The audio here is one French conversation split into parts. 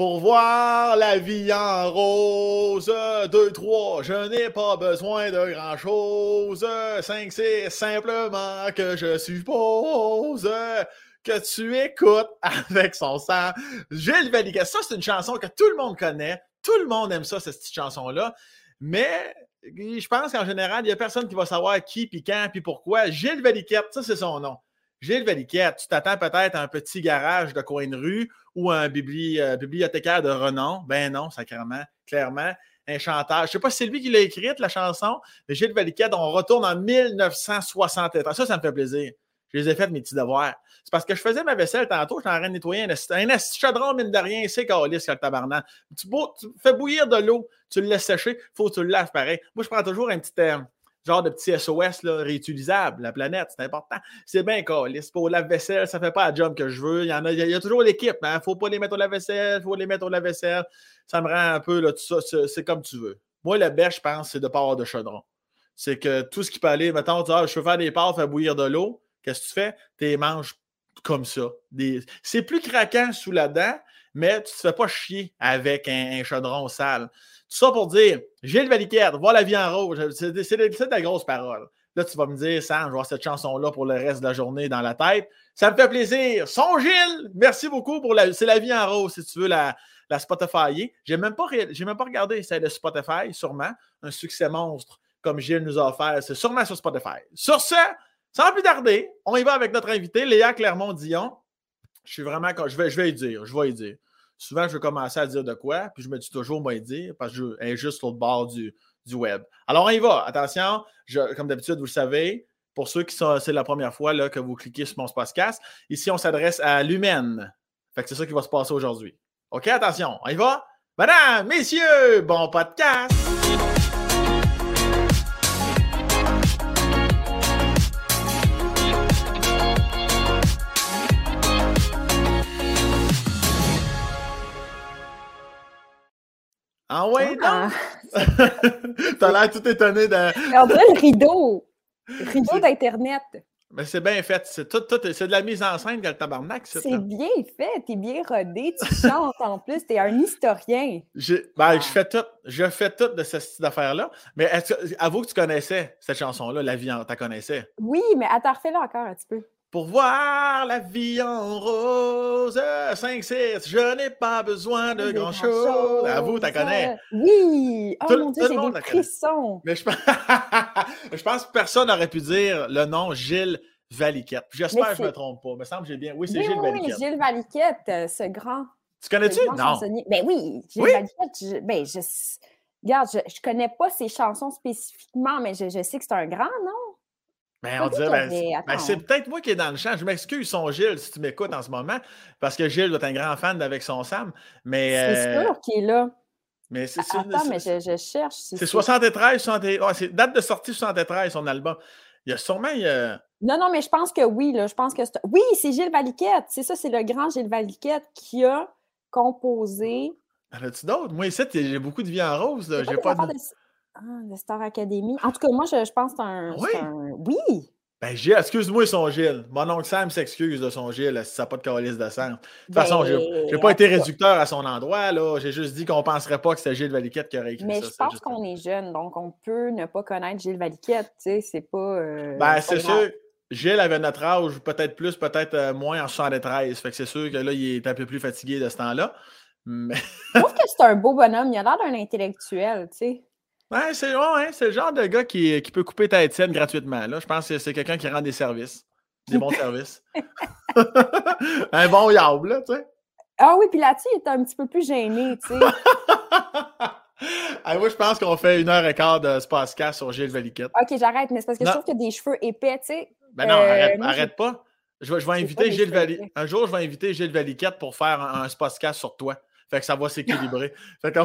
Pour voir la vie en rose, 2, 3, je n'ai pas besoin de grand-chose. 5, 6, simplement que je suppose que tu écoutes avec son sang. Gilles Valiquette, ça c'est une chanson que tout le monde connaît. Tout le monde aime ça, cette petite chanson-là. Mais je pense qu'en général, il n'y a personne qui va savoir qui, puis quand, puis pourquoi. Gilles Valiquette, ça c'est son nom. Gilles Valiquette, tu t'attends peut-être à un petit garage de coin de rue ou un euh, bibliothécaire de renom? Ben non, sacrément, clairement. Un chanteur. Je ne sais pas si c'est lui qui l'a écrite, la chanson, mais Gilles Valiquette, on retourne en 1963. Ça, ça me fait plaisir. Je les ai fait mes petits devoirs. C'est parce que je faisais ma vaisselle tantôt, j'étais en train de nettoyer un, un mine de rien, c'est calice le tabarnak. Tu, tu, fais bouillir de l'eau, tu le laisses sécher, faut que tu le laves pareil. Moi, je prends toujours un petit, euh, genre de petit SOS là, réutilisable, la planète, c'est important. C'est bien calice. Pour la vaisselle, ça ne fait pas la job que je veux. Il y, en a, il y a, toujours l'équipe. Il hein. ne faut pas les mettre au lave-vaisselle, il faut les mettre au lave-vaisselle. Ça me rend un peu, là, tout ça, c'est comme tu veux. Moi, le bêche, je pense, c'est de ne pas avoir de chaudron. C'est que tout ce qui peut aller, mettons, tu ah, je veux faire des pâtes, faire bouillir de l'eau. Qu'est-ce que tu fais? Tu les manges comme ça. C'est plus craquant sous la dent, mais tu ne te fais pas chier avec un, chaudron sale. Tout ça pour dire, Gilles Valiquette, voir la vie en rouge. C'est de la grosse parole. Là, tu vas me dire, Sam, je vais cette chanson-là pour le reste de la journée dans la tête. Ça me fait plaisir. Son Gilles, merci beaucoup pour la. C'est la vie en rose, si tu veux la, la Spotify. J'ai même, pas, même pas regardé celle de Spotify, sûrement. Un succès monstre comme Gilles nous a offert. C'est sûrement sur Spotify. Sur ce, sans plus tarder, on y va avec notre invité, Léa Clermont-Dion. Je suis vraiment. Je vais, je vais y dire. Je vais y dire. Souvent, je vais commencer à dire de quoi, puis je me dis toujours, moi, dire, parce que je est juste l'autre bord du, du web. Alors, on y va. Attention, comme d'habitude, vous le savez, pour ceux qui sont, c'est la première fois là, que vous cliquez sur mon podcast, ici, on s'adresse à l'humaine. Fait que c'est ça qui va se passer aujourd'hui. OK, attention, on y va? Madame, messieurs, bon podcast! Ah ouais, ah. T'as l'air tout étonné de. On dirait le rideau. Le rideau d'Internet. Mais c'est bien fait. C'est tout, tout c'est de la mise en scène, le tabarnak. C'est bien fait. T'es bien rodé. Tu chantes en plus. T'es un historien. Ben, je fais tout. Je fais tout de cette affaire-là. Mais avoue que tu connaissais cette chanson-là, La vie en. Tu connaissais? Oui, mais attends, refais-la encore un petit peu. Pour voir la vie en rose, 5-6, je n'ai pas besoin de grand-chose. À vous, tu connais. Oui! Oh mon Dieu, j'ai des frissons. Mais je pense... je pense que personne n'aurait pu dire le nom Gilles Valiquette. J'espère que je ne me trompe pas. Il me semble que j'ai bien. Oui, c'est Gilles Valiquette. Oui, Gilles Valiquette, euh, ce grand. Tu connais-tu? Non. Ben oui, Gilles Valiquette, je... ben je... Regarde, je ne connais pas ses chansons spécifiquement, mais je, je sais que c'est un grand, non? Ben, on dirait, ben, ben, c'est peut-être moi qui est dans le champ. Je m'excuse, son Gilles, si tu m'écoutes en ce moment, parce que Gilles doit être un grand fan d'Avec son Sam. Mais, c'est euh, sûr qu'il est là. Mais c'est Attends, mais je, je cherche. C'est 73, 73 c'est date de sortie 73, son album. Il y a sûrement. Non, non, mais je pense que oui. Là, je pense que oui, c'est Gilles Valiquette. C'est ça, c'est le grand Gilles Valiquette qui a composé. En as-tu d'autres? Moi, ici, j'ai beaucoup de vie en rose. J'ai pas, pas de... Ah, le Star Academy. En tout cas, moi, je, je pense que c'est un, oui? Oui! Ben, Gilles, excuse-moi son Gilles. Mon oncle Sam s'excuse de son Gilles si ça n'a pas de calice de sang. De toute façon, je n'ai pas été réducteur à son endroit. là. J'ai juste dit qu'on ne penserait pas que c'était Gilles Valiquette qui aurait écrit Mais ça. Mais je pense qu'on est jeune, donc on peut ne pas connaître Gilles Valiquette. Tu sais, c'est pas. Euh, ben, c'est sûr. Gilles avait notre âge, peut-être plus, peut-être euh, moins en 73. Fait que c'est sûr que là, il est un peu plus fatigué de ce temps-là. Mais... je trouve que c'est un beau bonhomme. Il a l'air d'un intellectuel, tu sais. Ouais, c'est ouais, le genre de gars qui, qui peut couper ta Étienne gratuitement. Là. Je pense que c'est quelqu'un qui rend des services. Des bons services. un bon yab, là, tu sais. Ah oui, puis là-dessus, il est un petit peu plus gêné, tu sais. ah, moi, je pense qu'on fait une heure et quart de podcast sur Gilles Valiquette. OK, j'arrête, mais c'est parce que je trouve que des cheveux épais, tu sais. Ben non, arrête, euh, arrête pas. Je vais, je vais inviter Gilles Valiquette. Un jour, je vais inviter Gilles Valiquette pour faire un, un sur toi. Fait que ça va s'équilibrer. fait que...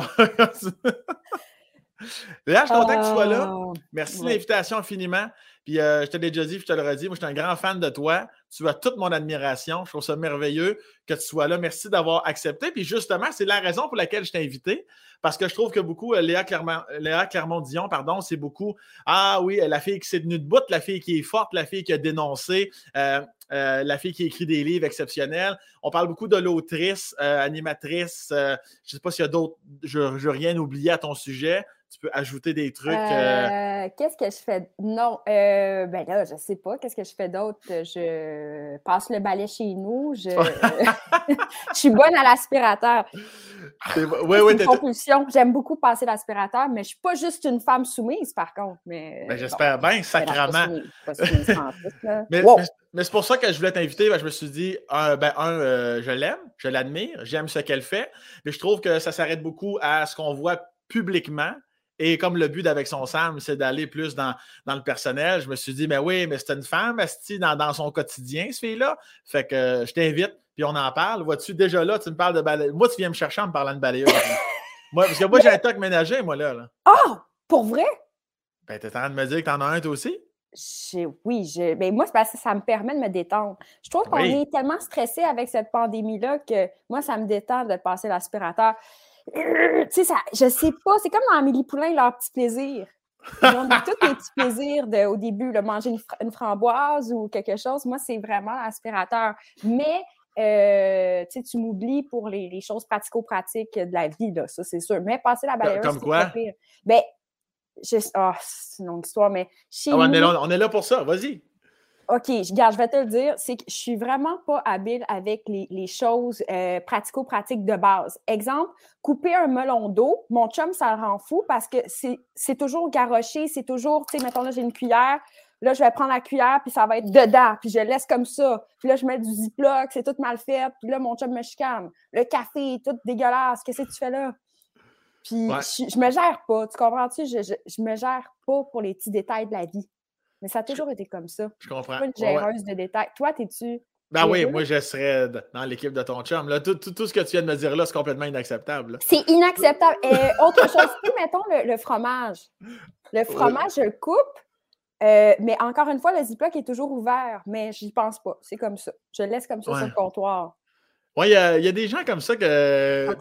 Léa, je suis content que tu sois là. Oh, Merci de l'invitation infiniment. Puis euh, je te l'ai déjà dit, je te le redis, moi, je suis un grand fan de toi. Tu as toute mon admiration. Je trouve ça merveilleux que tu sois là. Merci d'avoir accepté. Puis justement, c'est la raison pour laquelle je t'ai invité. Parce que je trouve que beaucoup, euh, Léa, Clermont-Dion, pardon, c'est beaucoup Ah oui, la fille qui s'est tenue debout, la fille qui est forte, la fille qui a dénoncé, euh, la fille qui écrit des livres exceptionnels. On parle beaucoup de l'autrice, animatrice. je ne sais pas s'il y a d'autres. Je n'ai rien oublié à ton sujet tu peux ajouter des trucs. Euh, euh, qu'est-ce que je fais? Non, euh, ben là, je sais pas. Qu'est-ce que je fais d'autre? Je passe le balai chez nous. Je, je suis bonne à l'aspirateur. Oui, oui, une compulsion. J'aime beaucoup passer l'aspirateur, mais je suis pas juste une femme soumise, par contre. Mais, ben, J'espère bien, sacrément. mais, c'est pour ça que je voulais t'inviter. Ben, je me suis dit, un, ben, un je l'aime, je l'admire, j'aime ce qu'elle fait, mais je trouve que ça s'arrête beaucoup à ce qu'on voit publiquement et comme le but avec son Sam, c'est d'aller plus dans, le personnel, je me suis dit, mais oui, mais c'est une femme, dans, dans son quotidien, ce fille-là. Fait que je t'invite, puis on en parle. Vois-tu, déjà là, tu me parles de balayeuse. Moi, tu viens me chercher en me parlant de balayeuse. moi, parce que moi, j'ai un toc ménager, moi, là. Ah! Oh, pour vrai? Ben, t'es en train de me dire que t'en as un, toi aussi? oui, je, ben moi, parce que ça me permet de me détendre. Je trouve qu'on est tellement stressé avec cette pandémie-là que moi, ça me détend de passer l'aspirateur tu sais, ça, je sais pas, c'est comme dans Amélie Poulain, leur petit plaisir. Ils ont tous les petits plaisirs de, au début, le manger une, framboise ou quelque chose. Moi, c'est vraiment l'aspirateur. Mais euh, tu m'oublies pour les, choses pratico-pratiques de la vie, là, ça, c'est sûr. Mais passer la balayeuse, Comme quoi? Ben, je, oh, c'est une longue histoire, mais chez ah, on, est là, on est là pour ça, vas-y. OK, je, je vais te le dire, c'est que je suis vraiment pas habile avec les, choses euh, pratico-pratiques de base. Exemple, couper un melon d'eau, mon chum, ça le rend fou parce que c'est toujours garoché, c'est toujours, tu sais, mettons là, j'ai une cuillère, là, je vais prendre la cuillère, puis ça va être dedans, puis je laisse comme ça. Puis là, je mets du ziploc, c'est tout mal fait, puis là, mon chum me chicane. Le café est tout dégueulasse, qu'est-ce que tu fais là? Puis je, me gère pas, tu comprends-tu? Je, je, je me gère pas pour les petits détails de la vie. Mais ça a toujours été comme ça. Je comprends. Pas une géreuse de détails. Toi, t'es-tu. Ben oui, moi, je serais dans l'équipe de ton chum. Là, tout, ce que tu viens de me dire là, c'est complètement inacceptable. C'est inacceptable. Et autre chose, mettons le, fromage. Le fromage, je le coupe, euh, mais encore une fois, le Ziploc est toujours ouvert, mais j'y pense pas. C'est comme ça. Je le laisse comme ça sur le comptoir. Oui, il y, a des gens comme ça que.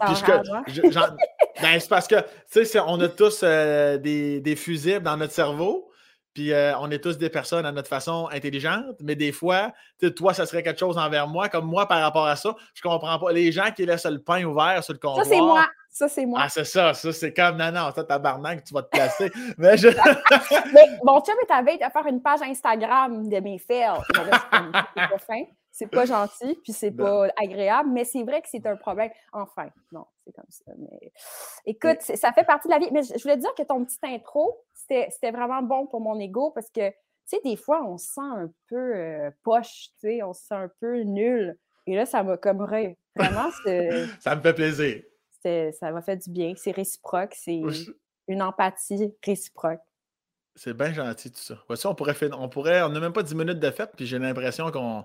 ben, c'est parce que, tu sais, on a tous euh, des, des fusibles dans notre cerveau. Puis euh, on est tous des personnes à notre façon intelligente, mais des fois, toi, ça serait quelque chose envers moi. Comme moi, par rapport à ça, je comprends pas. Les gens qui laissent le pain ouvert sur le comptoir. Ça, c'est moi. Ça, c'est moi. Ah, c'est ça. Ça, c'est comme, non, non, ça, tabarnak, tu vas te placer. mais, je... mais mon chum est à veille de faire une page Instagram de mes fails. C'est pas fin, c'est pas gentil, puis c'est pas agréable, mais c'est vrai que c'est un problème. Enfin, non, c'est comme ça. Mais écoute, ça fait partie de la vie. Mais je voulais dire que ton petit intro, c'était vraiment bon pour mon ego parce que, tu sais, des fois, on se sent un peu euh, poche, tu sais, on se sent un peu nul. Et là, ça m'a comme vraiment. ça me fait plaisir. Ça m'a fait du bien. C'est réciproque. C'est une empathie réciproque. C'est bien gentil tout ça. Voici, on pourrait, on pourrait, on n'a même pas 10 minutes de fête, puis j'ai l'impression qu'on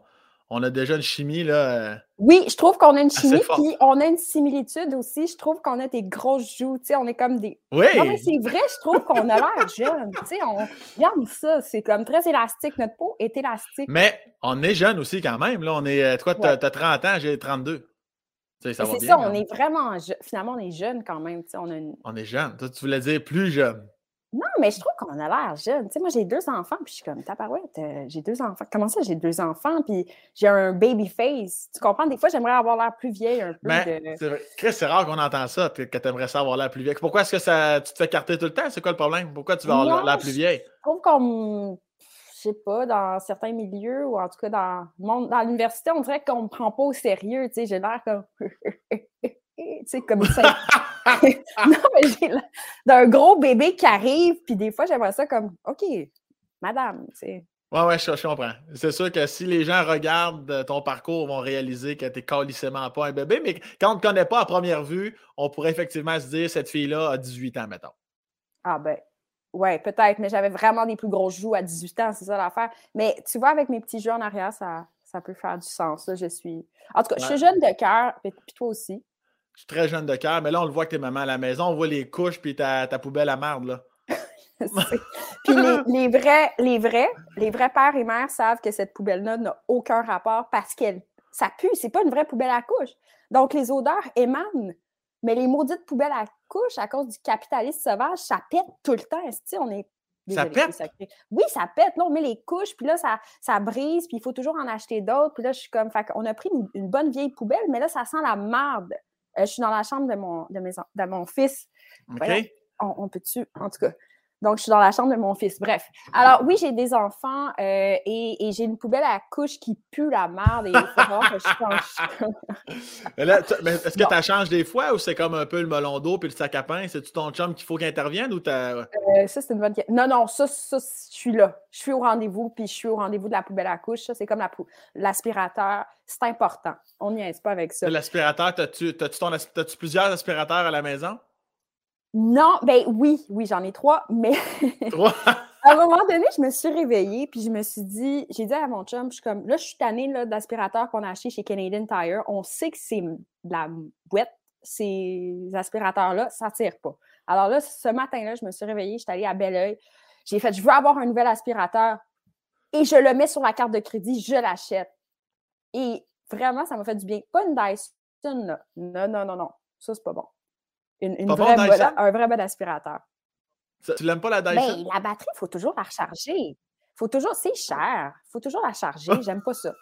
on a déjà une chimie, là. Euh, oui, je trouve qu'on a une chimie, puis on a une similitude aussi. Je trouve qu'on a des grosses joues, tu sais, on est comme des. Oui! Non, mais c'est vrai, je trouve qu'on a l'air jeune. Tu sais, on. Regarde ça, c'est comme très élastique. Notre peau est élastique. Mais on est jeune aussi, quand même. Là, on est. Toi, tu as, 30 ans, j'ai 32. C'est ça, on est vraiment. Finalement, on est jeune quand même. On, a une... on est jeune. Toi, tu voulais dire plus jeune. Non, mais je trouve qu'on a l'air jeune. Tu sais, moi, j'ai deux enfants, puis je suis comme, tabarouette, euh, j'ai deux enfants. Comment ça, j'ai deux enfants, puis j'ai un baby face? Tu comprends? Des fois, j'aimerais avoir l'air plus vieille un peu. Mais ben, de... c'est rare qu'on entend ça, que tu aimerais ça avoir l'air plus vieille. Pourquoi est-ce que ça, tu te fais carter tout le temps? C'est quoi le problème? Pourquoi tu veux avoir l'air plus vieille? Je trouve qu'on, je sais pas, dans certains milieux, ou en tout cas dans, dans l'université, on dirait qu'on me prend pas au sérieux. Tu sais, j'ai l'air comme. tu sais, comme ça. non, mais j'ai d'un gros bébé qui arrive, puis des fois, j'aimerais ça comme, OK, madame, tu sais. Ouais, ouais, je, comprends. C'est sûr que si les gens regardent ton parcours, ils vont réaliser que tu n'es calicément pas un bébé, mais quand on ne te connaît pas à première vue, on pourrait effectivement se dire cette fille-là a 18 ans, mettons. Ah ben, ouais, peut-être, mais j'avais vraiment des plus gros joues à 18 ans, c'est ça l'affaire. Mais tu vois, avec mes petits jeux en arrière, ça, ça peut faire du sens. je suis. En tout cas, je suis jeune de cœur, puis toi aussi. Je suis très jeune de cœur, mais là, on le voit que t'es maman à la maison. On voit les couches puis ta, ta poubelle à marde, là. Puis les, les, vrais, les vrais, les vrais pères et mères savent que cette poubelle-là n'a aucun rapport parce qu'elle ça pue, c'est pas une vraie poubelle à couche. Donc les odeurs émanent. Mais les maudites poubelles à couche, à cause du capitalisme sauvage, ça pète tout le temps. On est ça pète? Oui, ça pète. Là, on met les couches, puis là, ça, ça brise, puis il faut toujours en acheter d'autres. Puis là, je suis comme, fait on a pris une, bonne vieille poubelle, mais là, ça sent la marde. Euh, je suis dans la chambre de mon, de mes, de mon fils. OK. on, on peut-tu, en tout cas, donc, je suis dans la chambre de mon fils. Bref. Alors, oui, j'ai des enfants euh, et, j'ai une poubelle à couche qui pue la merde et il faut que je change. mais est-ce que tu as changé des fois ou c'est comme un peu le melon d'eau puis le sac à pain? C'est-tu ton chum qu'il faut qu'il intervienne ou t'as. Euh, ça, c'est une bonne question. Non, non, ça, ça, je suis là. Je suis au rendez-vous puis je suis au rendez-vous de la poubelle à couche. Ça, c'est comme l'aspirateur. c'est important. On n'y est pas avec ça. L'aspirateur, as-tu plusieurs aspirateurs à la maison? Non, ben oui, oui, j'en ai trois, mais à un moment donné, je me suis réveillée, puis je me suis dit, j'ai dit à mon chum, je suis comme, là, je suis tannée d'aspirateur qu'on a acheté chez Canadian Tire. On sait que c'est de la boîte, ces aspirateurs-là, ça tire pas. Alors là, ce matin-là, je me suis réveillée, je suis allée à Belleuil. J'ai fait, je veux avoir un nouvel aspirateur et je le mets sur la carte de crédit, je l'achète. Et vraiment, ça m'a fait du bien. Pas une Dyson, là. Non, non, non, non. Ça, c'est pas bon. Une, vraie un vrai bon aspirateur. tu l'aimes pas la Dyson? Ben, la batterie, il faut toujours la recharger. Faut toujours, c'est cher. Il faut toujours la charger. J'aime pas ça.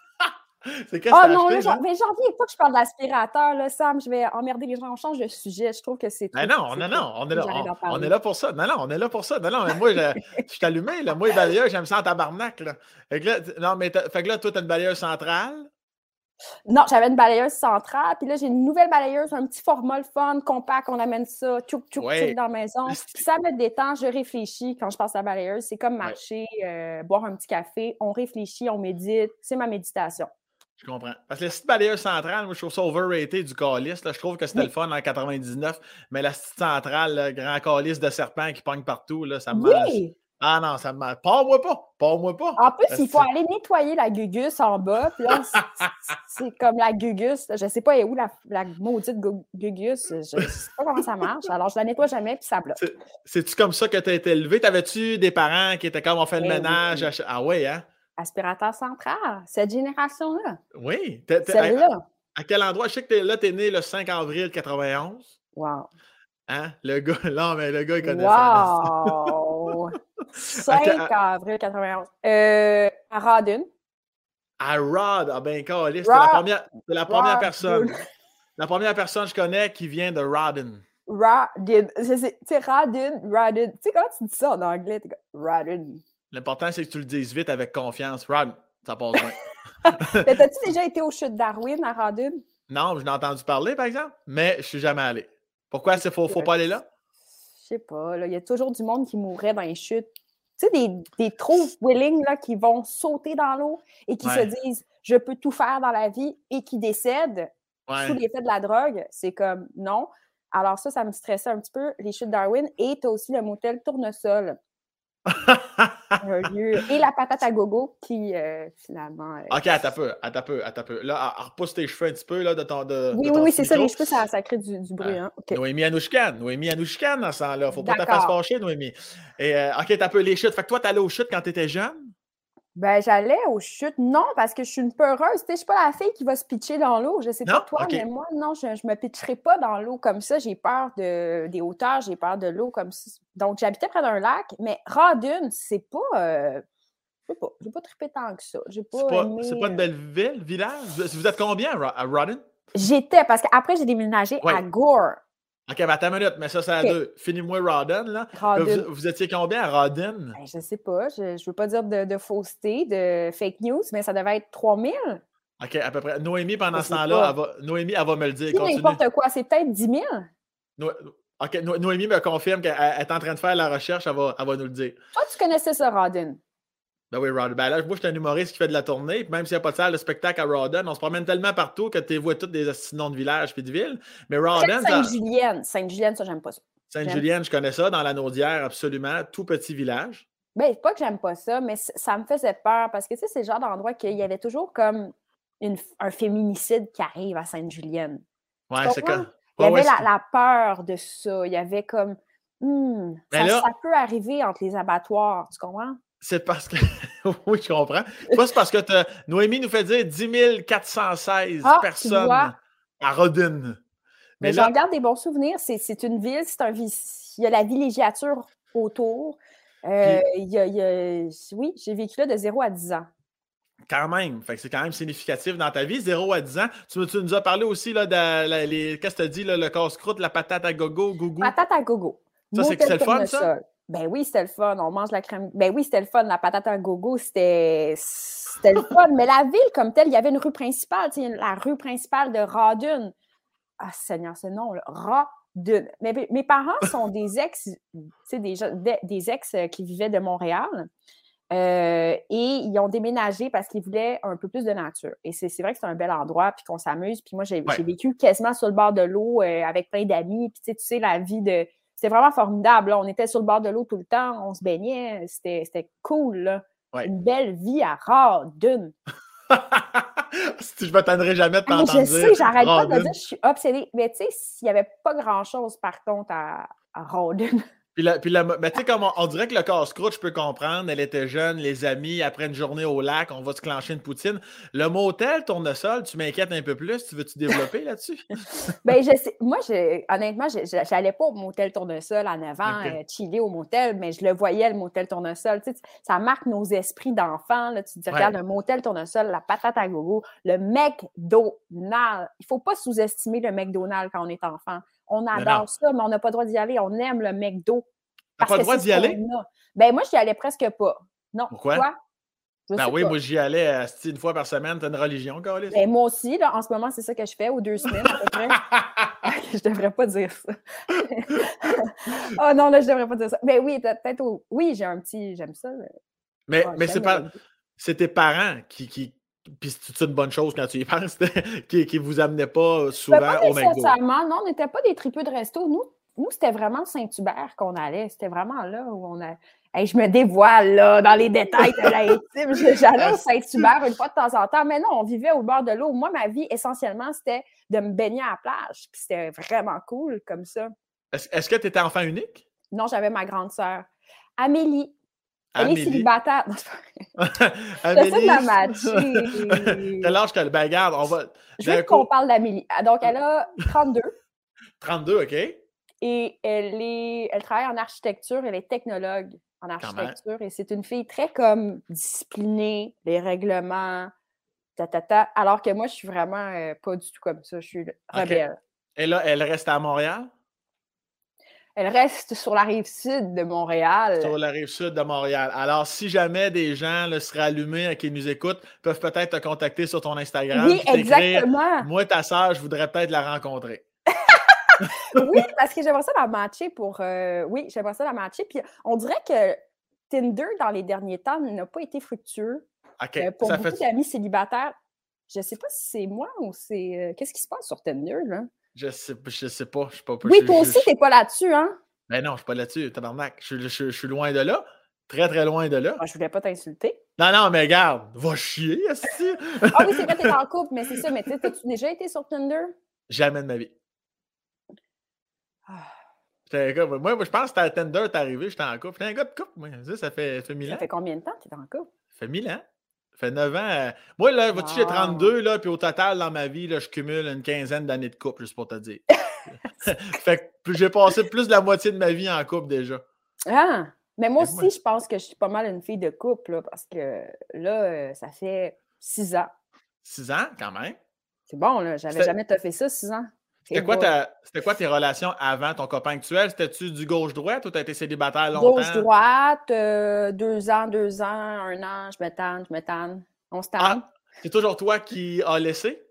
c'est qu'est-ce oh, non, là, mais j'en viens pas que je parle d'aspirateur, là, Sam. Je vais emmerder les gens. On change de sujet. Je trouve que c'est. Ben non, non, non. On est, là, on, est là pour ça. Non, non, on est là pour ça. Non, non, mais moi, je, je suis allumé. Là. Moi, les j'aime ça en tabarnak. Là. Fait que là, non, mais fait que là, toi, tu as une balayeuse centrale. Non, j'avais une balayeuse centrale, puis là, j'ai une nouvelle balayeuse, un petit format le fun, compact, on amène ça, tchouk, tchouk, tchouk dans la maison. Puis ça me détend, je réfléchis quand je passe à la balayeuse. C'est comme marcher, euh, boire un petit café, on réfléchit, on médite. C'est ma méditation. Je comprends. Parce que la petite balayeuse centrale, moi, je trouve ça overrated du calice. Je trouve que c'était le fun en 99, mais la petite centrale, le grand calice de serpent qui pogne partout, là, ça me oui. Ah non, ça me mal. Pas-moi pas. Pas-moi pas. En plus, il faut aller nettoyer la gugus en bas. Puis là, c'est comme la gugus. Je ne sais pas où la, la maudite gugus? Je ne sais pas comment ça marche. Alors, je la nettoie jamais, puis ça bloque. C'est-tu comme ça que tu as été élevé? T'avais-tu des parents qui étaient comme on fait le ben ménage? Ah oui, hein? Aspirateur central, cette génération-là. Oui. Celle-là. À, quel endroit? Je sais que es, là, tu es né le 5 avril 91. Wow. Hein? Le gars, là, mais le gars, il connaît wow. ça. 5 avril 91. Euh, à Rodden. À Rod, ah ben, c'est la première, la première personne. La première personne que je connais qui vient de Rodden. Rodden. Tu sais, Rodden, Rodden. Tu sais comment tu dis ça en anglais? Rodden. L'important, c'est que tu le dises vite avec confiance. Rodden, ça passe bien. T'as-tu déjà été au chute Darwin à Rodden? Non, je n'ai entendu parler, par exemple, mais je ne suis jamais allé. Pourquoi il ne faut, faut pas aller là? Je sais pas. Il y a toujours du monde qui mourrait dans les chutes. Tu sais, des, des trop willing là, qui vont sauter dans l'eau et qui se disent je peux tout faire dans la vie et qui décèdent sous l'effet de la drogue. C'est comme non. Alors, ça, ça me stressait un petit peu, les chutes Darwin. Et tu as aussi le motel Tournesol. Et la patate à gogo qui, euh, finalement. Euh, ok, attends un peu, attends un peu, attends un peu. Là, repousse tes cheveux un petit peu là, de ton. De, oui, oui, oui, c'est ça, les cheveux, ça, ça crée du, du bruit. Hein? Okay. Noémie Anouchkan, Noémie Anouchkan dans ce sens-là. Faut pas te faire fâcher, Noémie. Et, euh, ok, t'as peu les chutes. Fait que toi, t'allais aux chutes quand t'étais jeune? Ben, j'allais aux chutes. Non, parce que je suis une peureuse. Je ne suis pas la fille qui va se pitcher dans l'eau. Je sais pas toi, mais moi, non, je ne me pitcherai pas dans l'eau comme ça. J'ai peur de, des hauteurs, j'ai peur de l'eau comme ça. Donc, j'habitais près d'un lac, mais Radun, c'est pas. Euh, je sais pas. J'ai pas trippé tant que ça. J'ai pas. C'est pas, une belle ville, village? Vous êtes combien à Rodden? J'étais, parce qu'après, j'ai déménagé à Gore. OK, ben attends une minute, mais ça, c'est à deux. Finis-moi Rodden, là. Vous, étiez combien à Rodden? Ben, je ne sais pas. Je ne veux pas dire de, de, fausseté, de fake news, mais ça devait être 3000. OK, à peu près. Noémie, pendant ce temps-là, Noémie, elle va me le dire. n'importe quoi. C'est peut-être 10 000. OK, Noémie me confirme qu'elle est en train de faire la recherche. Elle va, elle va nous le dire. Toi, tu connaissais ça, Rodden? Ben oui, Rodden. Ben là, moi, je suis un humoriste qui fait de la tournée. Puis même s'il n'y a pas de salle de spectacle à Rodden, on se promène tellement partout que tu vois tous des noms de villages et de villes. Mais Rodden. Sainte-Julienne. Sainte-Julienne, ça, j'aime pas ça. Sainte-Julienne, je connais ça. Dans la Naudière, absolument. Tout petit village. Ben, pas que j'aime pas ça, mais ça me faisait peur parce que, tu sais, c'est le genre d'endroit qu'il y avait toujours comme une, un féminicide qui arrive à Sainte-Julienne. Ouais, c'est quoi? Il y avait la, la, peur de ça. Il y avait comme Ça, là- ça peut arriver entre les abattoirs, tu comprends? C'est parce que. oui, je comprends. Toi, c'est parce que Noémie nous fait dire 10 416 Ah, personnes à Rodin. Mais, Mais j'en garde des bons souvenirs. C'est c'est une ville, c'est un il y a la villégiature autour. Euh, il y a- il y a- oui, j'ai vécu là de 0 à 10 ans. quand même, c'est quand même significatif dans ta vie, 0 à 10 ans. Tu, tu nous as parlé aussi là, de la- les. Qu'est-ce que tu as dit, là, le casse-croûte, la patate à gogo, gougou? Patate à gogo. Ça, c'est le fun, ça? Ben oui, c'était le fun. On mange la crème. Ben oui, c'était le fun. La patate à gogo, c'était c'était le fun. Mais la ville comme telle, il y avait une rue principale, tu sais, la rue principale de Radun. Ah, Seigneur, ce nom, là. Radun. Mais mes- mes parents sont des ex, tu sais, des, des- ex euh, qui vivaient de Montréal. Euh, et ils ont déménagé parce qu'ils voulaient un peu plus de nature. Et c'est vrai que c'est un bel endroit, puis qu'on s'amuse. Puis moi, j'ai Ouais. j'ai vécu quasiment sur le bord de l'eau euh, avec plein d'amis. Puis tu sais, tu sais, la vie de. C'était vraiment formidable. là. On était sur le bord de l'eau tout le temps, on se baignait. C'était c'était cool. Là. Ouais. Une belle vie à Radun. si je m'attendrai jamais de Ah, t'entendre je dire. sais, j'arrête pas de dire je suis obsédée. Mais tu sais, s'il n'y avait pas grand-chose, par contre, à, à. Puis, la, puis la- mais tu sais, comme on, on dirait que le casse-croûte, je peux comprendre, elle était jeune, les amis, après une journée au lac, on va se clencher une poutine. Le motel, tournesol, tu m'inquiètes un peu plus. Tu veux-tu développer là-dessus? Ben, je sais, moi, je, honnêtement, je n'allais pas au motel Tournesol à 9 ans, Ok. euh, chiller au motel, mais je le voyais, le motel Tournesol. Tu sais, ça marque nos esprits d'enfants. Tu te dis, Ouais. regarde, le motel Tournesol, la patate à gogo, le McDonald's. Il ne faut pas sous-estimer le McDonald's quand on est enfant. On non. adore ça, mais on n'a pas le droit d'y aller. On aime le McDo. T'as parce pas le droit d'y aller? Ben, moi, je n'y allais presque pas. Non. Pourquoi? Toi? Je Ben oui, pas. moi j'y allais euh, une fois par semaine. T'as une religion, Carlis? Ben, moi aussi, là, en ce moment, c'est ça que je fais, aux deux semaines à peu près. je devrais pas dire ça. oh non, là, je devrais pas dire ça. Mais oui, peut- peut-être au... Oui, j'ai un petit. J'aime ça. mais- mais c'est pas. C'est tes parents qui. qui puis c'est une bonne chose quand tu y penses, qui, qui vous amenaient pas Ben, souvent pas au McDo. nécessairement. Non, on n'était pas des tripeux de resto. Nous, nous c'était vraiment Saint-Hubert qu'on allait. C'était vraiment là où on a. Hey, je me dévoile là, dans les détails de l'intime. J'allais au Saint-Hubert une fois de temps en temps, mais non, on vivait au bord de l'eau. Moi, ma vie, essentiellement, c'était de me baigner à la plage. Puis c'était vraiment cool comme ça. Est-ce est-ce que tu étais enfant unique? Non, j'avais ma grande sœur, Amélie. Elle est Amélie. célibataire. Amélie. J'essaie de matcher. Quel âge qu'elle. Ben, regarde, on va. Je veux qu'on parle d'Amélie. Ah, Donc, elle a 32 32, OK? et elle, est, elle travaille en architecture. Elle est technologue en architecture et c'est une fille très comme disciplinée, les règlements, ta, ta, ta. Alors que moi, je suis vraiment euh, pas du tout comme ça. Je suis rebelle. Et là, elle reste à Montréal, Elle reste sur la rive sud de Montréal. sur la rive sud de Montréal. Alors, si jamais des gens là, seraient allumés et qui nous écoutent, peuvent peut-être te contacter sur ton Instagram. Oui, exactement. Moi, ta sœur, je voudrais peut-être la rencontrer. Oui, parce que j'aimerais ça la matcher pour. euh, oui, j'aimerais ça la matcher. Puis on dirait que Tinder, dans les derniers temps, n'a pas été fructueux. OK. Euh, pour ça beaucoup fait... d'amis célibataires, je ne sais pas si c'est moi ou c'est. euh, Qu'est-ce qui se passe sur Tinder, là? Je sais, je sais pas. Je suis pas. Oui, je- toi aussi, tu n'es pas là-dessus, hein? Ben non, je suis pas là-dessus, tabarnak. Je, je- je- je suis loin de là. Très, très loin de là. Moi, je voulais pas t'insulter. Non, non, mais regarde, va chier, esti. Ah oui, c'est vrai, tu es en couple, mais c'est ça. Mais tu sais, as-tu déjà été sur Tinder? Jamais de ma vie. Ah, Moi, moi, je pense que à Tinder, t'es arrivé, j'étais en couple. J'étais un gars de couple, moi. Ça, ça fait, ça fait 1000 Ça ans. fait combien de temps que tu es en couple? Ça fait 1000 ans. Fait 9 ans. euh, Moi, là, vois-tu, j'ai Wow. 32, là, puis au total, dans ma vie, là, je cumule une quinzaine d'années de couple, juste pour te dire. fait que j'ai passé plus de la moitié de ma vie en couple déjà. Ah! Mais moi aussi, moi- je pense que je suis pas mal une fille de couple, là, parce que là, euh, ça fait six ans. 6 ans, quand même. C'est bon, là. J'avais jamais fait ça, six ans. C'était quoi, ta- c'était quoi tes relations avant ton copain actuel? C'était-tu du gauche-droite ou t'as été célibataire longtemps? Gauche-droite, euh, deux ans, deux ans, un an, je me tanne, je me tanne. On se tanne. Ah, c'est toujours toi qui as laissé?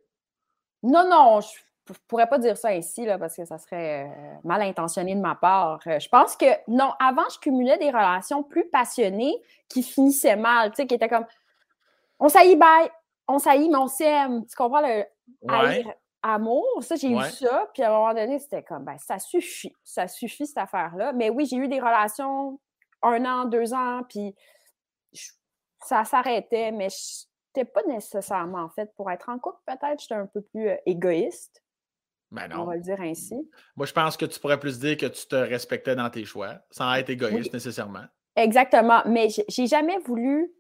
Non, non, je ne pourrais pas dire ça ainsi, là, parce que ça serait euh, mal intentionné de ma part. Euh, je pense que, non, avant, je cumulais des relations plus passionnées qui finissaient mal, tu sais, qui étaient comme, on saillit, bye, on saillit, mais on s'aime. Tu comprends le Ouais. Amour? Ça, j'ai Ouais. eu ça, puis à un moment donné, c'était comme, ben, ça suffit, ça suffit, cette affaire-là. Mais oui, j'ai eu des relations un an, deux ans, puis je- ça s'arrêtait, mais je n'étais pas nécessairement en fait pour être en couple, peut-être, j'étais un peu plus euh, égoïste. Ben On non. va le dire ainsi. Moi, je pense que tu pourrais plus dire que tu te respectais dans tes choix, sans être égoïste nécessairement. Exactement. Mais j'ai jamais voulu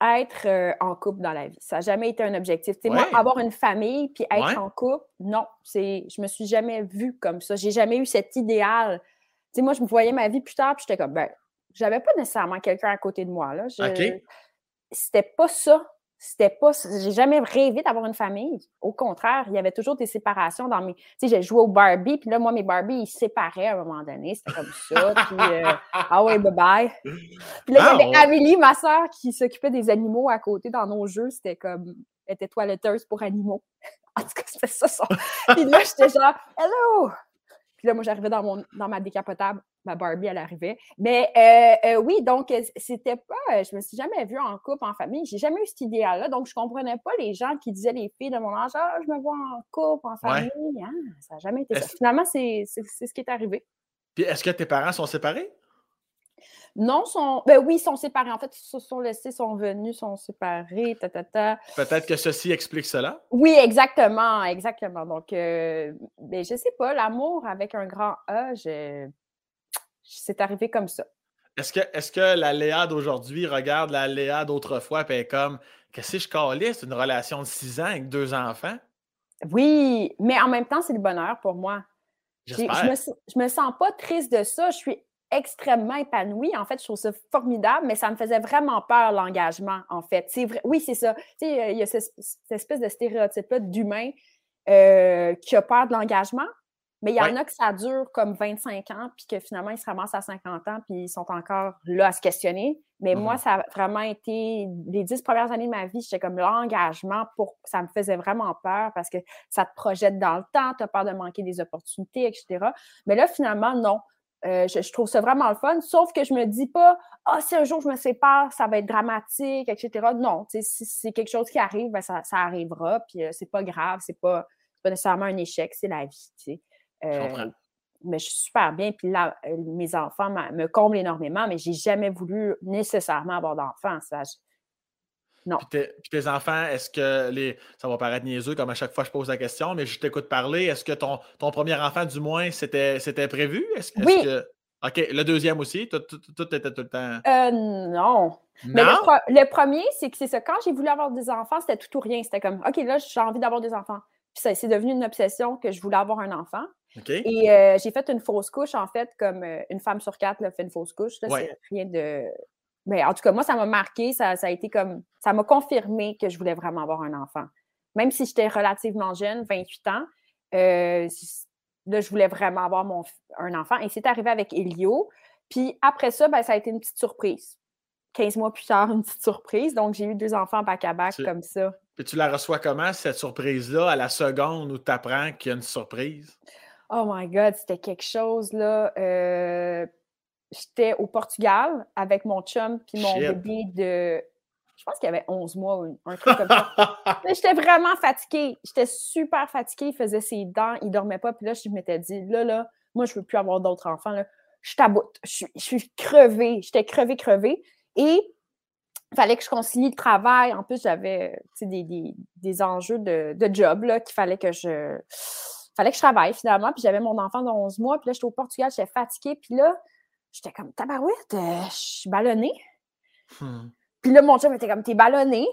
être euh, en couple dans la vie. Ça n'a jamais été un objectif. Moi, avoir une famille puis être Ouais. en couple, non. c'est Je me suis jamais vue comme ça. J'ai jamais eu cet idéal. Tu sais, moi, je me voyais ma vie plus tard, puis j'étais comme, ben, j'avais pas nécessairement quelqu'un à côté de moi. Là. Je- OK. C'était pas ça. C'était pas. J'ai jamais rêvé d'avoir une famille. Au contraire, il y avait toujours des séparations dans mes. Tu sais, j'ai joué au Barbie, puis là, moi, mes Barbie, ils se séparaient à un moment donné. C'était comme ça. puis, euh, ah ouais, bye bye. Puis là, Ah, il y avait on- Amélie, ma soeur, qui s'occupait des animaux à côté dans nos jeux. C'était comme. Elle était toiletteuse pour animaux. En tout cas, c'était ça son. Puis là, j'étais genre, hello! Puis là, moi, j'arrivais dans, mon, dans ma décapotable. Ma Barbie, elle arrivait. Mais euh, euh, oui, donc, euh, c'était pas. Je me suis jamais vue en couple, en famille. J'ai jamais eu cet idéal-là. Donc, je comprenais pas les gens qui disaient, les filles de mon âge, ah, je me vois en couple, en Ouais. famille. Ah, ça n'a jamais été ça. Finalement, c'est ce qui est arrivé. Puis est-ce que tes parents sont séparés? Non, sont. Ben oui, ils sont séparés. En fait, ils se sont laissés, sont venus, sont séparés, ta, ta, ta. Peut-être que ceci explique cela. Oui, exactement, exactement. Donc, euh, ben, je sais pas, l'amour avec un grand A, je... c'est arrivé comme ça. Est-ce que, est que la Léa d'aujourd'hui regarde la Léa d'autrefois et est comme Qu'est-ce que je calisse? une relation de six ans avec deux enfants? Oui, mais en même temps, c'est le bonheur pour moi. Je me, je me sens pas triste de ça. Je suis extrêmement épanouie. En fait, je trouve ça formidable, mais ça me faisait vraiment peur, l'engagement, en fait. C'est vrai, oui, c'est ça. Tu sais, il y a ce- cette espèce de stéréotype-là d'humain euh, qui a peur de l'engagement, mais il y en Ouais. a que ça dure comme 25 ans, puis que finalement, ils se ramassent à 50 ans, puis ils sont encore là à se questionner. Mais moi, Mhm. ça a vraiment été les dix premières années de ma vie, j'étais comme l'engagement pour ça me faisait vraiment peur parce que ça te projette dans le temps, tu as peur de manquer des opportunités, etc. Mais là, finalement, non. Euh, je, je trouve ça vraiment le fun, sauf que je me dis pas, ah, si un jour je me sépare, ça va être dramatique, etc. Non, si c'est quelque chose qui arrive, ben, ça, ça arrivera, puis euh, c'est pas grave, c'est pas, pas nécessairement un échec, c'est la vie, tu sais. Je Euh, mais je suis super bien. Puis là, euh, mes enfants me comblent énormément, mais j'ai jamais voulu nécessairement avoir d'enfants. Je- Puis tes, puis tes enfants, est-ce que les. Ça va paraître niaiseux comme à chaque fois je pose la question, mais je t'écoute parler. Est-ce que ton, ton premier enfant, du moins, c'était c'était prévu? Est-ce est-ce Oui. que. OK, le deuxième aussi? Tout, tout- tout était tout le temps. Euh, non. Mais le, Non? pro- le premier, c'est que c'est ça. Quand j'ai voulu avoir des enfants, c'était tout ou rien. C'était comme, OK, là, j'ai envie d'avoir des enfants. Puis ça, c'est devenu une obsession que je voulais avoir un enfant. OK. Et euh, j'ai fait une fausse couche, en fait, comme euh, une femme sur quatre là, fait une fausse couche. Là, Ouais. C'est rien de. Mais en tout cas, moi, ça m'a marqué. Ça, ça a été comme. Ça m'a confirmé que je voulais vraiment avoir un enfant. Même si j'étais relativement jeune, 28 ans, euh, là, je voulais vraiment avoir mon, un enfant. Et c'est arrivé avec Elio. Puis après ça, ben, ça a été une petite surprise. 15 mois plus tard, une petite surprise. Donc, j'ai eu deux enfants back-à-back Tu- comme ça. Puis tu la reçois comment, cette surprise-là, à la seconde où tu apprends qu'il y a une surprise? Oh my God, c'était quelque chose, là. euh, J'étais au Portugal avec mon chum puis mon Shit. bébé de... Je pense qu'il y avait 11 mois ou un truc comme ça. Mais j'étais vraiment fatiguée. J'étais super fatiguée. Il faisait ses dents, il dormait pas. Puis là, je m'étais dit, là, là, moi, je veux plus avoir d'autres enfants. Là. Je taboute. Je suis, je suis crevée. J'étais crevée, crevée. Et il fallait que je concilie le travail. En plus, j'avais des, des, des enjeux de, de job qu'il fallait que je. fallait que je travaille finalement. Puis j'avais mon enfant de 11 mois. Puis là, j'étais au Portugal, j'étais fatiguée. Puis là, j'étais comme tabarouette, euh, je suis ballonnée. Hmm. Puis là, mon chum était comme, t'es ballonnée.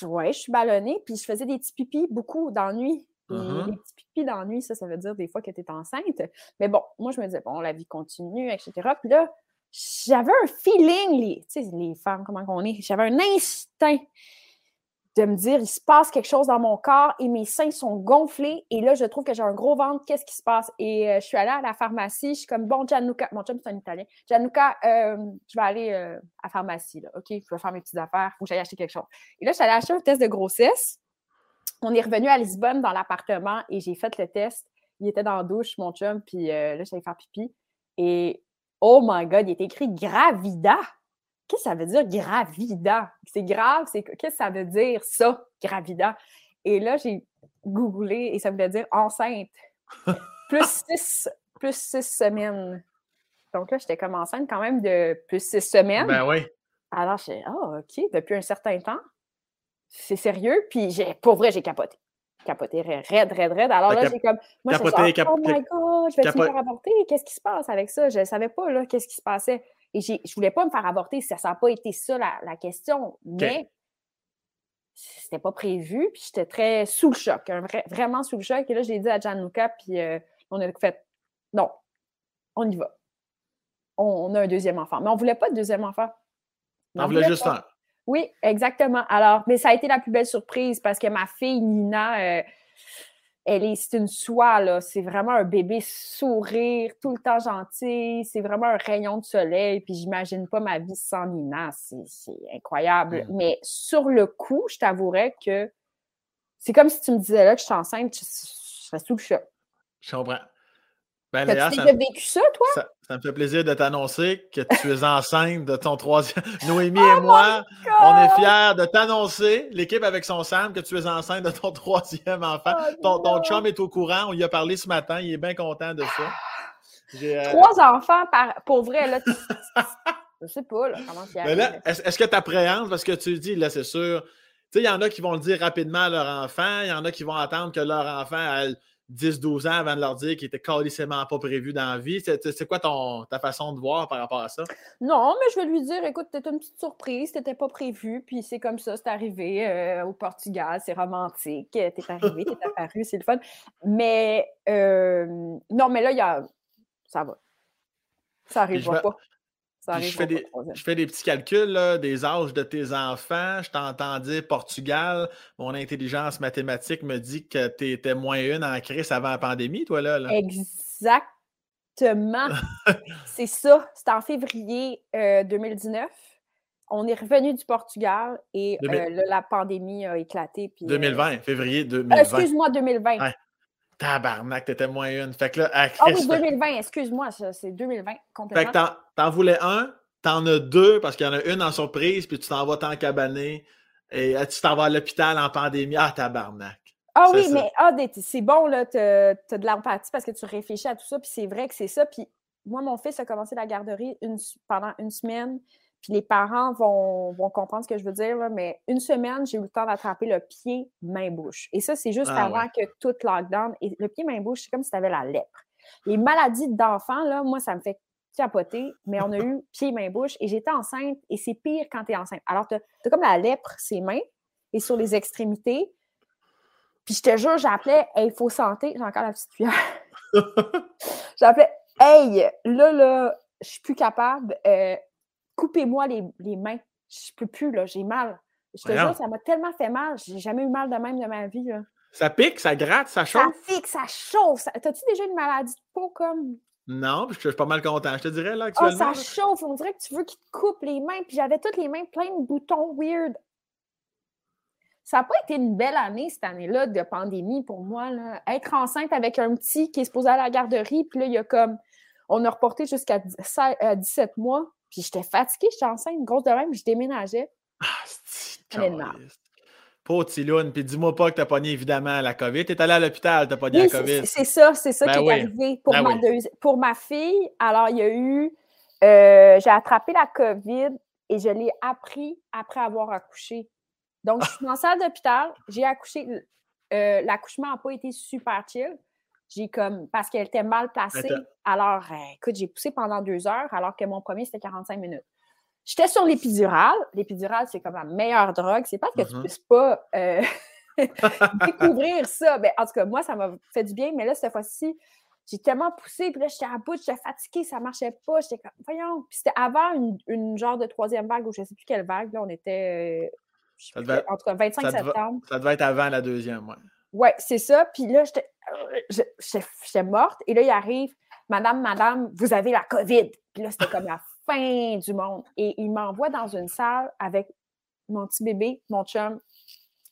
Je- Ouais, je suis ballonnée. Puis je faisais des petits pipis beaucoup la nuit. Puis Mhm. les petits pipis nuit, ça, ça veut dire des fois que tu es enceinte. Mais bon, moi, je me disais, bon, la vie continue, etc. Puis là, j'avais un feeling, les, tu sais, les femmes, comment on est, j'avais un instinct de me dire, il se passe quelque chose dans mon corps et mes seins sont gonflés. Et là, je trouve que j'ai un gros ventre. Qu'est-ce qui se passe? Et euh, je suis allée à la pharmacie. Je suis comme, bon, Gianluca, mon chum, c'est un Italien. Gianluca, euh, je vais aller euh, à la pharmacie. Là. OK, je vais faire mes petites affaires. Il faut que j'aille acheter quelque chose. Et là, je suis allée acheter un test de grossesse. On est revenu à Lisbonne dans l'appartement et j'ai fait le test. Il était dans la douche, mon chum, puis là, j'allais faire pipi. Et oh my God, il est écrit Gravida. Qu'est-ce que ça veut dire gravida? C'est grave, c'est qu'est-ce que ça veut dire ça, gravida? Et là, j'ai googlé et ça voulait dire enceinte. plus six, plus six semaines. Donc là, j'étais comme enceinte quand même de plus six semaines. Ben oui. Alors, je ah, OK, depuis un certain temps. C'est sérieux. Puis, j'ai, pour vrai, j'ai capoté. capoté raide, raide, raide. Alors là, j'ai comme. Moi, je suis oh my God, je vais me faire avorter? Qu'est-ce qui se passe avec ça? Je ne savais pas, là, qu'est-ce qui se passait. Et je ne voulais pas me faire avorter. Ça n'a pas été ça la, question. Mais c'était pas prévu. Puis j'étais très sous le choc, vraiment sous le choc. Et là, j'ai dit à Gianluca, puis euh, on a fait non, on y va. On, a un deuxième enfant. Mais on ne voulait pas de deuxième enfant. On, voulait juste un. Oui, exactement. Alors, mais ça a été la plus belle surprise parce que ma fille Nina, euh, elle est, c'est une soie, là. C'est vraiment un bébé sourire, tout le temps gentil. C'est vraiment un rayon de soleil. Puis j'imagine pas ma vie sans Nina. C'est, incroyable. Mm. Mais sur le coup, je t'avouerais que c'est comme si tu me disais là que je suis enceinte, je, serais sous le choc. Je comprends. Ben, As-tu déjà vécu ça, toi? Ça, me fait plaisir de t'annoncer que tu es enceinte de ton troisième. Noémie et oh moi, on est fiers de t'annoncer, l'équipe avec son Sam, que tu es enceinte de ton troisième enfant. Oh ton, chum est au courant, on y a parlé ce matin, il est bien content de ça. Euh, Trois enfants par... pour vrai, là. Je sais pas, là, comment tu Est-ce que tu appréhendes? Parce que tu dis, là, c'est sûr. Tu sais, il y en a qui vont le dire rapidement à leur enfant, il y en a qui vont attendre que leur enfant. Elle 10-12 ans avant de leur dire qu'ils étaient carrément pas prévus dans la vie. C'est quoi ton, ta façon de voir par rapport à ça? Non, mais je vais lui dire écoute, c'était une petite surprise, t'étais pas prévu, puis c'est comme ça, c'est arrivé euh, au Portugal, c'est romantique, t'es arrivé, t'es apparu, c'est le fun. Mais euh, non, mais là, il y a. Ça va. Ça arrivera pas je, fais des, je fais des petits calculs des âges de tes enfants. Je t'entends dire Portugal. Mon intelligence mathématique me dit que tu étais moins une en crise avant la pandémie, toi, là. Exactement. c'est ça. C'était en février 2019. Euh, On est revenu du Portugal et euh, la pandémie a éclaté. Puis, 2020, euh, février 2020. Excuse-moi, 2020. Tabarnak, t'étais moins une. Fait que là, Ah oui, 2020, excuse-moi, c'est 2020 complètement. Fait que t'en voulais un, t'en as deux parce qu'il y en a une en surprise, puis tu t'en vas t'en cabaner et euh, tu t'en vas à l'hôpital en pandémie. Ah, tabarnak. Ah oui, mais ah, c'est bon, là, t'as as de l'empathie parce que tu réfléchis à tout ça, puis c'est vrai que c'est ça. Puis moi, mon fils a commencé la garderie une, pendant une semaine. Puis les parents vont, comprendre ce que je veux dire, mais une semaine, j'ai eu le temps d'attraper le pied main-bouche. Et ça, c'est juste ah avant que tout lockdown. Et le pied main-bouche, c'est comme si tu avais la lèpre. Les maladies d'enfants, là, moi, ça me fait capoter, mais on a eu pied main-bouche et j'étais enceinte et c'est pire quand tu es enceinte. Alors, tu as, comme la lèpre, ses mains et sur les extrémités. Puis je te jure, j'appelais il faut santé, j'ai encore la petite cuillère. j'appelais Hey, là, là, je suis plus capable. Euh, coupez-moi les, mains. Je peux plus, là, j'ai mal. Je te jure, ça m'a tellement fait mal. J'ai jamais eu mal de même de ma vie. Là. Ça pique, ça gratte, ça chauffe? Ça pique, ça chauffe. T'as-tu déjà une maladie de peau comme? Non, parce que je suis pas mal content, je te dirais, là, actuellement. Oh, ça chauffe. On dirait que tu veux qu'il te coupe les mains. Puis j'avais toutes les mains pleines de boutons weird. Ça n'a pas été une belle année, cette année-là, de pandémie pour moi. Là. Être enceinte avec un petit qui est supposé aller à la garderie, puis là, il y a comme. On a reporté jusqu'à 17 euh, mois. Puis j'étais fatiguée, j'étais enceinte, grosse de même, je déménageais. Ah, c'est Pauvre Tiloune, puis dis-moi pas que t'as pogné évidemment la COVID. T'es allé à l'hôpital, t'as pogné la COVID. C'est ça, c'est ça ben qui est arrivé pour, ben ma pour ma fille. Alors, il y a eu. Euh, j'ai attrapé la COVID et je l'ai appris après avoir accouché. Donc, je suis dans la salle d'hôpital, j'ai accouché. Euh, l'accouchement n'a pas été super chill. J'ai comme, parce qu'elle était mal placée. Alors, euh, écoute, j'ai poussé pendant deux heures, alors que mon premier, c'était 45 minutes. J'étais sur l'épidurale. L'épidurale, c'est comme la meilleure drogue. C'est pas que tu tu mm-hmm. puisses pas euh, découvrir ça. Ben, en tout cas, moi, ça m'a fait du bien, mais là, cette fois-ci, j'ai tellement poussé, puis là, j'étais à bout, j'étais fatiguée, ça marchait pas. J'étais comme, voyons. Puis c'était avant une, genre de troisième vague, ou je sais plus quelle vague, là, on était, euh, en tout cas, 25 septembre. ça devait être avant la deuxième, ouais. Ouais, c'est ça. Puis là, j'étais morte. Et là, il arrive, Madame, Madame, vous avez la COVID. Puis là, c'était comme la fin du monde. Et il m'envoie dans une salle avec mon petit bébé, mon chum,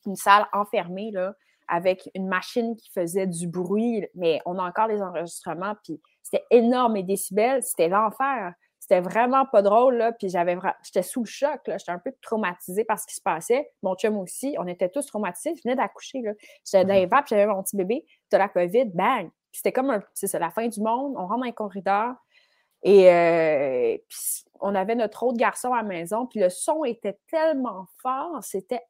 une salle enfermée, là, avec une machine qui faisait du bruit. Mais on a encore les enregistrements. Puis c'était énorme et décibels. C'était l'enfer. C'était vraiment pas drôle, là. Puis j'avais j'étais sous le choc, là. J'étais un peu traumatisée par ce qui se passait. Mon chum aussi. On était tous traumatisés. Je venais d'accoucher, là. J'étais dans les vapes, j'avais mon petit bébé. de la COVID, bang! C'était comme un, c'est ça, la fin du monde. On rentre dans un corridor. Et euh, puis on avait notre autre garçon à la maison. Puis le son était tellement fort, c'était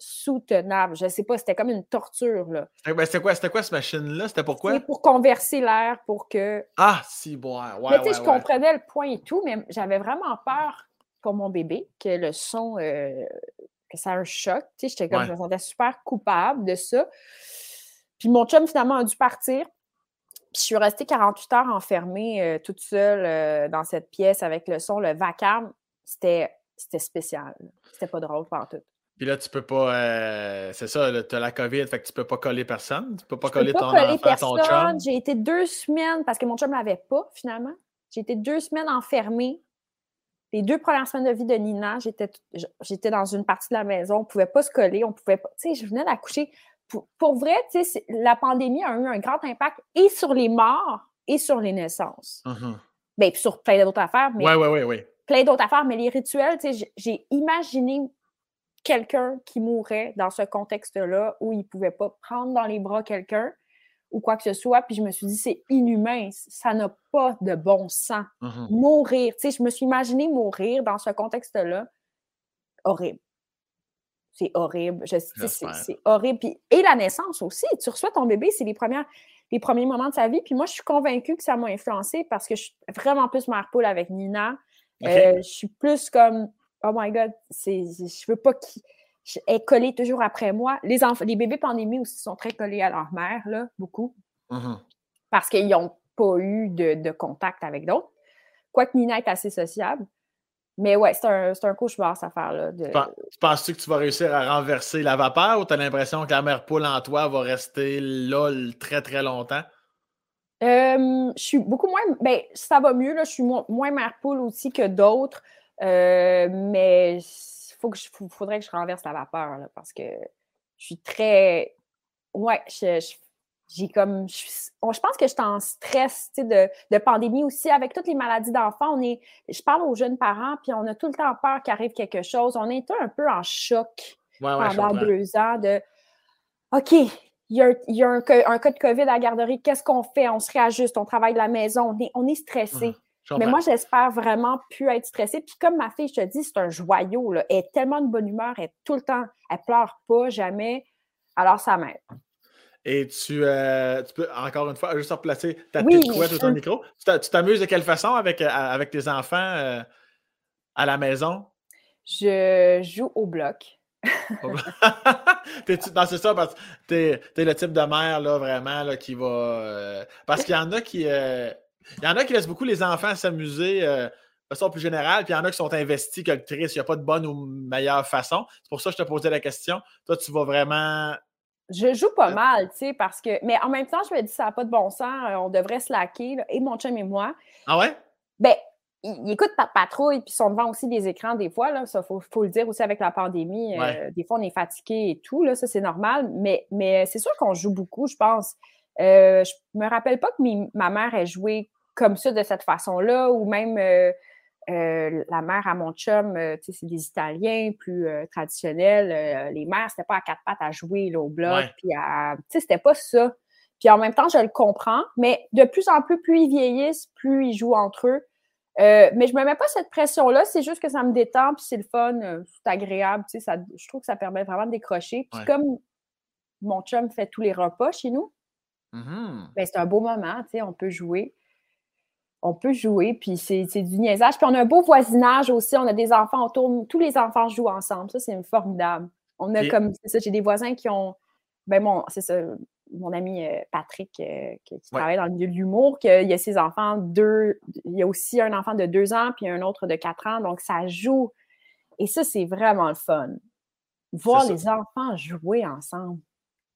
insoutenable. Je ne sais pas, c'était comme une torture. Là. Ben, c'était quoi, quoi cette machine-là? C'était pourquoi? C'était pour converser l'air, pour que. Ah, si, bon, ouais. mais tu sais, je comprenais le point et tout, mais j'avais vraiment peur pour mon bébé que le son, euh, que ça un choc. Tu sais, j'étais comme, je me sentais super coupable de ça. Puis mon chum, finalement, a dû partir. Puis je suis restée 48 heures enfermée euh, toute seule euh, dans cette pièce avec le son, le vacarme. C'était spécial. C'était pas drôle pendant tout. Puis là, tu peux pas. Euh, c'est ça, tu as la COVID, fait que tu peux pas coller personne. Tu peux pas je coller peux pas ton coller enfant, ton chum. J'ai été deux semaines, parce que mon chum ne l'avait pas finalement. J'ai été deux semaines enfermée. Les deux premières semaines de vie de Nina, j'étais dans une partie de la maison. On ne pouvait pas se coller. On pouvait pas. Tu sais, je venais d'accoucher. Pour, pour, vrai, tu sais, la pandémie a eu un grand impact et sur les morts et sur les naissances. Uh-huh. Bien, puis sur plein d'autres affaires. Mais ouais, ouais, ouais, ouais. Plein d'autres affaires, mais les rituels, tu sais, j'ai imaginé quelqu'un qui mourrait dans ce contexte-là où il ne pouvait pas prendre dans les bras quelqu'un ou quoi que ce soit. Puis je me suis dit, c'est inhumain, ça n'a pas de bon sens. Mm-hmm. Mourir, tu sais, je me suis imaginé mourir dans ce contexte-là. Horrible. C'est horrible. C'est horrible. Puis, et la naissance aussi. Tu reçois ton bébé, c'est les, premières, les premiers moments de sa vie. Puis moi, je suis convaincue que ça m'a influencé parce que je suis vraiment plus mère poule avec Nina. Euh, je suis plus comme oh my God, je veux pas qu'il est collé toujours après moi. Les, enfants, les bébés pandémie aussi sont très collés à leur mère, là, beaucoup. Mm-hmm. Parce qu'ils n'ont pas eu de, contact avec d'autres. Quoique Nina est assez sociable. Mais ouais, c'est un, un, cauchemar, cette affaire-là. De... Tu penses-tu que tu vas réussir à renverser la vapeur ou tu as l'impression que la mère poule en toi va rester là très, très longtemps? je suis beaucoup moins. Ben, ça va mieux, là. Je suis moins mère poule aussi que d'autres. Euh, mais il faut que je, faudrait que je renverse la vapeur parce que je suis très. Ouais, j'ai comme. Je, pense que je suis en stress de, de, pandémie aussi. Avec toutes les maladies d'enfants, on est. Je parle aux jeunes parents, puis on a tout le temps peur qu'il arrive quelque chose. On est un peu en choc pendant deux ans de OK, il y a, il y a un, un, cas de COVID à la garderie, qu'est-ce qu'on fait? On se réajuste, on travaille de la maison, on est, on est stressé. Mais moi, j'espère vraiment plus être stressée. Puis comme ma fille, je te dis, c'est un joyau. Là. Elle est tellement de bonne humeur, elle est tout le temps, elle pleure pas, jamais. Alors, ça m'aide. Et tu, euh, tu, peux, encore une fois, juste replacer ta petite couette ou ton micro. Tu t'amuses de quelle façon avec, euh, avec tes enfants euh, à la maison? Je joue au bloc. non, c'est ça, parce que t'es es le type de mère, là, vraiment, là, qui va. parce qu'il y en a qui. Il y en a qui laissent beaucoup les enfants s'amuser euh, de façon plus générale, puis il y en a qui sont investis comme Il n'y a pas de bonne ou meilleure façon. C'est pour ça que je te posais la question. Toi, tu vas vraiment. Je joue pas mal, tu sais, parce que. Mais en même temps, je me dis, ça n'a pas de bon sens, euh, on devrait se laquer, et mon chum et moi. Ah ouais? Ben, ils écoutent pas de patrouille, puis ils sont devant aussi des écrans des fois, là. Ça, faut, faut le dire aussi avec la pandémie. Euh, des fois, on est fatigué et tout, là, ça, c'est normal. Mais, mais c'est sûr qu'on joue beaucoup, je pense. je me rappelle pas que ma mère ait joué comme ça, de cette façon-là, ou même euh, euh, la mère à mon chum, euh, c'est des Italiens plus traditionnels. les mères, c'était pas à quatre pattes à jouer au bloc, puis à. c'était pas ça. Puis en même temps, je le comprends, mais de plus en plus, plus ils vieillissent, plus ils jouent entre eux. mais je me mets pas cette pression-là, c'est juste que ça me détend, puis c'est le fun, c'est agréable, ça, je trouve que ça permet vraiment de décrocher. Puis comme mon chum fait tous les repas chez nous, mmh ben, c'est un beau moment, on peut jouer on peut jouer, puis c'est du niaisage. Puis on a un beau voisinage aussi, on a des enfants autour, tous les enfants jouent ensemble, ça c'est formidable. On a comme, c'est ça, j'ai des voisins qui ont, ben mon, c'est ça, mon ami euh, Patrick euh, qui, travaille dans le milieu de l'humour, qu'il y a ses enfants, deux, il y a aussi un enfant de deux ans, puis un autre de quatre ans, donc ça joue. Et ça, c'est vraiment le fun. Voir les enfants jouer ensemble.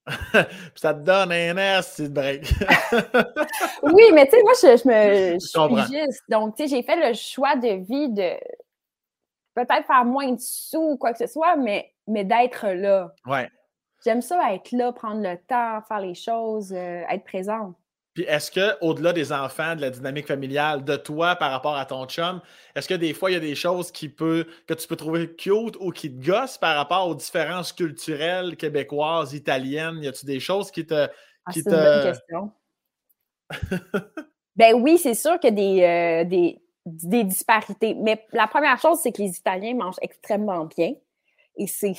ça te donne un air, c'est break. oui, mais tu sais, moi, je, me je suis juste. Donc, tu sais, j'ai fait le choix de vie de peut-être faire moins de sous ou quoi que ce soit, mais, mais d'être là. Ouais. J'aime ça, être là, prendre le temps, faire les choses, euh, être présente. Puis est-ce que, au-delà des enfants, de la dynamique familiale, de toi par rapport à ton chum, est-ce que des fois, il y a des choses qui peut, que tu peux trouver cute ou qui te gossent par rapport aux différences culturelles québécoises, italiennes? Y a-tu des choses qui te. Ah, c'est une bonne question. ben oui, c'est sûr qu'il y a des, euh, des, disparités. Mais la première chose, c'est que les Italiens mangent extrêmement bien. Et c'est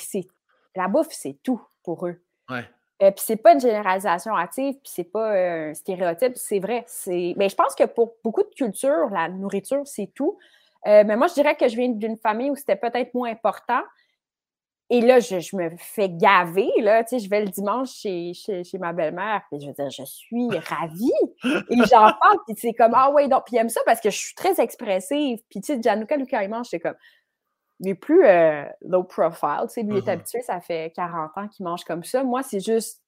La bouffe, c'est tout pour eux. Ouais. Euh, puis c'est pas une généralisation active, puis c'est pas euh, un stéréotype, c'est vrai. Mais je pense que pour beaucoup de cultures, la nourriture, c'est tout. Euh, mais moi, je dirais que je viens d'une famille où c'était peut-être moins important. Et là, je, me fais gaver, là, tu sais, je vais le dimanche chez, chez, ma belle-mère, puis je veux dire, je suis ravie. Et j'en parle, puis c'est comme, ah ouais, donc, puis aime ça parce que je suis très expressive. Puis tu sais, il mange, c'est comme, il est plus euh, low profile, tu sais, lui, il est Mhm. habitué, ça fait 40 ans qu'il mange comme ça. Moi, c'est juste,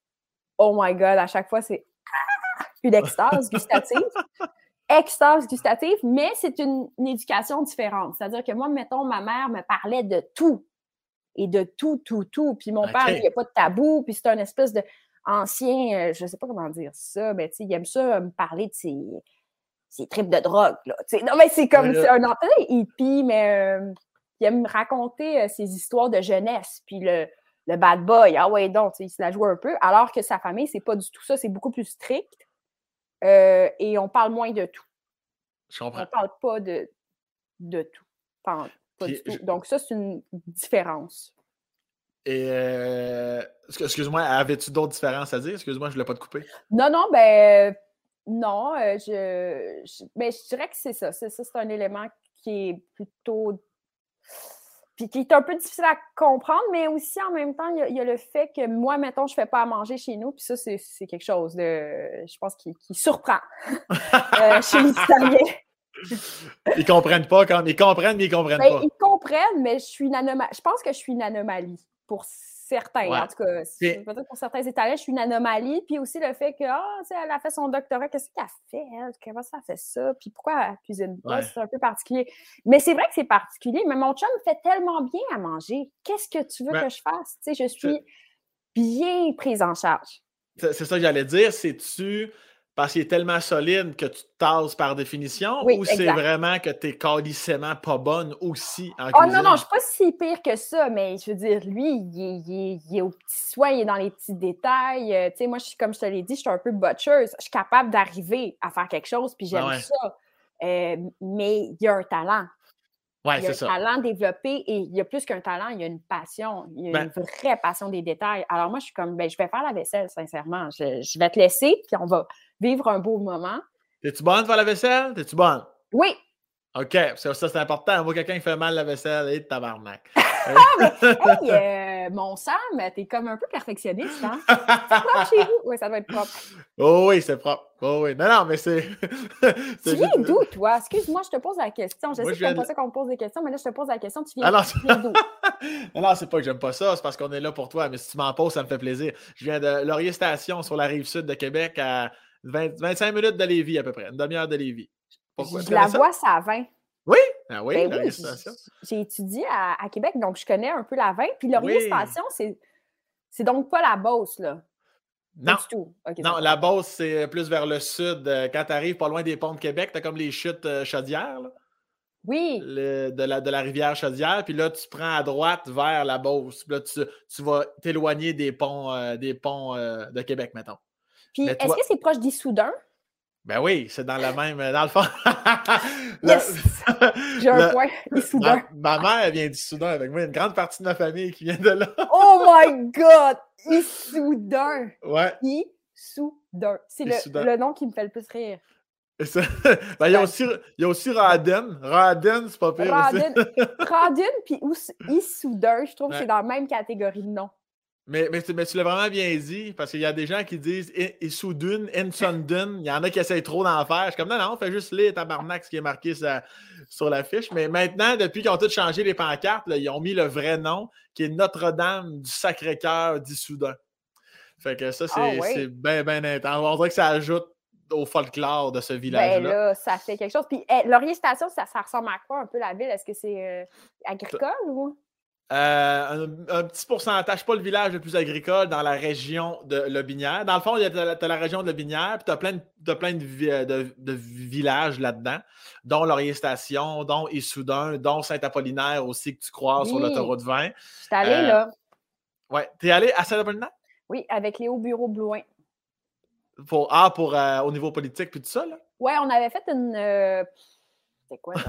oh my God, à chaque fois, c'est une extase gustative. Extase gustative, mais c'est une, une éducation différente. C'est-à-dire que moi, mettons, ma mère me parlait de tout et de tout, tout, tout. Puis mon père, lui, il n'y a pas de tabou, puis c'est un espèce de ancien, euh, je ne sais pas comment dire ça, mais tu sais, il aime ça euh, me parler de ses, ses tripes de drogue, là. Non, mais c'est comme, Ouais, là. un entretien hippie, mais euh, il aime me raconter euh, ses histoires de jeunesse, puis le, le bad boy, ah ouais, donc, il se la joue un peu, alors que sa famille, c'est pas du tout ça, c'est beaucoup plus strict, euh, et on parle moins de tout. Je On comprends. parle pas de, de tout. Pas, du tout. je- Donc, ça, c'est une différence. Et euh, excu- excuse-moi, avais-tu d'autres différences à dire? Excuse-moi, je voulais pas te couper. Non, non, ben non, euh, je, je, ben, je dirais que c'est ça. C'est ça, c'est un élément qui est plutôt. Puis qui est un peu difficile à comprendre, mais aussi en même temps, il y a, il y a le fait que moi, mettons, je ne fais pas à manger chez nous, puis ça, c'est c'est quelque chose de, je pense, qui, qui surprend euh, chez les Italiens. Ils comprennent pas quand ils comprennent, mais ils comprennent Ben, pas. ils comprennent, mais je suis une anomalie. Je pense que je suis une anomalie pour certains. Ouais. En tout cas, Puis- peut-être pour certains Italiens, je suis une anomalie. Puis aussi le fait que, ah, tu sais, elle a fait son doctorat, qu'est-ce qu'elle fait, elle? Comment ça fait ça? Puis pourquoi elle cuisine pas? Ouais. C'est un peu particulier. Mais c'est vrai que c'est particulier, mais mon chum fait tellement bien à manger. Qu'est-ce que tu veux Ben, que je fasse? Tu sais, je suis bien prise en charge. C'est c'est ça que j'allais dire. C'est-tu parce qu'il est tellement solide que tu te tasses par définition Oui, ou c'est vraiment que tu es calicément pas bonne aussi en Oh cuisine? non, non, je suis pas si pire que ça, mais je veux dire, lui, il est, il est- il est au petit soin, il est dans les petits détails. Euh, tu sais, moi, je suis, comme je te l'ai dit, je suis un peu butcheuse. Je suis capable d'arriver à faire quelque chose, puis j'aime Ah ouais. ça. Euh, mais il y a un talent. Ouais, il y a un ça. talent développé et il y a plus qu'un talent, il y a une passion. Il y a Ben- une vraie passion des détails. Alors moi, je suis comme, ben, je vais faire la vaisselle, sincèrement. Je, je vais te laisser, puis on va vivre un beau moment. T'es-tu bonne pour la vaisselle? T'es-tu bonne? Oui, OK, ça, ça, c'est important. Moi, quelqu'un qui fait mal la vaisselle, et tabarnak. hey, euh, mon Sam, t'es comme un peu perfectionniste, hein? propre chez vous? Oui, ça doit être propre. oh oui, c'est propre. Oh oui. Non, non, mais c'est. Tu c'est viens d'où, toi? Excuse-moi, je te pose la question. Je Moi, sais que t'aimes pas de- ça qu'on me pose des questions, mais là, je te pose la question. Tu viens, Ah non, d'où? non, non, c'est pas que j'aime pas ça, c'est parce qu'on est là pour toi. Mais si tu m'en poses, ça me fait plaisir. Je viens de Laurier Station sur la rive sud de Québec à 20 25 minutes de Lévis à peu près, une demi-heure de Lévis. Pourquoi? Je la ça? vois, ça à 20. Oui? Ah oui, Ben oui, j'ai étudié à, à Québec, donc je connais un peu la 20. Puis Laurier Oui. Station, c'est, donc pas la Beauce, là. Pas Non, du tout. Non, la Beauce, c'est plus vers le sud. Euh, Quand tu arrives pas loin des ponts de Québec, tu as comme les chutes euh, Chaudière, là, Oui, le- de, la, de la rivière Chaudière. Puis là, tu prends à droite vers la Beauce. Puis là, tu, tu vas t'éloigner des ponts, euh, des ponts euh, de Québec, mettons. Puis est-ce toi- que c'est proche d'Issoudun? Ben oui, c'est dans la même. Dans le fond. Yes! J'ai un le- point, Issoudun. Ma, ma mère vient du Soudan avec moi. Une grande partie de ma famille qui vient de là. Oh my God! Issoudun! Ouais. Issoudun. C'est le, le nom qui me fait le plus rire. Ça- ben, il y a aussi, il y a aussi Raden. Raden, c'est pas pire Raden, aussi. Radun puis Issoudun, je trouve que c'est dans la même catégorie de nom. Mais, mais, tu- mais tu l'as vraiment bien dit, parce qu'il y a des gens qui disent Issoudun, Insundun. Il y en a qui essayent trop d'en faire. Je suis comme non, non, fais juste lire tabarnak ce qui est marqué sur, sur l'affiche. Mais maintenant, depuis qu'ils ont tous changé les pancartes, là, ils ont mis le vrai nom, qui est Notre-Dame du Sacré-Cœur d'Issoudun. Fait que ça, c'est Ah c'est bien, bien intense. On dirait que ça ajoute au folklore de ce Ben village-là. là, ça fait quelque chose. Puis eh, Laurier Station, ça, ça ressemble à quoi un peu la ville? Est-ce que c'est euh, agricole ou? Euh, un, un petit pourcentage, pas le village le plus agricole dans la région de Lobinière. Dans le fond, il y a t'as la, région de Lobinière, puis tu as plein, de, plein de, vi- de- de villages là-dedans, dont Laurier Station, dont Issoudun, dont Saint-Apollinaire aussi que tu croises sur Oui. l'autoroute 20. Je suis allée Euh, là. Ouais. T'es allé à Saint-Apollinaire? Oui, avec Léo Bureau Blouin. Pour, ah, pour, euh, au niveau politique, puis tout ça, là? Ouais, on avait fait une. C'est quoi donc?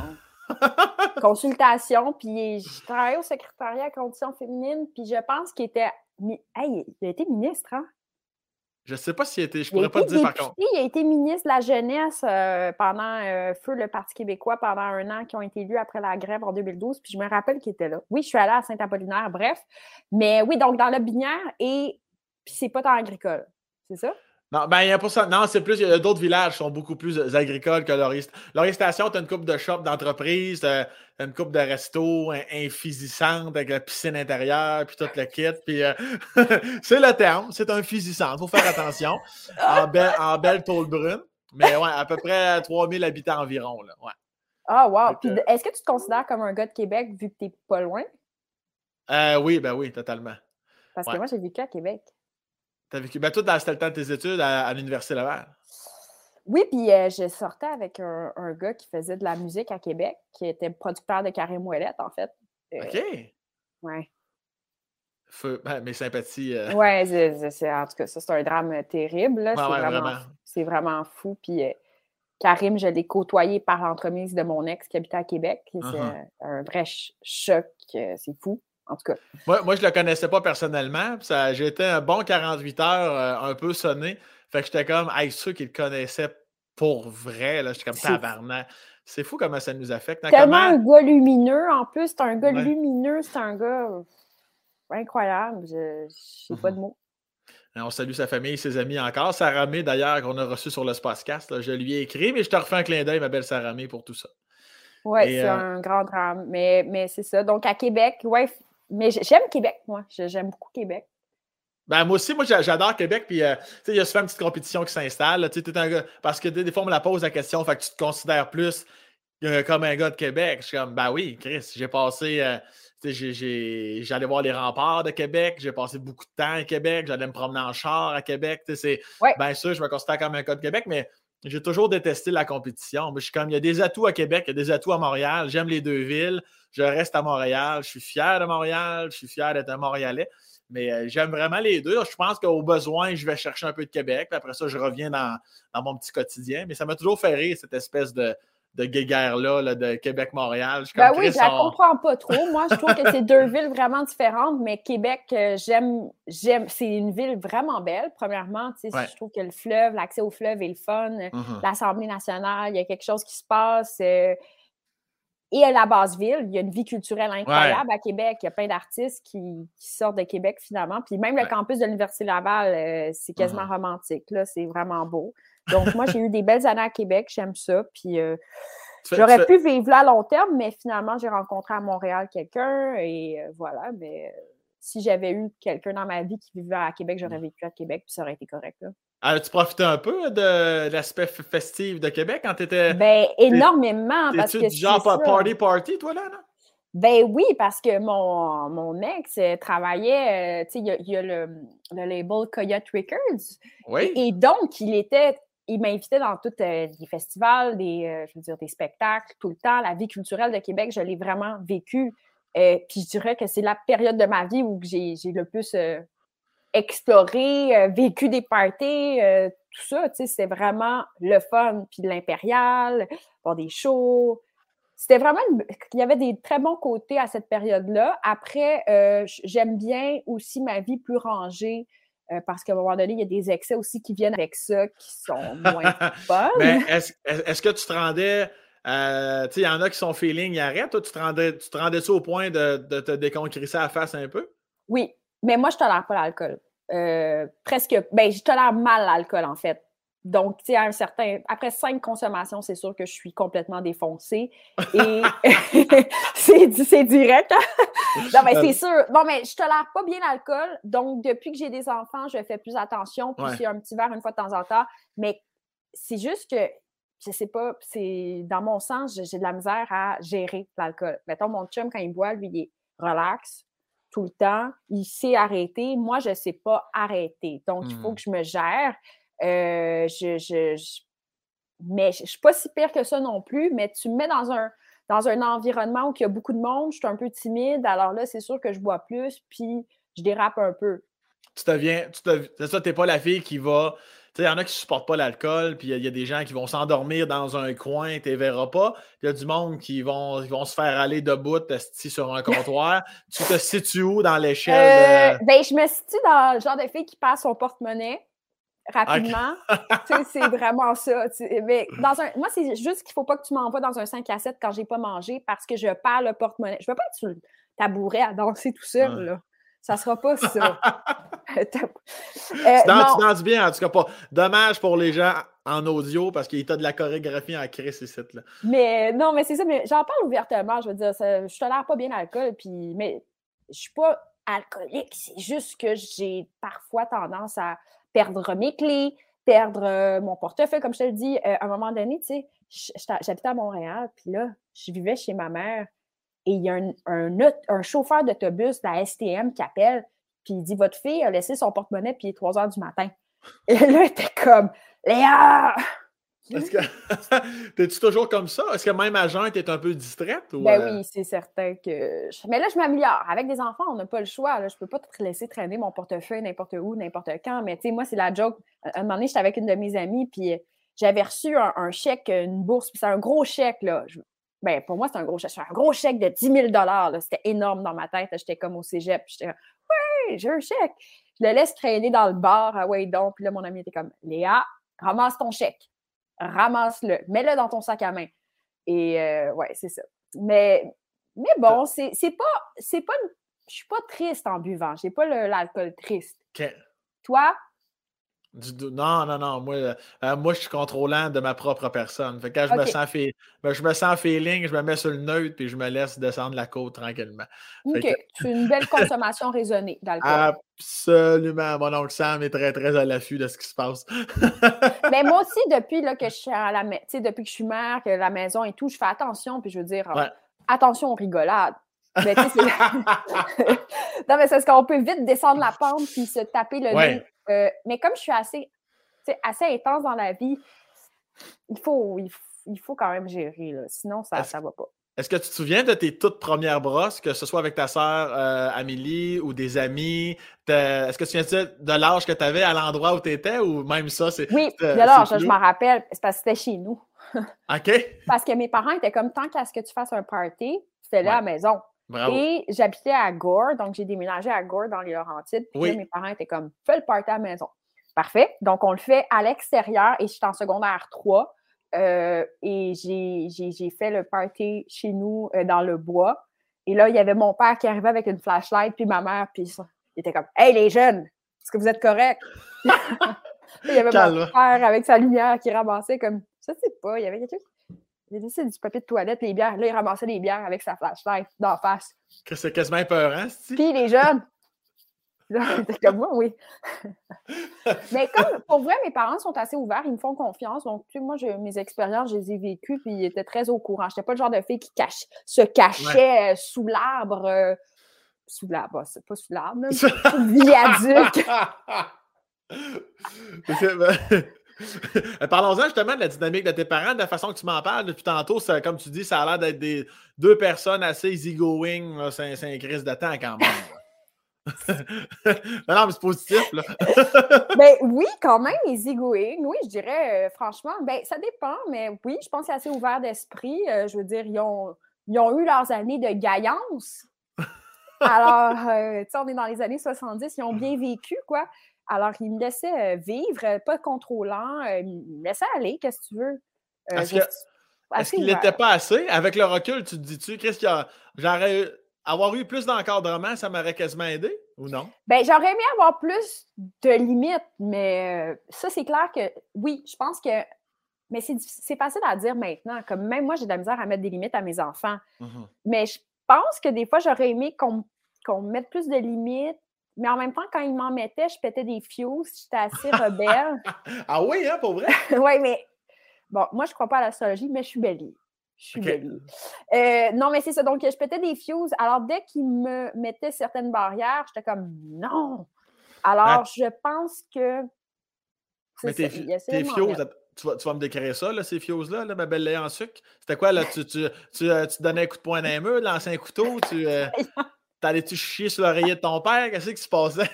Consultation, puis je travaillais au secrétariat à conditions féminines, puis je pense qu'il était. Hey, il a été ministre, hein? Je ne sais pas s'il a été, je pourrais pas te dire par contre. Il a été ministre de la Jeunesse euh, pendant euh, Feu le Parti québécois pendant un an, qui ont été élus après la grève en 2012. Puis je me rappelle qu'il était là. Oui, je suis allée à Saint-Apollinaire, bref. Mais oui, donc dans la Binière et puis c'est pas tant agricole. C'est ça? Non, ben, il y a pas ça. Non, c'est plus, il y a d'autres villages qui sont beaucoup plus euh, agricoles que Laurier. Laurier Station, tu as une coupe de shop d'entreprise, tu as une coupe de resto infisissante avec la piscine intérieure, puis tout le kit. Puis euh, c'est le terme, c'est un physissant. Il faut faire attention. En belle, en belle tôle brune. Mais ouais, à peu près 3000 habitants environ. Là, ouais. Ah, wow. Puis est-ce que tu te considères comme un gars de Québec vu que tu n'es pas loin? Euh, oui, ben oui, totalement. Parce que moi, j'ai vécu à Québec. T'as vécu. Ben, toi, c'était le temps de tes études à, l'Université Laval? Oui, puis euh, je sortais avec un, gars qui faisait de la musique à Québec, qui était producteur de Carré Ouellette, en fait. Euh, OK. Ouais. Feu, ben, mes sympathies. Euh... Ouais, c'est, en tout cas, ça, c'est un drame terrible. c'est, vraiment, c'est vraiment fou. Puis Karim, je l'ai côtoyé par l'entremise de mon ex qui habitait à Québec. C'est uh-huh. un vrai choc. c'est fou en tout cas. Moi, je ne le connaissais pas personnellement. Été un bon 48 heures euh, un peu sonné. Fait que j'étais comme, hey, ceux qui le connaissaient pour vrai, là, j'étais comme tabarnak. C'est fou comment ça nous affecte. Hein, Tellement un gars lumineux, en plus, c'est un gars lumineux, c'est un gars incroyable. Je n'ai pas de mots. On salue sa famille, ses amis encore. Sarah May, d'ailleurs, qu'on a reçu sur le Spacecast. Je lui ai écrit, mais je te refais un clin d'œil, ma belle Sarah May, pour tout ça. Oui, c'est euh, un grand drame. Mais, mais c'est ça. Donc, à Québec, ouais, mais j'aime Québec, moi. J'aime beaucoup Québec. Ben, moi aussi, moi, j'adore Québec. Puis, euh, il y a souvent une petite compétition qui s'installe. Parce que des, fois, on me la pose la question, fait que tu te considères plus euh, comme un gars de Québec. Je suis comme, ben oui, Chris, j'ai passé. Euh, j'allais voir les remparts de Québec, j'ai passé beaucoup de temps à Québec, j'allais me promener en char à Québec. C'est bien sûr, je me considère comme un gars de Québec, mais j'ai toujours détesté la compétition. suis comme, il y a des atouts à Québec, il y a des atouts à Montréal. J'aime les deux villes. Je reste à Montréal. Je suis fier de Montréal. Je suis fier d'être un Montréalais. Mais euh, j'aime vraiment les deux. Je pense qu'au besoin, je vais chercher un peu de Québec. après ça, je reviens dans, mon petit quotidien. Mais ça m'a toujours fait rire, cette espèce de, de guéguerre-là de Québec-Montréal. Ben oui, je la comprends pas trop. Moi, je trouve que c'est deux villes vraiment différentes, mais Québec, euh, j'aime, j'aime. C'est une ville vraiment belle, premièrement. Je trouve que le fleuve, l'accès au fleuve est le fun. Mm-hmm. L'Assemblée nationale, il y a quelque chose qui se passe. Euh, et à la base ville, il y a une vie culturelle incroyable à Québec. Il y a plein d'artistes qui, sortent de Québec finalement. Puis même le campus de l'Université Laval, euh, c'est quasiment uh-huh. romantique. Là, c'est vraiment beau. Donc moi, j'ai eu des belles années à Québec. J'aime ça. Puis euh, j'aurais pu vivre là à long terme, mais finalement, j'ai rencontré à Montréal quelqu'un et euh, voilà. Mais si j'avais eu quelqu'un dans ma vie qui vivait à Québec, j'aurais mm. vécu à Québec, puis ça aurait été correct. Là. As-tu profité un peu de l'aspect festif de Québec quand tu étais. Ben, énormément. Parce que genre party party, toi, là, non? Ben oui, parce que mon, mon ex euh, travaillait, euh, tu sais, il y, a, le, le, label Coyote Records. Oui. Et, donc, il était, il m'invitait dans tous euh, les festivals, des, je veux dire, des spectacles, tout le temps. La vie culturelle de Québec, je l'ai vraiment vécue. puis je dirais que c'est la période de ma vie où j'ai le plus exploré, euh, vécu des parties, euh, tout ça, c'était vraiment le fun. Puis l'impérial, voir des shows. C'était vraiment, il y avait des très bons côtés à cette période-là. Après, euh, j'aime bien aussi ma vie plus rangée. Parce qu'à un moment donné, il y a des excès aussi qui viennent avec ça, qui sont moins. Mais est-ce que tu te rendais tu sais, il y en a qui sont feeling, ils arrêtent. Toi, tu te rendais, tu te rendais ça au point de, de te déconcrisser à la face un peu? Oui, mais moi, je tolère pas l'alcool. Euh, presque, ben, je tolère mal l'alcool, en fait. Donc, tu sais, un certain. Après cinq consommations, c'est sûr que je suis complètement défoncée. Et c'est direct. Hein? non, mais c'est sûr. Bon, mais je tolère pas bien l'alcool. Donc, depuis que j'ai des enfants, je fais plus attention. Puis, j'ai un petit verre une fois de temps en temps. Mais c'est juste que, je sais pas, c'est dans mon sens, j'ai de la misère à gérer l'alcool. Mettons, mon chum, quand il boit, lui, il est relax tout le temps. Il sait arrêter. Moi, je ne sais pas arrêter. Donc, il faut mmh. que je me gère. Euh, je, Mais je ne suis pas si pire que ça non plus, mais tu me mets dans un, dans un environnement où il y a beaucoup de monde, je suis un peu timide, alors là, c'est sûr que je bois plus, puis je dérape un peu. Tu deviens, tu c'est ça, tu n'es pas la fille qui va il y en a qui ne supportent pas l'alcool, puis il y, a des gens qui vont s'endormir dans un coin, tu ne verras pas. Il y a du monde qui vont, vont se faire aller debout sur un comptoir. tu te situes où dans l'échelle? Euh, ben, je me situe dans le genre de fille qui passe son porte-monnaie rapidement. c'est vraiment ça. Mais dans un, moi, c'est juste qu'il ne faut pas que tu m'envoies dans un 5 à 7 quand je n'ai pas mangé parce que je perds le porte-monnaie. Je ne veux pas être sur le tabouret à danser tout seul. Là. Ça sera pas ça. euh, tu, danses, bien, en tout cas pas. Dommage pour les gens en audio parce qu'il y a de la chorégraphie en crise ici. Là. Mais non, mais c'est ça, mais j'en parle ouvertement. Je veux dire, ça, je tolère pas bien l'alcool, puis mais je suis pas alcoolique. C'est juste que j'ai parfois tendance à perdre mes clés, perdre euh, mon portefeuille, comme je te le dis. Euh, à un moment donné, tu sais, j'habitais à Montréal, puis là, je vivais chez ma mère et il y a un, un, chauffeur d'autobus de la STM qui appelle, puis il dit Votre fille a laissé son porte-monnaie, puis il est 3 heures du matin. Et là, était comme Léa est-ce que t'es-tu toujours comme ça? Est-ce que même à jeun, t'es un peu distraite? Ou ben euh? oui, c'est certain que. Mais là, je m'améliore. Avec des enfants, on n'a pas le choix. Là. Je peux pas te laisser traîner mon portefeuille n'importe où, n'importe quand. Mais tu sais, moi, c'est la joke. À un moment donné, j'étais avec une de mes amies, puis j'avais reçu un, chèque, une bourse, puis c'est un gros chèque. Là. Ben, pour moi, c'est un gros chèque. Un gros chèque de 10 000 C'était énorme dans ma tête. J'étais comme au cégep. J'étais comme, ouais, j'ai un chèque. Je le laisse traîner dans le bar à ouais, donc. Puis là, mon ami était comme, Léa, ramasse ton chèque. Ramasse-le. Mets-le dans ton sac à main. Et euh, ouais, c'est ça. Mais, mais bon, c'est pas. C'est pas je suis pas triste en buvant. J'ai pas l'alcool triste. Toi, non, non, non. Moi, euh, moi, je suis contrôlant de ma propre personne. Fait quand je, me sens ben, je me sens feeling, je me mets sur le neutre puis je me laisse descendre la côte tranquillement. OK. C'est une belle consommation raisonnée d'alcool. Absolument. Mon oncle Sam est très, très à l'affût de ce qui se passe. Mais moi aussi, depuis là, que je suis à la depuis que je suis mère, que la maison et tout, je fais attention. Puis je veux dire, attention aux rigolades. Mais non, mais c'est parce qu'on peut vite descendre la pente puis se taper le nez euh, mais comme je suis assez, assez intense dans la vie, il faut, il, faut quand même gérer, là. sinon ça ne va pas. Est-ce que tu te souviens de tes toutes premières brosses, que ce soit avec ta sœur euh, Amélie ou des amis? Est-ce que tu te souviens de l'âge que tu avais à l'endroit où tu étais ou même ça? c'est Oui, de l'âge, je m'en rappelle. C'est parce que c'était chez nous. OK. Parce que mes parents étaient comme tant qu'à ce que tu fasses un party, c'était là à la maison. Et j'habitais à Gore, donc j'ai déménagé à Gore dans les Laurentides. Puis mes parents étaient comme, fais le party à la maison. Parfait. Donc, on le fait à l'extérieur et je suis en secondaire 3. Euh, et j'ai fait le party chez nous euh, dans le bois. Et là, il y avait mon père qui arrivait avec une flashlight, puis ma mère, puis il était comme Hey les jeunes, est-ce que vous êtes corrects? il y avait mon père avec sa lumière qui ramassait comme je sais pas, il y avait quelque chose il a laissé du papier de toilette, les bières. Là, il ramassait les bières avec sa flashlight d'en face. C'est quasiment peurant, cest Puis les jeunes. C'était comme moi, oui. Mais comme, pour vrai, mes parents sont assez ouverts, ils me font confiance. Donc, tu sais, moi, mes expériences, je les ai vécues, puis ils étaient très au courant. Je n'étais pas le genre de fille qui cache, se cachait euh, sous l'arbre. Euh, sous l'arbre, c'est pas sous l'arbre, viaduc. Euh, parlons-en justement de la dynamique de tes parents, de la façon que tu m'en parles depuis tantôt. comme tu dis, ça a l'air d'être des deux personnes assez easygoing. C'est un crise de temps quand même. non, mais c'est positif. Là. ben, oui, quand même, easygoing. Oui, je dirais, euh, franchement, ben, ça dépend, mais oui, je pense que c'est assez ouvert d'esprit. Euh, je veux dire, ils ont, ils ont eu leurs années de gaillance. Alors, tu sais, on est dans les années 70, ils ont bien vécu, quoi. Alors, il me laissait vivre, pas contrôlant, il me laissait aller, qu'est-ce que tu veux? Est-ce qu'il n'était pas assez? Avec le recul, tu te dis-tu, qu'est-ce qu'il y a. J'aurais avoir eu plus d'encadrement, ça m'aurait quasiment aidé ou non? Bien, j'aurais aimé avoir plus de limites, mais ça, c'est clair que oui, je pense que. Mais c'est facile à dire maintenant. Comme même moi, j'ai de la misère à mettre des limites à mes enfants. Mmh mais je pense que des fois, j'aurais aimé qu'on mette plus de limites mais en même temps, quand il m'en mettait, je pétais des fios. J'étais assez rebelle. ah oui, hein, pour vrai? oui, mais bon, moi, je ne crois pas à l'astrologie, mais je suis belle. Je suis belle. Euh, non, mais c'est ça. Donc, je pétais des fios. Alors, dès qu'il me mettait certaines barrières, j'étais comme non. Alors, je pense que. Mais tes, tes tu vas, tu vas, me décrire ça, là, ces fios-là, là, ma belle lait en sucre? C'était quoi, là? Tu, tu, tu, euh, tu, donnais un coup de poing les murs, lançais un couteau, tu. Euh, T'allais-tu chier sur l'oreiller de ton père? Qu'est-ce qui se passait?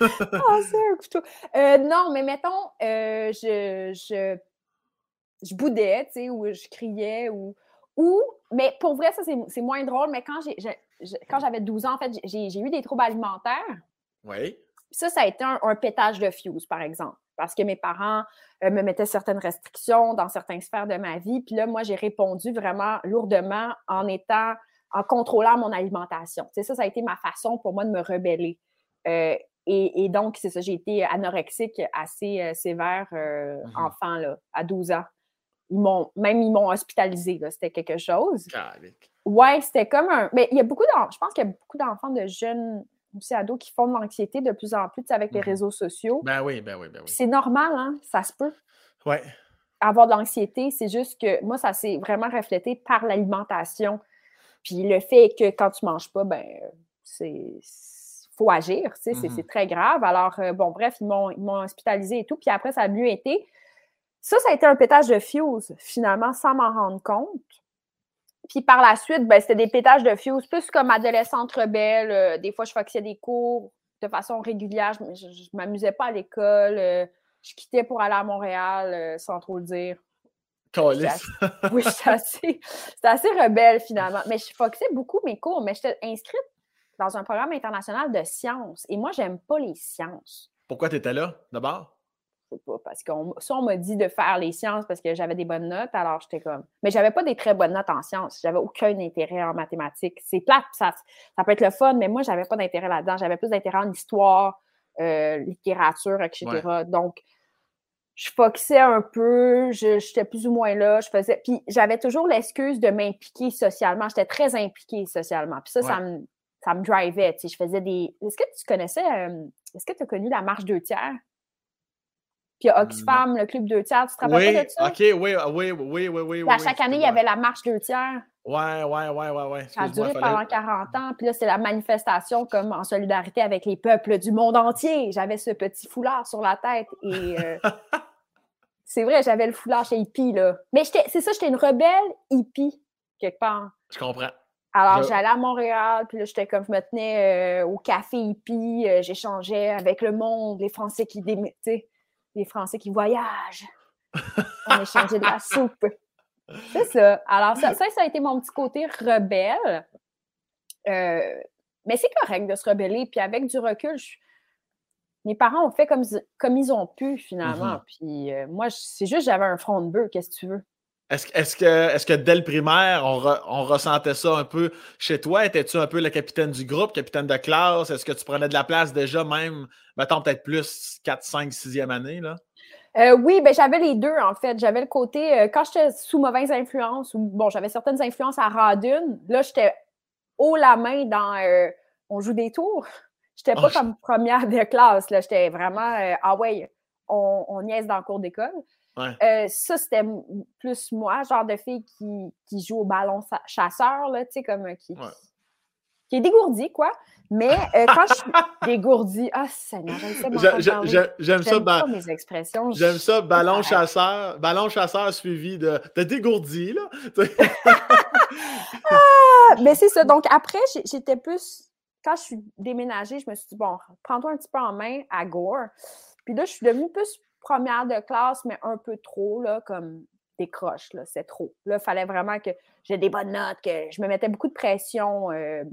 Ah, c'est un couteau. Euh, non, mais mettons, euh, je, je, je boudais, tu sais, ou je criais, ou, ou. Mais pour vrai, ça, c'est moins drôle, mais quand j'ai quand j'avais 12 ans, en fait, j'ai eu des troubles alimentaires. Oui. Ça, ça a été un, pétage de fuse, par exemple, parce que mes parents euh, me mettaient certaines restrictions dans certaines sphères de ma vie. Puis là, moi, j'ai répondu vraiment lourdement en étant, en contrôlant mon alimentation. C'est ça, ça a été ma façon pour moi de me rebeller. Euh, et, donc, c'est ça, j'ai été anorexique assez euh, sévère mmh enfant, là, à 12 ans. Ils m'ont, même ils m'ont hospitalisé, c'était quelque chose. Ouais, c'était comme un. Mais il y a beaucoup d'enfants, je pense qu'il y a beaucoup d'enfants de jeunes aussi ados qui font de l'anxiété de plus en plus avec les mmh réseaux sociaux. Ben oui, ben oui, ben oui. C'est normal, hein? Ça se peut. Ouais. Avoir de l'anxiété, c'est juste que moi, ça s'est vraiment reflété par l'alimentation. Puis le fait que quand tu manges pas, ben c'est faut agir, tu sais, c'est mmh très grave. Alors, euh, bon, bref, ils m'ont hospitalisé et tout. Puis après, ça a mieux été. Ça, ça a été un pétage de fuse, finalement, sans m'en rendre compte. Puis par la suite, ben, c'était des pétages de fuse, plus comme adolescente rebelle. Euh, des fois, je foxais des cours de façon régulière. Je, ne m'amusais pas à l'école. Euh, je quittais pour aller à Montréal sans trop le dire. oui, c'était assez, assez, rebelle finalement. Mais je foxais beaucoup mes cours, mais j'étais inscrite dans un programme international de sciences. Et moi, j'aime pas les sciences. Pourquoi tu étais là d'abord? pas. Parce qu'on soit on m'a dit de faire les sciences parce que j'avais des bonnes notes, alors j'étais comme. Mais j'avais pas des très bonnes notes en sciences. J'avais aucun intérêt en mathématiques. C'est plate, ça, ça peut être le fun, mais moi, j'avais pas d'intérêt là-dedans. J'avais plus d'intérêt en histoire, euh, littérature, etc. Donc, je foxais un peu, j'étais plus ou moins là, je faisais. Puis j'avais toujours l'excuse de m'impliquer socialement. J'étais très impliquée socialement. Puis ça, ça me. Ça me drivait, tu sais, je faisais des... Est-ce que tu connaissais, euh, est-ce que tu as connu la marche deux tiers? Puis Oxfam, le club deux tiers, tu te rappelles pas de ça? OK, oui, oui, oui, oui, oui. à chaque année, il y avait la marche deux tiers. Ouais, ouais, ouais, ouais, ouais. Ça a duré pendant 40 ans. Puis là, c'est la manifestation comme en solidarité avec les peuples du monde entier. J'avais ce petit foulard sur la tête et euh, c'est vrai, j'avais le foulard chez hippie, là. Mais c'est ça, j'étais une rebelle hippie, quelque part. Je comprends. Alors, j'allais à Montréal, puis là, j'étais comme, je me tenais euh, au café hippie, euh, j'échangeais avec le monde, les Français qui, sais les Français qui voyagent. On échangeait de la soupe. C'est ça. Alors, ça, ça, a été mon petit côté rebelle. Euh, mais c'est correct de se rebeller. Puis avec du recul, mes parents ont fait comme, comme ils ont pu, finalement. Mm-hmm. Puis euh, moi, c'est juste j'avais un front de bœuf, qu'est-ce que tu veux? Est-ce que, est que dès le primaire, on, ressentait ça un peu chez toi? Étais-tu un peu le capitaine du groupe, capitaine de classe? Est-ce que tu prenais de la place déjà, même, mettons peut-être plus 4, 5, 6e année? Là? Euh, oui, ben, j'avais les deux, en fait. J'avais le côté, euh, quand j'étais sous mauvaise influence, ou bon, j'avais certaines influences à Radune, là, j'étais haut la main dans euh, On joue des tours. J'étais pas oh, comme première de classe, là. J'étais vraiment, ah ouais, on, on niaise dans le cours d'école. Euh, ça, c'était plus moi, genre de fille qui, qui joue au ballon chasseur, là, tu sais, comme euh, qui, qui est dégourdi, quoi. Mais euh, quand je suis dégourdie, ah, Seigneur, j'aime ça. J'aime mes expressions. J'aime ça, ballon chasseur, ballon chasseur suivi de, de dégourdi, là. ah, mais c'est ça. Donc, après, j'étais plus. Quand je suis déménagée, je me suis dit, bon, prends-toi un petit peu en main à Gore. Puis là, je suis devenue plus première de classe, mais un peu trop, là, comme des croches, là, c'est trop. Là, il fallait vraiment que j'ai des bonnes notes, que je me mettais beaucoup de pression euh,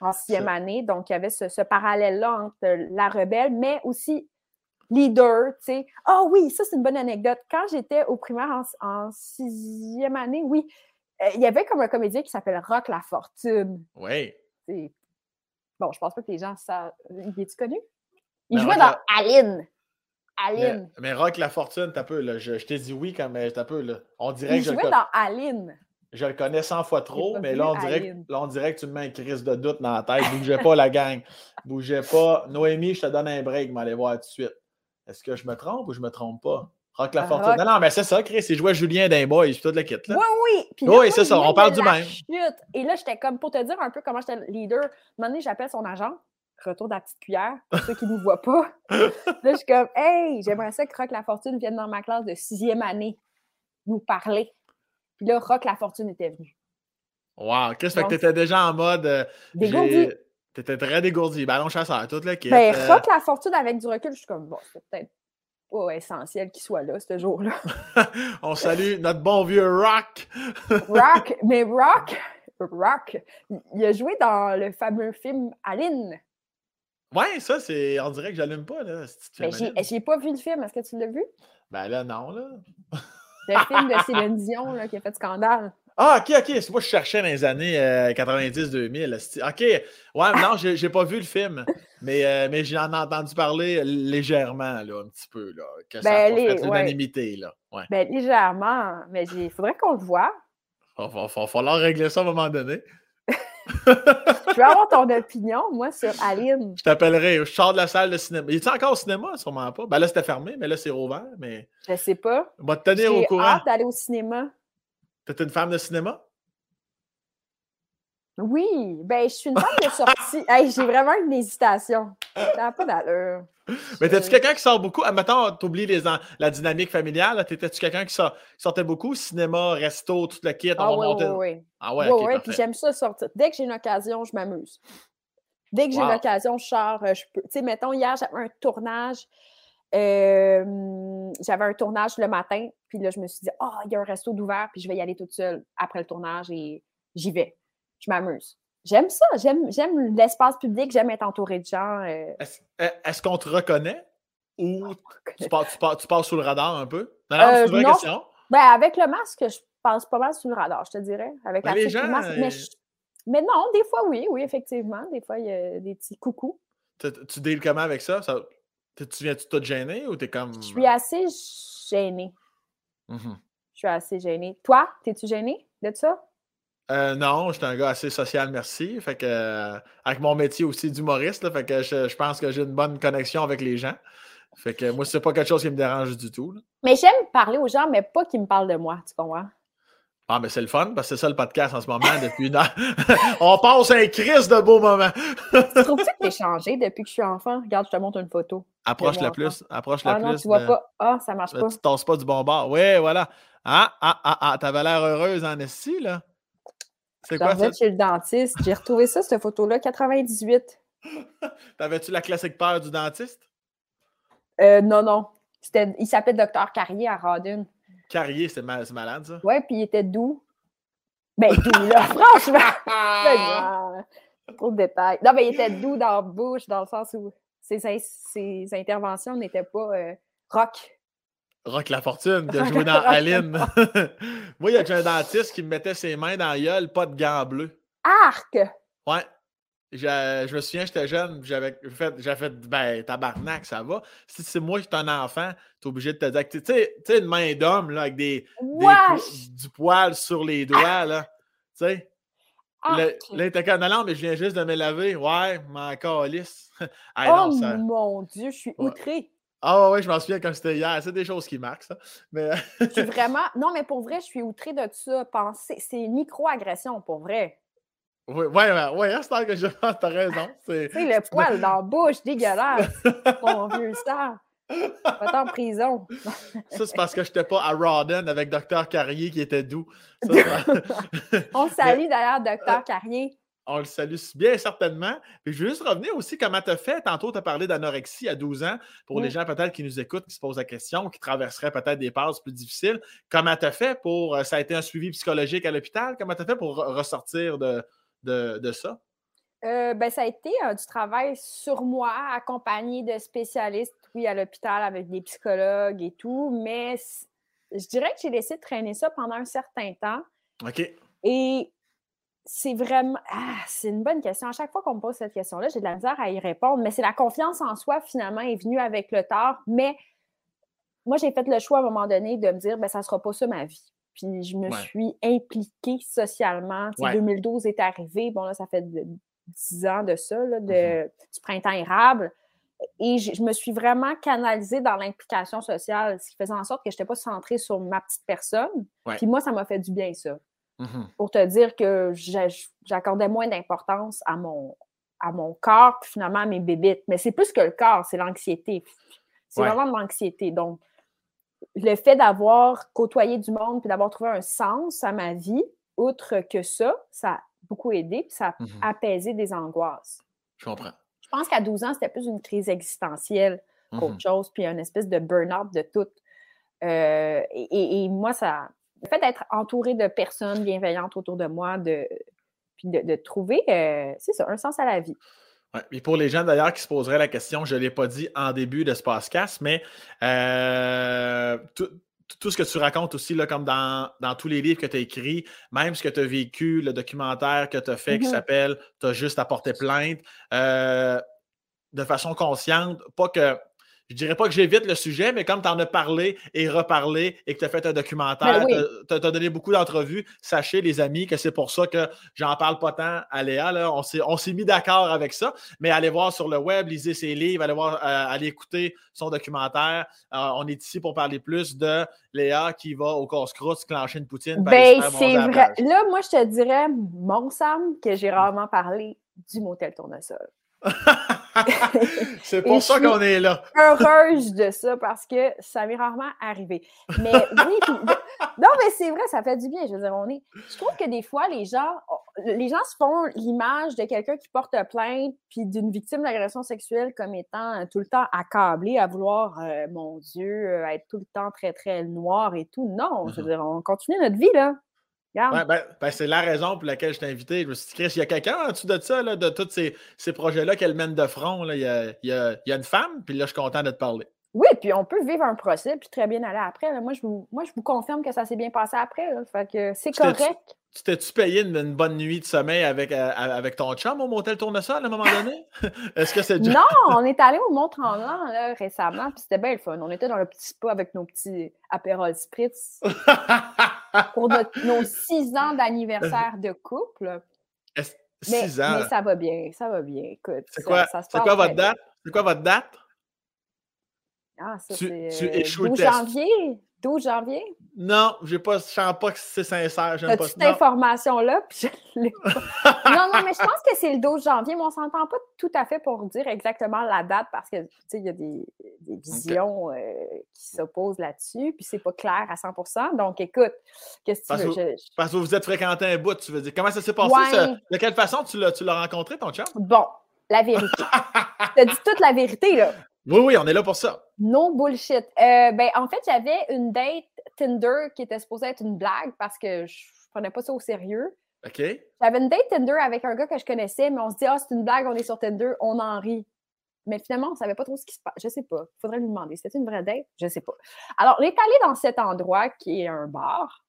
en sixième année. Donc, il y avait ce, parallèle-là entre la rebelle, mais aussi leader, tu sais. Ah oui, ça, c'est une bonne anecdote. Quand j'étais au primaire en, sixième année, oui, euh, il y avait comme un comédien qui s'appelle Rock La Fortune. Oui. Bon, je pense pas que les gens savent. Il est-tu connu? Il ben, jouait dans Aline. Aline. Mais, Rock la fortune, t'as peu, là. Je, t'ai dit oui quand mais t'as peu, là. On dirait Il que jouait dans Aline. Je le connais 100 fois trop, mais là on, dirait, là on, dirait, que tu me mets une crise de doute dans la tête. Bougez pas, la gang. Bougez pas. Noémie, je te donne un break, mais allez voir tout de suite. Est-ce que je me trompe ou je me trompe pas? Rock la ah, fortune. Non, non, mais c'est ça, Chris. Il jouait Julien Boy, toute le kit. Là. Oui, oui. oui, c'est ça. On parle du même. Et là, j'étais comme, pour te dire un peu comment j'étais leader, un moment donné, j'appelle son agent retour de la petite cuillère, pour ceux qui ne nous voient pas. là, je suis comme, hey, j'aimerais ça que Rock La Fortune vienne dans ma classe de sixième année nous parler. Puis là, Rock La Fortune était venu. Wow, qu'est-ce que tu étais déjà en mode. Euh, dégourdi. T'étais très dégourdi. Ballon chasseur, toute l'équipe. Ben, euh, Rock la fortune avec du recul, je suis comme, bon, c'est peut-être pas essentiel qu'il soit là ce jour-là. On salue notre bon vieux Rock. Rock, mais Rock, Rock, il a joué dans le fameux film Aline. Ouais, ça, c'est. On dirait que j'allume pas, là. petite j'ai pas vu le film, est-ce que tu l'as vu? Ben là, non, là. Le film de Céline Dion là, qui a fait scandale. Ah, ok, ok. C'est moi, je cherchais dans les années 90-2000. Ok. Ouais, non, j'ai pas vu le film. Mais, euh, mais j'en ai entendu parler légèrement, là, un petit peu, là. Que ça Ben, les- fait ouais. l'unanimité, là. Ouais. Ben, légèrement, mais il faudrait qu'on le voit. Va- va falloir régler ça à un moment donné. Je veux avoir ton opinion, moi, sur Aline. Je t'appellerai. Je sors de la salle de cinéma. Il est encore au cinéma? Sûrement pas. Ben là, c'était fermé, mais là, c'est rouvert. Mais Je sais pas. on va te tenir au J'ai courant. hâte d'aller au cinéma. T'es une femme de cinéma? Oui, ben, je suis une femme de sortie. Hey, j'ai vraiment une hésitation. Ça n'a pas d'allure. Mais t'es-tu quelqu'un qui sort beaucoup? Admettons, t'oublies les la dynamique familiale. T'étais-tu quelqu'un qui, sort- qui sortait beaucoup? Cinéma, resto, tout le kit? Ah on oui, montait- oui, oui. Ah ouais, Oui, oui, puis j'aime ça sortir. Dès que j'ai une occasion, je m'amuse. Dès que j'ai Wow. l'occasion, je sors. euh, Je peux... Tu sais, mettons, hier, j'avais un tournage. euh, j'avais un tournage le matin, puis là, je me suis dit, ah, il y a un resto d'ouvert, puis je vais y aller toute seule après le tournage et j'y vais. Je m'amuse. J'aime ça, j'aime, j'aime l'espace public, j'aime être entourée de gens. euh, Est-ce euh, est-ce qu'on te reconnaît ou Oh, tu passes, tu passes- tu passes sous le radar un peu? Non, Euh, une vraie non. question. Ben, avec le masque, je passe pas mal sous le radar, je te dirais. Avec Ben, la les petite gens, masque. Mais, euh, je- mais non, des fois, oui, oui, effectivement. Des fois, il y a des petits coucous. Tu, tu deals comment avec ça? ça tu tu viens-tu tout gêner ou t'es comme. Je suis assez gênée. Mhm. Je suis assez gênée. Toi, t'es-tu gênée de ça? Euh, non, je suis un gars assez social, merci. Fait que, euh, avec mon métier aussi d'humoriste, fait que je, je pense que j'ai une bonne connexion avec les gens. Fait que moi, c'est pas quelque chose qui me dérange du tout. là. Mais j'aime parler aux gens, mais pas qu'ils me parlent de moi, tu comprends? Ah, mais c'est le fun parce que c'est ça le podcast en ce moment depuis une heure. On passe un crise de beaux moments. Trouves-tu que t'es changé depuis que je suis enfant? Regarde, je te montre une photo. Approche-la plus. Approche-la Ah non, plus. tu vois pas. Ah, ça marche pas. Tu tasses pas du bon bord. Oui, voilà. Ah, ah, ah, ah, t'avais l'air heureuse en esti, là. C'est quoi ça? chez le dentiste. J'ai retrouvé ça, cette photo-là, 98. T'avais-tu la classique peur du dentiste? Euh, non, non. C'était, il s'appelait Docteur Carrier à Rodin. Carrier, c'est mal- c'est malade, ça. Ouais, puis il était doux. Ben, doux, là, franchement. Trop de détails. Non, mais il était doux dans la bouche, dans le sens où ses, in- ses interventions n'étaient pas euh, rock. Rock la fortune, joué la dans. Aline. Moi, il y a déjà un dentiste qui me mettait ses mains dans la gueule, pas de gants bleus. Arc! Ouais. Je, je me souviens, j'étais jeune, j'avais fait, j'avais fait, ben, tabarnak, ça va. Si c'est moi qui suis un enfant, t'es obligé de te dire que, tu sais, tu sais, une main d'homme, là, avec des, des du poil sur les doigts, là. Tu sais, là, il était comme, non, non, mais je viens juste de me laver. Ouais, mais encore lisse. Oh non, ça- mon Dieu, je suis Ouais. outrée. Ah ouais, je m'en souviens comme c'était hier. C'est des choses qui marquent, ça. Mais Je suis vraiment. Non, mais pour vrai, je suis outrée de ça. Penser... C'est une micro-agression, pour vrai. oui, ouais, ouais, ouais, à ce temps que je pense, t'as raison. C'est... Tu sais, le poil dans la bouche, dégueulasse. Mon vieux star. Va en prison. Ça, c'est parce que je n'étais pas à Rawdon avec Dr. Carrier qui était doux. Ça, c'est- On salue d'ailleurs Docteur Carrier. On le salue bien certainement. Puis je veux juste revenir aussi comment tu as fait. Tantôt, tu as parlé d'anorexie à 12 ans. Pour les gens peut-être qui nous écoutent, qui se posent la question, qui traverseraient peut-être des passes plus difficiles, comment tu as fait pour. euh, Ça a été un suivi psychologique à l'hôpital? Comment tu as fait pour re- ressortir de, de, de ça? Euh, ben, ça a été euh, du travail sur moi, accompagné de spécialistes, oui, à l'hôpital avec des psychologues et tout, mais je dirais que j'ai laissé traîner ça pendant un certain temps. OK. Et c'est vraiment. Ah, c'est une bonne question. À chaque fois qu'on me pose cette question-là, j'ai de la misère à y répondre, mais c'est la confiance en soi, finalement, est venue avec le tard. Mais moi, j'ai fait le choix à un moment donné de me dire, ben, ça ne sera pas ça ma vie. Puis je me Ouais. suis impliquée socialement. Tu sais, Ouais. 2012 est arrivé. Bon, là, ça fait 10 ans de ça, là, de, Mm-hmm. du printemps érable. Et je, je me suis vraiment canalisée dans l'implication sociale, ce qui faisait en sorte que je n'étais pas centrée sur ma petite personne. Ouais. Puis moi, ça m'a fait du bien, ça Mhm. pour te dire que j'a- j'accordais moins d'importance à mon, à mon corps, puis finalement à mes bébites. Mais c'est plus que le corps, c'est l'anxiété. C'est Ouais. vraiment de l'anxiété. Donc, le fait d'avoir côtoyé du monde puis d'avoir trouvé un sens à ma vie, outre que ça, ça a beaucoup aidé, puis ça a Mhm. apaisé des angoisses. Je comprends. Je pense qu'à 12 ans, c'était plus une crise existentielle qu'autre Mhm. chose, puis une espèce de burn-out de tout. Euh, et, et moi, ça. Le fait d'être entouré de personnes bienveillantes autour de moi, de, puis de, de trouver, euh, c'est ça, un sens à la vie. Ouais, Et pour les gens d'ailleurs qui se poseraient la question, je ne l'ai pas dit en début de ce podcast, mais euh, tout, tout ce que tu racontes aussi, là, comme dans, dans tous les livres que tu as écrits, même ce que tu as vécu, le documentaire que tu as fait qui Mhm. s'appelle Tu as juste à porter plainte, euh, de façon consciente, pas que. Je dirais pas que j'évite le sujet, mais comme tu en as parlé et reparlé et que tu as fait un documentaire, Ben oui. tu as donné beaucoup d'entrevues, sachez, les amis, que c'est pour ça que j'en parle pas tant à Léa. Là. On s'est mis d'accord avec ça, mais allez voir sur le web, lisez ses livres, allez, voir, euh, allez écouter son documentaire. Euh, on est ici pour parler plus de Léa qui va au casse-croûte se clencher une poutine. Ben, c'est vrai. Là, moi, je te dirais, mon Sam, que j'ai rarement parlé du motel tournesol. c'est pour ça qu'on est là. heureuse de ça parce que ça m'est rarement arrivé. Mais oui, puis non, mais c'est vrai, ça fait du bien. Je veux dire, on est. Je trouve que des fois, les gens, les gens se font l'image de quelqu'un qui porte plainte puis d'une victime d'agression sexuelle comme étant euh, tout le temps accablé à vouloir, euh, mon Dieu, euh, être tout le temps très, très noir et tout. Non, je veux Mhm. dire, on continue notre vie, là. Ouais, ben, ben, c'est la raison pour laquelle je t'ai invité. Je me suis dit, Chris, il y a quelqu'un en dessous de ça, là, de tous ces, ces projets-là qu'elle mène de front. là. Il, y a, il y a- il y a une femme, puis là, je suis content de te parler. Oui, puis on peut vivre un procès puis très bien aller après. là. Moi, je vous, moi, je vous confirme que ça s'est bien passé après. là. Fait que c'est correct. Tu t'es-tu payé une, une bonne nuit de sommeil avec, euh, avec ton chum au motel Tournesol à un moment donné? Est-ce que c'est déjà... Non, on est allé au Mont-Tremblant récemment, puis c'était bien le fun. On était dans le petit spa avec nos petits Aperol Spritz pour notre- nos six ans d'anniversaire de couple. Mais, Six ans. mais ça va bien, ça va bien. Écoute, C'est ça- quoi, ça se c'est passe quoi votre date? C'est quoi votre date? Ah, ça, c'est tu euh, échoues le 12 test. janvier. 12 janvier? Non, je sens pas que c'est sincère. J'aime pas cette information-là? Puis je l'ai pas. non, non, mais je pense que c'est le 12 janvier, mais on s'entend pas tout à fait pour dire exactement la date parce que, tu sais, il y a des, des visions euh, qui s'opposent là-dessus, puis c'est pas clair à 100% Donc, écoute, qu'est-ce que Parce tu veux? que- Je- Parce que vous vous êtes fréquenté un bout, tu veux dire. Comment ça s'est passé? Ouais. ça? De quelle façon tu l'as, tu l'as rencontré, ton chum? Bon, la vérité. je te dis toute la vérité, là. Oui, oui, on est là pour ça. No bullshit. Euh, ben, en fait, j'avais une date Tinder qui était supposée être une blague parce que je prenais pas ça au sérieux. OK? J'avais une date Tinder avec un gars que je connaissais, mais on se dit, ah, c'est une blague, on est sur Tinder, on en rit. Mais finalement, on savait pas trop ce qui se passe. Je sais pas. Il faudrait lui demander. C'était une vraie date? Je sais pas. Alors, on est allé dans cet endroit qui est un bar,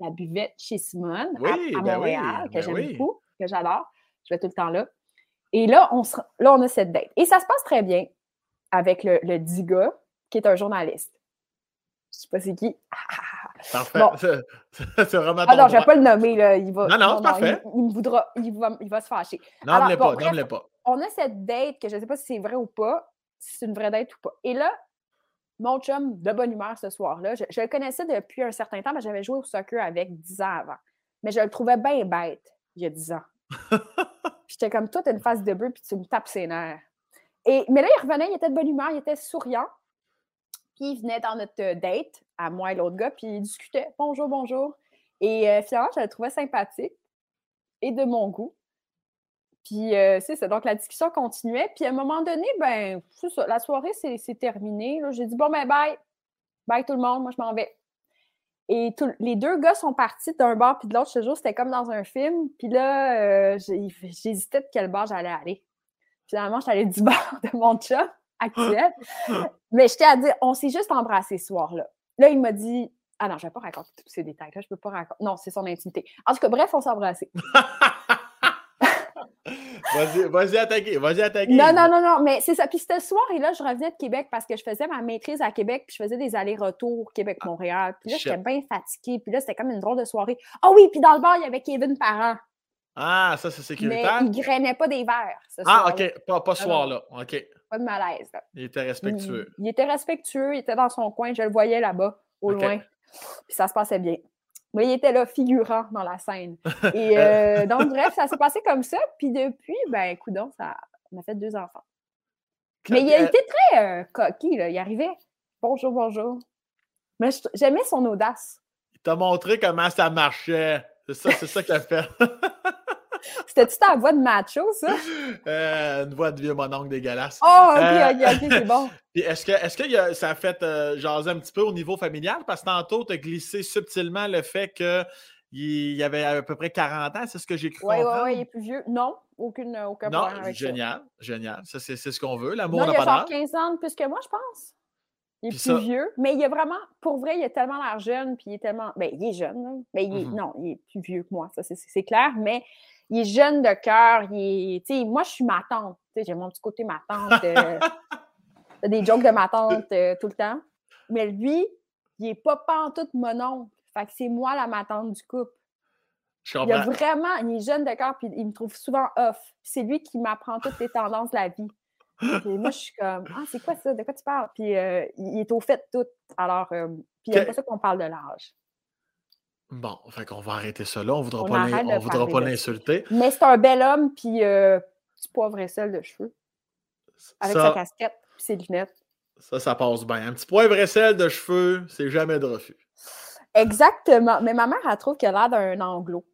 la buvette chez Simone, à- ben oui, Montréal, que ben j'aime oui. beaucoup, que j'adore. Je vais tout le temps là. Et là on, se- là, on a cette date. Et ça se passe très bien avec le, le dit gars, qui est un journaliste. Je sais pas c'est qui. Parfait. Bon. C'est, vraiment Ah non, je vais droit. pas le nommer, là. Il va, Non, non, c'est parfait. Il, il me voudra, il va, il va se fâcher. Nomme-les Alors, bon, pas, nomme-les pas. on a cette date que je ne sais pas si c'est vrai ou pas, si c'est une vraie date ou pas. Et là, mon chum, de bonne humeur ce soir-là, je, je le connaissais depuis un certain temps, mais j'avais joué au soccer avec 10 ans avant. Mais je le trouvais bien bête il y a 10 ans. J'étais comme, toi, t'as une face de bœuf, puis tu me tapes ses nerfs. Mais là, il revenait, il était de bonne humeur, il était souriant. Puis il venait dans notre euh, date, à moi et l'autre gars, puis il discutait. Bonjour, bonjour. Et euh, finalement, je le trouvais sympathique et de mon goût. Puis euh, c'est ça. Donc la discussion continuait. Puis à un moment donné, ben, la soirée, c'est terminé. J'ai dit bon ben bye. Bye tout le monde, moi je m'en vais. Et les deux gars sont partis d'un bar puis de l'autre. Te jure, c'était comme dans un film. Puis là, j'hésitais de quel bar j'allais aller. Finalement, je suis allée du bar de mon chat actuel. Mais j'étais à dire, on s'est juste embrassé ce soir-là. Là, il m'a dit, ah non, je vais pas raconter tous ces détails-là, je peux pas raconter. Non, c'est son intimité. En tout cas, bref, on s'est embrassé. vas-y, vas-y attaquer, vas-y attaquer. Non, non, non, non, mais c'est ça. Puis ce soir, et là, je revenais de Québec parce que je faisais ma maîtrise à Québec, puis je faisais des allers-retours Québec-Montréal. Puis là, Shit. j'étais bien fatiguée. Puis là, c'était comme une drôle de soirée. Ah oui, puis dans le bar, il y avait Kevin Parent. Ah, ça, c'est Mais sécuritaire? il grainait pas des verres. ce Ah. OK. Pas, pas ce Ah soir-là. OK. Pas de malaise. là. Il était respectueux. Il, il était respectueux, il était dans son coin, je le voyais là-bas, au loin. Puis ça se passait bien. Mais il était là, figurant dans la scène. Et euh, donc, bref, ça s'est passé comme ça. Puis depuis, ben, coudon, ça, on a fait deux enfants. Mais il a Euh, été très euh, coquille, là. Il arrivait. Bonjour, bonjour. Mais j'aimais son audace. Il t'a montré comment ça marchait. C'est ça, c'est ça qu'il a fait. C'était-tu ta voix de macho, ça? Euh, une voix de vieux mononcle dégueulasse. Oh, ok, Euh, ok, ok, c'est bon. Est-ce que, est-ce que y a- ça a fait euh, jaser un petit peu au niveau familial? Parce que tantôt, tu as glissé subtilement le fait qu'il y avait à peu près 40 ans, c'est ce que j'ai cru Oui, oui, oui, il est plus vieux. Non, aucune, aucun Non, problème ça. génial, génial. Ça, c'est c'est ce qu'on veut. L'amour n'a il a pas genre d'âge. 15 ans de plus que moi, je pense. Il est Puis plus ça- vieux. Mais il est vraiment, pour vrai, il a tellement l'air jeune, puis il est tellement. Ben, il est jeune, là. Mais il est- Mhm. non, il est plus vieux que moi, ça, c'est clair. Mais il est jeune de cœur. Il est. Tu sais, moi, je suis ma tante. Tu sais, j'ai mon petit côté ma tante. euh, des jokes de ma tante euh, tout le temps. Mais lui, il est pas pantoute mon oncle. Fait que c'est moi la ma tante du couple. Je Il a vraiment, il est jeune de cœur, puis il me trouve souvent off. C'est lui qui m'apprend toutes les tendances de la vie. Puis moi, je suis comme, ah, c'est quoi ça? De quoi tu parles? Puis euh, il est au fait de tout. Alors, euh, puis il Que- n'aime pas ça qu'on parle de l'âge. Bon, fait qu'on va arrêter ça là. On voudra On pas on voudra pas l'insulter. Mais c'est un bel homme, puis euh, petit poivre et sel de cheveux, avec sa casquette, puis ses lunettes. ça, ça passe bien. Un petit poivre et sel de cheveux, c'est jamais de refus. Exactement. Mais ma mère, elle trouve qu'il a l'air d'un anglo.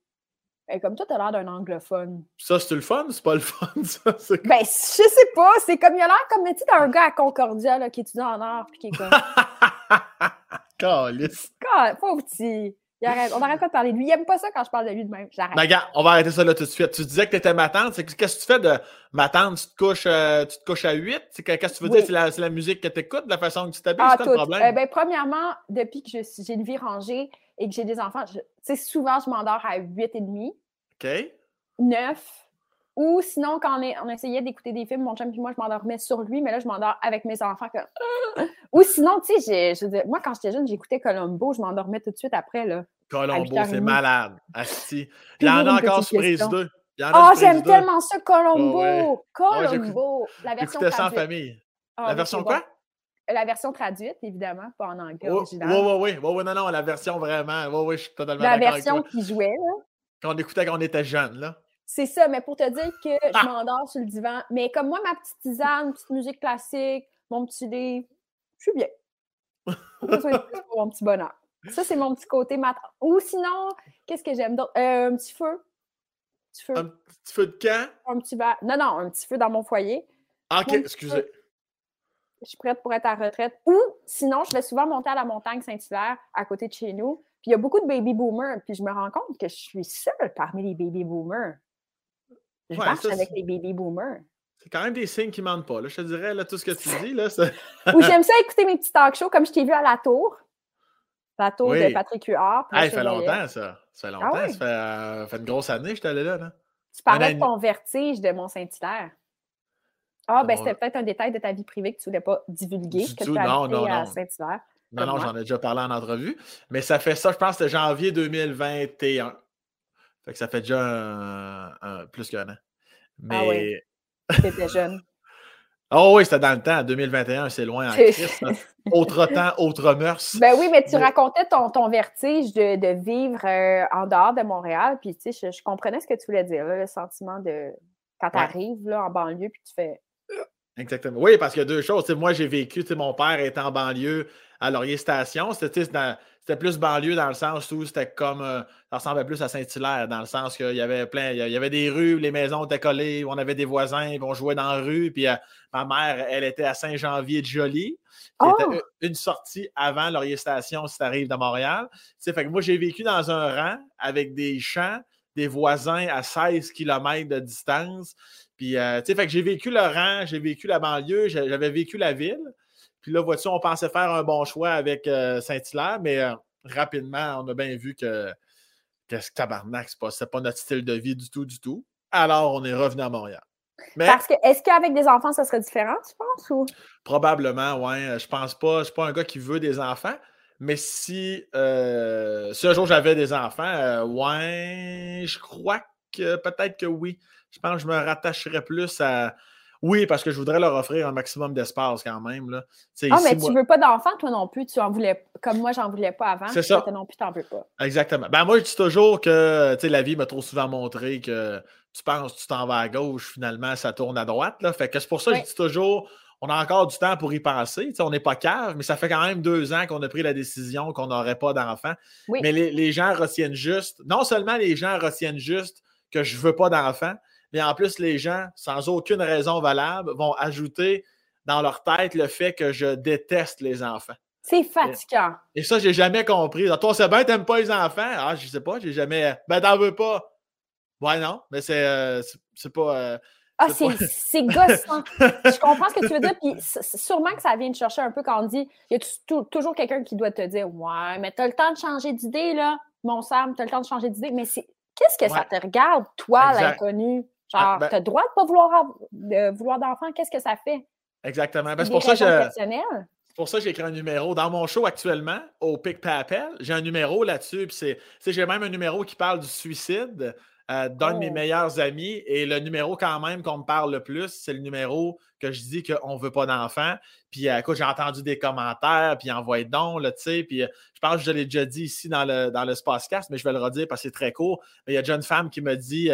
Et comme toi, tu as l'air d'un anglophone. Ça, c'est le fun? C'est pas le fun, ça? Ben, je sais pas. C'est comme, il a l'air comme, tu sais, d'un gars à Concordia là, qui étudie en art, puis qui est comme, Calice. Pauvre petit. Arrête- on n'arrête pas de parler de lui. Il aime pas ça quand je parle de lui de même. J'arrête. Ben, regarde, on va arrêter ça là tout de suite. Tu disais que tu étais ma tante. C'est Qu'est-ce que tu fais de ma tante? Tu te couches, euh, tu te couches à 8? C'est que- Qu'est-ce que tu veux Oui. dire? C'est la, c'est la musique que tu écoutes, la façon que tu t'habilles? Ah, c'est quoi le problème? Euh, ben, premièrement, depuis que je suis- j'ai une vie rangée et que j'ai des enfants, je- tu sais, souvent, je m'endors à 8 et demi, OK. 9. Ou sinon, quand on, est- on essayait d'écouter des films, mon chum et moi, je m'endormais sur lui, mais là, je m'endors avec mes enfants. Comme... Ou sinon, tu sais, moi, quand j'étais jeune, j'écoutais Columbo, je m'endormais tout de suite après. Là. Colombo, c'est malade. Asti. Il y en a encore sur Prise question. 2. Il y en a Oh, j'aime 2. tellement ça, Columbo! Ah ouais. Ouais, j'écoute- Columbo! la version J'écoutais ça en traduite. famille. Ah la version quoi? bon. La version traduite, évidemment, pas en anglais Oui, oui, oui. Oui, oui, non, non, la version vraiment. Oui, oui, je suis totalement La version qui jouait, là. Quand on écoutait quand on était jeune, là. C'est ça, mais pour te dire que Ah! je m'endors sur le divan. Mais comme moi, ma petite tisane, petite musique classique, mon petit livre, je suis bien. Pas besoin de plus pour mon petit bonheur. Ça, c'est mon petit côté matin. Ou sinon, qu'est-ce que j'aime d'autre? Euh, un petit feu. Un petit feu. Un petit feu de camp? Un petit verre. Non, non, un petit feu dans mon foyer. Ah, OK, excusez. feu. Je suis prête pour être à la retraite. Ou sinon, je vais souvent monter à la montagne Saint-Hilaire, à côté de chez nous. Puis il y a beaucoup de baby boomers. Puis je me rends compte que je suis seule parmi les baby boomers. Je Ouais, marche ça, avec les baby boomers. C'est quand même des signes qui mentent pas. Là. Je te dirais, là, tout ce que tu dis, là, c'est... Ou j'aime ça écouter mes petits talk shows comme je t'ai vu à la tour. La tour Oui. de Patrick Huard. Hey, je ça fait longtemps, ça. Ça fait longtemps. Ah oui? Ça fait, euh, fait une grosse année que j'étais allé là. là. Tu parlais de ton vertige de Mont-Saint-Hilaire. Ah, ben c'était peut-être un détail de ta vie privée que tu voulais pas divulguer, Du que tout, tu as non, non, à. Saint-Hilaire. Non, non, j'en ai déjà parlé en entrevue. Mais ça fait ça, je pense c'était janvier 2021. Fait que ça fait déjà un- un- plus qu'un an. Mais. Ah oui. T'étais jeune. Oh oui, c'était dans le temps. 2021, c'est loin en Christ. Autre temps, autre mœurs. Ben oui, mais tu Mais- racontais ton, ton vertige de, de vivre euh, en dehors de Montréal, puis tu sais, je, je comprenais ce que tu voulais dire, là, le sentiment de quand tu Ouais. arrives là, en banlieue, puis tu fais Exactement. Oui, parce qu'il y a deux choses. Moi, j'ai vécu, mon père était en banlieue à Laurier Station. C'était c'était plus banlieue dans le sens où c'était comme. euh, ça ressemblait plus à Saint-Hilaire, dans le sens qu'il y avait plein. Il y avait des rues, les maisons étaient collées, on avait des voisins, puis on jouait dans la rue. Puis euh, ma mère, elle était à Saint-Janvier-de-Joly, qui Oh! était une- sortie avant Laurier Station si tu arrives de Montréal. Fait que moi, j'ai vécu dans un rang avec des champs, des voisins à 16 km de distance. Puis, euh, tu sais, fait que j'ai vécu le rang, j'ai vécu la banlieue, j'avais vécu la ville. Puis là, vois-tu, on pensait faire un bon choix avec euh, Saint-Hilaire, mais euh, rapidement, on a bien vu que, que ce tabarnak, c'est pas, pas notre style de vie du tout, du tout. Alors, on est revenu à Montréal. Mais Parce que est-ce qu'avec des enfants, ça serait différent, tu penses? Ou... probablement, ouais, je pense pas, je suis pas un gars qui veut des enfants. Mais si, euh, si un jour j'avais des enfants, euh, ouais, je crois que peut-être que oui. Je pense que je me rattacherais plus à. Oui, parce que je voudrais leur offrir un maximum d'espace quand même. Là. Ah, ici, mais moi- tu veux pas d'enfants, toi non plus. Tu en voulais, comme moi, j'en voulais pas avant. C'est ça. Toi non plus, t'en veux pas. Exactement. Ben moi, je dis toujours que la vie m'a trop souvent montré que tu penses, tu t'en vas à gauche, finalement, ça tourne à droite. Là. Fait que c'est pour ça que Oui. je dis toujours, on a encore du temps pour y penser. Tu sais, on n'est pas cave, mais ça fait quand même deux ans qu'on a pris la décision qu'on n'aurait pas d'enfants. Oui. Mais les, les gens retiennent juste, non seulement les gens retiennent juste que je ne veux pas d'enfant. Mais en plus, les gens, sans aucune raison valable, vont ajouter dans leur tête le fait que je déteste les enfants. C'est fatigant. Et ça, j'ai jamais compris. Toi, c'est bien, t'aimes pas les enfants? Ah, je sais pas, j'ai jamais. Ben, t'en veux pas. Ouais, non, mais c'est euh, pas. Euh, ah, c'est gossant. je comprends ce que tu veux dire. Puis sûrement que ça vient de chercher un peu quand on dit il y a toujours quelqu'un qui doit te dire Ouais, mais t'as le temps de changer d'idée, là, mon Sam, t'as le temps de changer d'idée. Mais c'est qu'est-ce que ça te regarde, toi, l'inconnu? Ah, Genre, ben t'as le droit de pas vouloir, de vouloir d'enfant, qu'est-ce que ça fait? Exactement. Ben, c'est pour ça que c'est pour ça que j'ai écrit un numéro. Dans mon show actuellement, au Pic Papel, j'ai un numéro là-dessus. J'ai même un numéro qui parle du suicide euh, d'un de mes oh. meilleurs amis. Et le numéro, quand même, qu'on me parle le plus, c'est le numéro que je dis qu'on ne veut pas d'enfants. Puis, euh, écoute, j'ai entendu des commentaires, puis envoyez donc, là, tu sais. Puis, euh, je pense que je l'ai déjà dit ici dans le, dans le Spacecast, mais je vais le redire parce que c'est très court. Mais il y a déjà une femme qui me dit.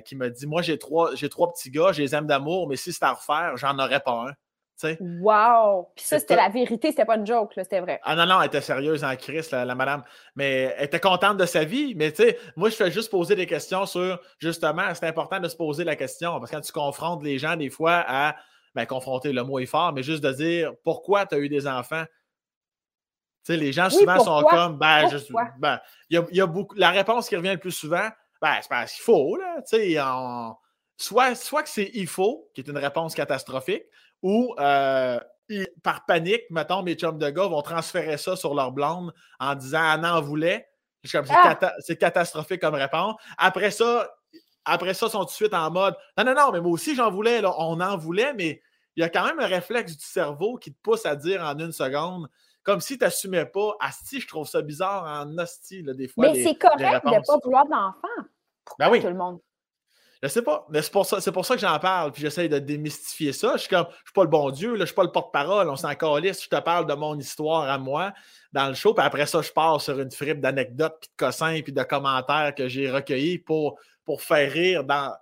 Qui me dit Moi, j'ai trois, j'ai trois petits gars, je les aime d'amour, mais si c'était à refaire, j'en aurais pas un. Wow! Puis ça, c'était la vérité, c'était pas une joke, c'était vrai. Ah non, non, elle était sérieuse en crise, la, madame. Mais elle était contente de sa vie. Mais tu sais, moi, je fais juste poser des questions sur, justement, c'est important de se poser la question. Parce que quand tu confrontes les gens, des fois, à, ben, confronter, le mot est fort, mais juste de dire pourquoi tu as eu des enfants? Tu sais, les gens souvent sont comme, ben, juste, ben, il y, a, beaucoup. La réponse qui revient le plus souvent, ben, c'est parce qu'il faut, là. Tu sais, soit, soit que c'est il faut, qui est une réponse catastrophique, ou euh, par panique, mettons, mes chums de gars vont transférer ça sur leur blonde en disant Anna en voulait. Ah! C'est catastrophique comme réponse. Après ça, après ça, ils sont tout de suite en mode Non, non, non, mais moi aussi j'en voulais, on en voulait, mais il y a quand même un réflexe du cerveau qui te pousse à dire en une seconde, comme si tu n'assumais pas. Asti, je trouve ça bizarre en hostie, des fois. Mais c'est correct de ne pas vouloir d'enfant. Ben oui. Tout le monde? Je sais pas, mais c'est pour ça, c'est pour ça que j'en parle, puis j'essaie de démystifier ça. Je suis comme, je suis pas le bon Dieu, là, je suis pas le porte-parole, on s'en calisse, je te parle de mon histoire à moi dans le show, puis après ça, je pars sur une fripe d'anecdotes, puis de cossins, puis de commentaires que j'ai recueillis pour, pour faire rire dans,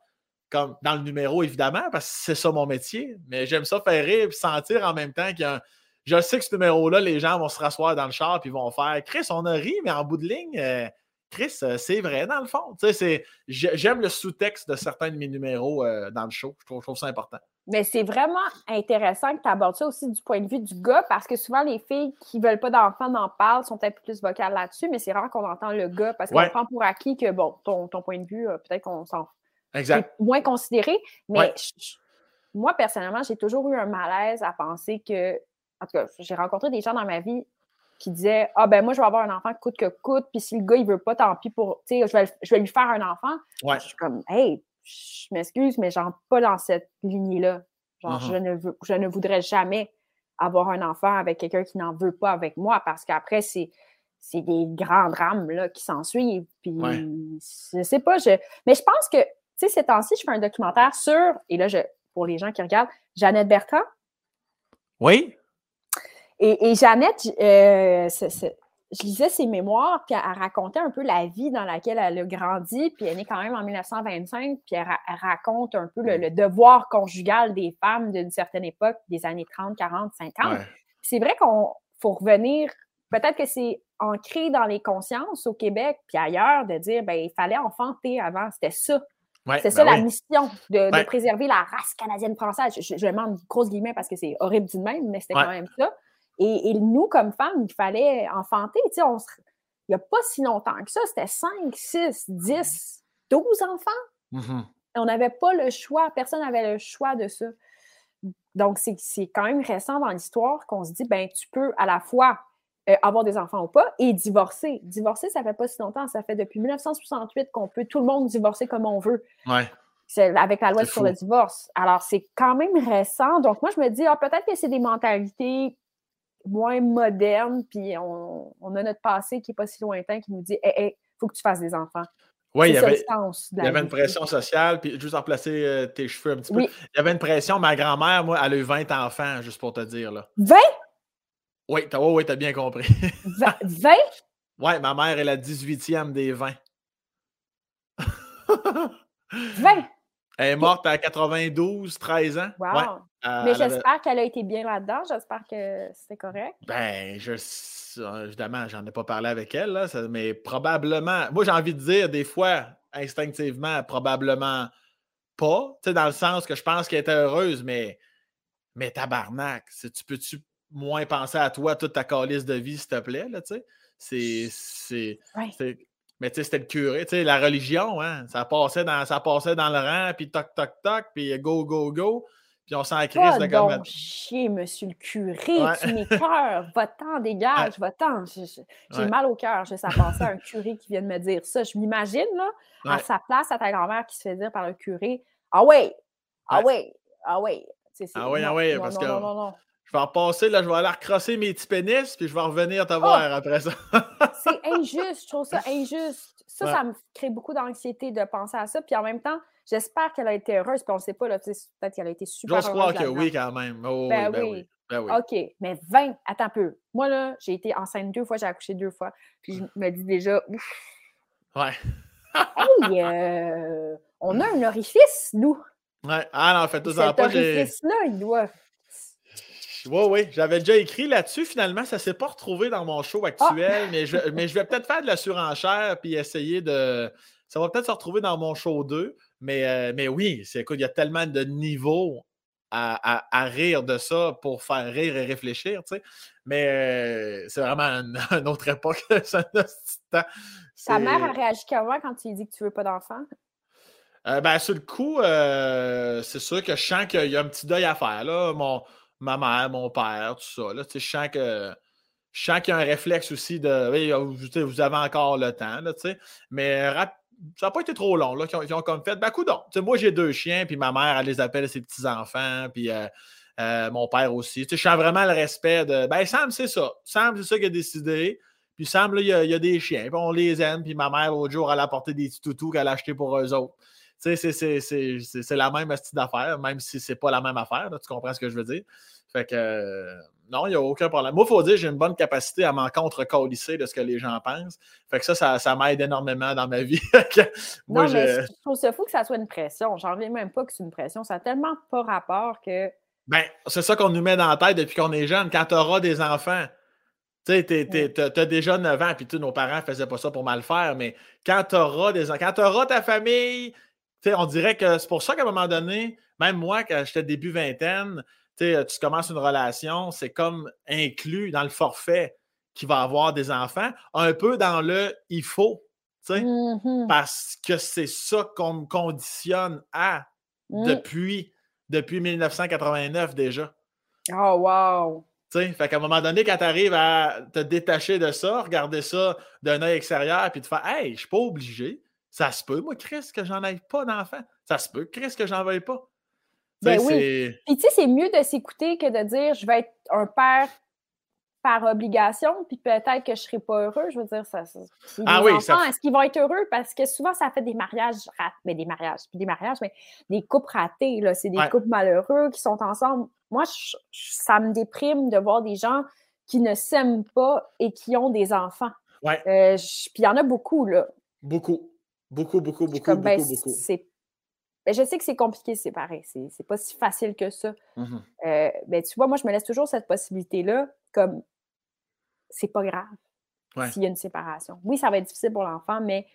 comme, dans le numéro, évidemment, parce que c'est ça mon métier. Mais j'aime ça faire rire, puis sentir en même temps qu'il y a un, Je sais que ce numéro-là, les gens vont se rasseoir dans le char, puis vont faire Chris, on a ri, mais en bout de ligne, euh, Chris, euh, c'est vrai dans le fond. J'aime le sous-texte de certains de mes numéros euh, dans le show. Je trouve, ça important. Mais c'est vraiment intéressant que tu abordes ça aussi du point de vue du gars, parce que souvent les filles qui ne veulent pas d'enfants n'en parlent, sont un peu plus vocales là-dessus, mais c'est rare qu'on entend le gars, parce qu'on prend pour acquis que, bon, ton, point de vue, peut-être qu'on s'en exact. moins considéré. Mais moi, personnellement, j'ai toujours eu un malaise à penser que, en tout cas, j'ai rencontré des gens dans ma vie qui disait Ah ben moi, je vais avoir un enfant coûte que coûte, puis si le gars il veut pas, tant pis pour. Tu sais, je vais, je vais lui faire un enfant. Ouais. Je suis comme Hey, je m'excuse, mais genre pas dans cette lignée-là. Genre, uh-huh. je, ne veux, je ne voudrais jamais avoir un enfant avec quelqu'un qui n'en veut pas avec moi parce qu'après, c'est. C'est des grands drames là, qui s'en suivent. Puis, je sais pas. Je... Mais je pense que, tu sais, ces temps-ci, je fais un documentaire sur, et là, je, pour les gens qui regardent, Jeannette Bertrand. Oui. Et, Jeannette, euh, je lisais ses mémoires, puis elle, racontait un peu la vie dans laquelle elle a grandi, puis elle est quand même en 1925, puis elle, raconte un peu le, devoir conjugal des femmes d'une certaine époque, des années 30, 40, 50. C'est vrai qu'on faut revenir, peut-être que c'est ancré dans les consciences au Québec, puis ailleurs, de dire, ben il fallait enfanter avant, c'était ça. c'est ça ben la mission, de, préserver la race canadienne-française. Je, je, demande grosse guillemets parce que c'est horrible du même, mais c'était quand même ça. Et, nous, comme femmes, il fallait enfanter. Tu sais, on Il n'y a pas si longtemps que ça, c'était 5, 6, 10, 12 enfants. Mm-hmm. On n'avait pas le choix, personne n'avait le choix de ça. Donc, c'est quand même récent dans l'histoire qu'on se dit, ben tu peux à la fois euh, avoir des enfants ou pas et divorcer. Divorcer, ça fait pas si longtemps, ça fait depuis 1968 qu'on peut tout le monde divorcer comme on veut. Ouais. Avec la loi sur le divorce. Alors, c'est quand même récent. Donc, moi, je me dis, ah, peut-être que c'est des mentalités moins moderne, puis on, a notre passé qui n'est pas si lointain qui nous dit Hé, il faut que tu fasses des enfants. Oui, il y avait, il y avait une pression sociale, puis juste en placer euh, tes cheveux un petit peu. Il y avait une pression. Ma grand-mère, moi, elle a eu 20 enfants, juste pour te dire. Là. 20? Oui, tu ouais, as bien compris. 20? Oui, ma mère est la 18e des 20. 20? Elle est morte à 92, 13 ans. Wow. Mais j'espère qu'elle a été bien là-dedans. J'espère que c'était correct. Ben, je, évidemment, j'en ai pas parlé avec elle, là, mais probablement. Moi, j'ai envie de dire, des fois, instinctivement, probablement pas. Tu sais, dans le sens que je pense qu'elle était heureuse, mais, mais tabarnak, tu peux-tu moins penser à toi, toute ta calice de vie, s'il te plaît, là, tu sais? C'est. Mais tu sais, c'était le curé, tu sais, la religion, hein, ça passait dans, ça passait dans le rang, puis toc, toc, toc, puis go, go, go. Puis on s'en crise de comme. chier, monsieur le curé, tu m'écœures, va-t'en, dégage, va-t'en. J'ai mal au cœur, je sais passer à un curé qui vient de me dire ça. Je m'imagine, là, à sa place, à ta grand-mère qui se fait dire par le curé Ah ouais, ah ouais, ah ouais. Ah ouais, ah ouais, parce que. Je vais repasser, là, je vais aller recrosser mes petits pénis, puis je vais revenir te voir oh! après ça. c'est injuste, je trouve ça injuste. Ça, ça me crée beaucoup d'anxiété de penser à ça. Puis en même temps, J'espère qu'elle a été heureuse, puis on ne sait pas, peut-être qu'elle a été super heureuse. crois que oui, quand même. Oh, ben, ben, oui. Ben, oui. OK, mais 20, attends un peu. Moi, là, j'ai été enceinte deux fois, j'ai accouché deux fois, puis je me dis déjà, Ouais. hey, euh, on a un orifice, nous. Ouais. Ah non, en fait, tout ça pas. Cet orifice-là, il doit. Oui, oui, j'avais déjà écrit là-dessus. Finalement, ça ne s'est pas retrouvé dans mon show ah! actuel, mais, je, mais je vais peut-être faire de la surenchère puis essayer de. Ça va peut-être se retrouver dans mon show 2. Mais, euh, mais oui, c'est écoute, il y a tellement de niveaux à, rire de ça pour faire rire et réfléchir, tu sais. Mais euh, c'est vraiment une, autre époque. Ta mère a réagi comment quand tu lui dis que tu veux pas d'enfant? Euh, ben, sur le coup, c'est sûr que je sens qu'il y a un petit deuil à faire. Là. Mon, ma mère, mon père, tout ça. Là, je sens que. Je sens qu'il y a un réflexe aussi de oui, vous, avez encore le temps, là, mais ça n'a pas été trop long, là, qu'ils ont, comme fait. Ben, coudon. moi, j'ai deux chiens, puis ma mère, elle les appelle ses petits-enfants, puis euh, euh, mon père aussi. je sens vraiment le respect de. Ben, Sam, c'est ça. Sam, c'est ça qu'il a décidé. Puis Sam, il y, a, des chiens, on les aime, puis ma mère, l'autre jour, elle a apporté des petits toutous qu'elle a achetés pour eux autres. C'est la même style d'affaire, même si c'est pas la même affaire, tu comprends ce que je veux dire? Fait que euh, non, il n'y a aucun problème. Moi, il faut dire j'ai une bonne capacité à m'en contre de ce que les gens pensent. Fait que ça, ça, m'aide énormément dans ma vie. Moi, non, mais je trouve ça fou que ça soit une pression. J'en reviens même pas que c'est une pression. Ça n'a tellement pas rapport que. Ben, c'est ça qu'on nous met dans la tête depuis qu'on est jeune. Quand tu auras des enfants, tu sais, tu as déjà 9 ans, puis nos parents ne faisaient pas ça pour mal faire, mais quand tu auras des quand tu auras ta famille, on dirait que c'est pour ça qu'à un moment donné, même moi, quand j'étais début vingtaine, tu commences une relation, c'est comme inclus dans le forfait qui va avoir des enfants, un peu dans le il faut, mmh parce que c'est ça qu'on me conditionne à mmh. depuis, depuis 1989 déjà. Oh, wow! fait qu'à un moment donné, quand tu arrives à te détacher de ça, regarder ça d'un œil extérieur, puis te faire Hey, je suis pas obligé. Ça se peut, moi, Chris, que j'en aille pas d'enfant. Ça se peut, Chris, que j'en veuille pas. Ben oui. Puis tu sais, c'est mieux de s'écouter que de dire je vais être un père par obligation, puis peut-être que je ne serai pas heureux. Je veux dire, ça. ah oui, ça... Est-ce qu'ils vont être heureux? Parce que souvent, ça fait des mariages ratés. Mais des mariages, puis des mariages, mais des couples ratés. Là. C'est des couples malheureux qui sont ensemble. Moi, ça me déprime de voir des gens qui ne s'aiment pas et qui ont des enfants. Ouais. Euh, puis il y en a beaucoup, là. Beaucoup. Beaucoup, beaucoup, beaucoup, ben, beaucoup, ben, je sais que c'est compliqué de séparer. C'est pas si facile que ça. Mmh euh, ben, tu vois, moi, je me laisse toujours cette possibilité-là comme c'est pas grave s'il y a une séparation. Oui, ça va être difficile pour l'enfant, mais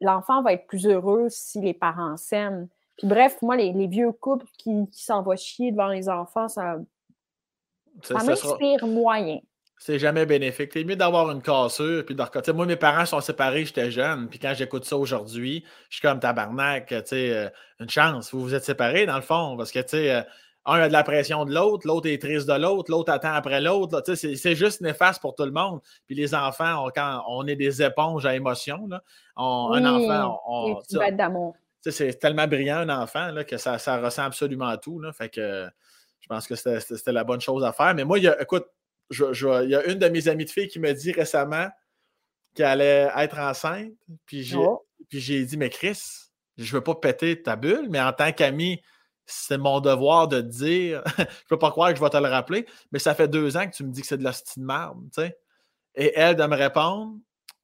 l'enfant va être plus heureux si les parents s'aiment. Puis bref, moi, les, vieux couples qui, qui s'en vont chier devant les enfants, ça, ça, ça m'inspire moyen c'est jamais bénéfique. C'est mieux d'avoir une cassure puis de Moi, mes parents sont séparés, j'étais jeune, puis quand j'écoute ça aujourd'hui, je suis comme tabarnak, euh, une chance. Vous vous êtes séparés, dans le fond, parce que, tu sais, euh, un a de la pression de l'autre, l'autre est triste de l'autre, l'autre attend après l'autre. C'est juste néfaste pour tout le monde. Puis les enfants, quand on est des éponges à émotions, là, un enfant, on, C'est tellement brillant, un enfant, là, que ça, ça ressent absolument à tout. Là, fait que je pense que c'était la bonne chose à faire. Mais moi, il y a, écoute, il y a une de mes amies de filles qui me dit récemment qu'elle allait être enceinte. Puis j'ai, oh. dit, mais Chris, je ne veux pas péter ta bulle, mais en tant qu'ami, c'est mon devoir de te dire. je ne peux pas croire que je vais te le rappeler, mais ça fait deux ans que tu me dis que c'est de la de marde, tu sais. Et elle de me répondre,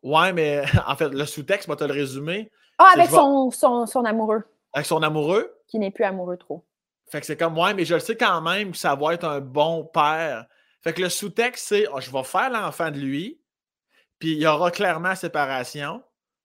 ouais, mais en fait, le sous-texte, va te le résumer. Ah, avec son, son, amoureux. Avec son amoureux? Qui n'est plus amoureux trop. Fait que c'est comme, ouais, mais je le sais quand même que ça va être un bon père fait que le sous-texte, c'est oh, je vais faire l'enfant de lui, puis il y aura clairement séparation.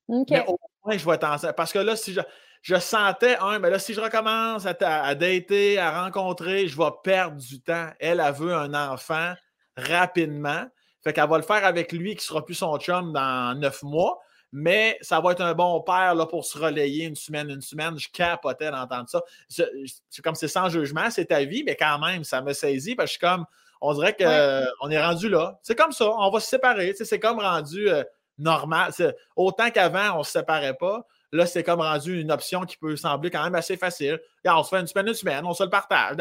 Mais au point je vais être enceinte. Parce que là, si je, je sentais, un, mais là, si je recommence à, à, dater, à rencontrer, je vais perdre du temps. Elle, elle veut un enfant rapidement. Fait qu'elle va le faire avec lui qui sera plus son chum dans neuf mois mais ça va être un bon père là, pour se relayer une semaine, une semaine. Je capotais d'entendre ça. C'est comme c'est sans jugement, c'est ta vie, mais quand même, ça me saisit parce que je suis comme, on dirait qu'on est rendu là. C'est comme ça, on va se séparer. C'est comme rendu euh, normal. Autant qu'avant, on ne se séparait pas. Là, c'est comme rendu une option qui peut sembler quand même assez facile. on se fait une semaine, une semaine, on se le partage,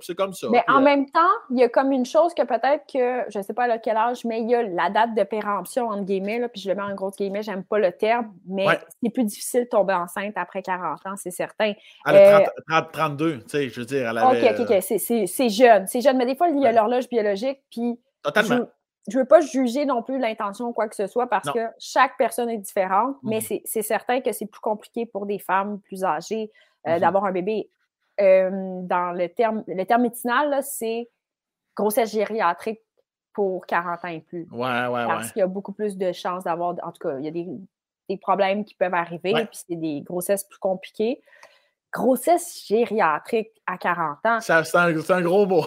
c'est comme ça. Mais en euh même temps, il y a comme une chose que peut-être que, je ne sais pas à quel âge, mais il y a la date de péremption, entre guillemets, là, puis je le mets en gros guillemets, j'aime pas le terme, mais c'est plus difficile de tomber enceinte après 40 ans, c'est certain. Elle a 32, tu sais, je veux dire. Elle avait, OK, OK, OK, c'est jeune. C'est jeune, mais des fois, il y a l'horloge biologique, puis. Totalement je ne veux pas juger non plus l'intention ou quoi que ce soit parce que chaque personne est différente, mais mmh c'est certain que c'est plus compliqué pour des femmes plus âgées euh, mmh d'avoir un bébé. dans le terme, le terme médicinal, c'est grossesse gériatrique pour 40 ans et plus. Ouais, ouais, parce qu'il y a beaucoup plus de chances d'avoir, en tout cas, il y a des, des problèmes qui peuvent arriver, puis c'est des grossesses plus compliquées. Grossesse gériatrique à 40 ans. C'est un, un, gros mot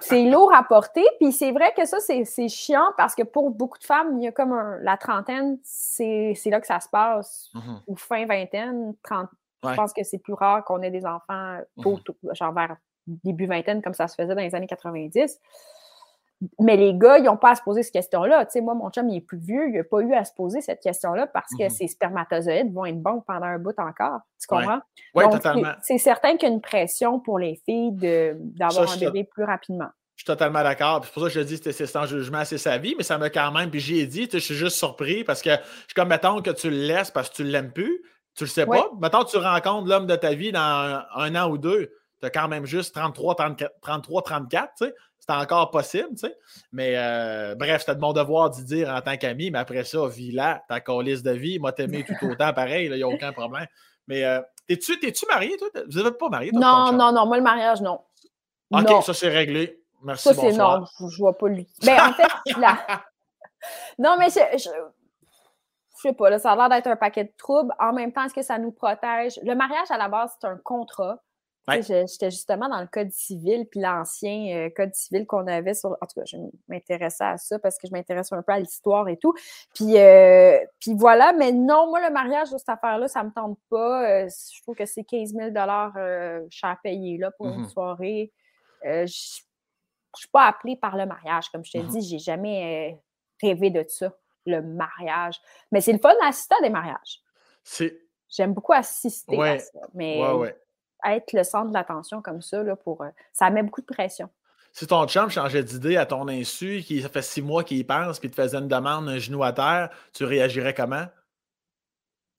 c'est lourd à porter. Puis c'est vrai que ça, c'est chiant parce que pour beaucoup de femmes, il y a comme la trentaine, c'est là que ça se passe. Mm-hmm. Ou fin vingtaine, 30. Je pense que c'est plus rare qu'on ait des enfants mm-hmm. genre vers début vingtaine, comme ça se faisait dans les années 90. Mais les gars, ils n'ont pas à se poser cette question-là. Tu sais, moi, mon chum, il est plus vieux, il n'a pas eu à se poser cette question-là parce que ses spermatozoïdes vont être bons pendant un bout encore. Tu comprends? Oui, totalement. C'est certain qu'il y a une pression pour les filles d'avoir un bébé plus rapidement. Je suis totalement d'accord. C'est pour ça que je dis que c'est sans jugement, c'est sa vie, mais ça m'a quand même. Puis j'y ai dit, je suis juste surpris parce que je suis comme, mettons que tu le laisses parce que tu ne l'aimes plus, tu le sais pas. Mettons que tu rencontres l'homme de ta vie dans un, an ou deux, tu as quand même juste 33, 34, 33, 34, tu sais c'est encore possible, tu sais. Mais euh, bref, c'était de mon devoir d'y dire en tant qu'ami, mais après ça, vis là, ta colisse de vie, moi t'aimer tout autant, pareil, il n'y a aucun problème. Mais euh, es-tu es marié, toi? Vous n'êtes pas marié? Toi, non, non, non, moi le mariage, non. OK, ça c'est réglé. Merci, Ça, c'est non, je, ne vois pas lui. Mais ben, en fait, là. non, mais je, je, je sais pas, là, ça a l'air d'être un paquet de troubles. En même temps, est-ce que ça nous protège? Le mariage, à la base, c'est un contrat. J'étais justement dans le code civil, puis l'ancien euh, code civil qu'on avait sur. En tout cas, je m'intéressais à ça parce que je m'intéresse un peu à l'histoire et tout. Puis, euh, puis voilà, mais non, moi, le mariage de cette affaire-là, ça ne me tente pas. Euh, je trouve que c'est 15 000 cher payé là, pour une mmh soirée. je ne suis pas appelée par le mariage, comme je te mmh dis, j'ai jamais rêvé de ça, le mariage. Mais c'est le fun d'assister à des mariages. J'aime beaucoup assister à ça. Mais être le centre de l'attention comme ça, là, pour, euh, ça met beaucoup de pression. Si ton chum changeait d'idée à ton insu, qui ça fait six mois qu'il y pense, puis te faisait une demande, un genou à terre, tu réagirais comment?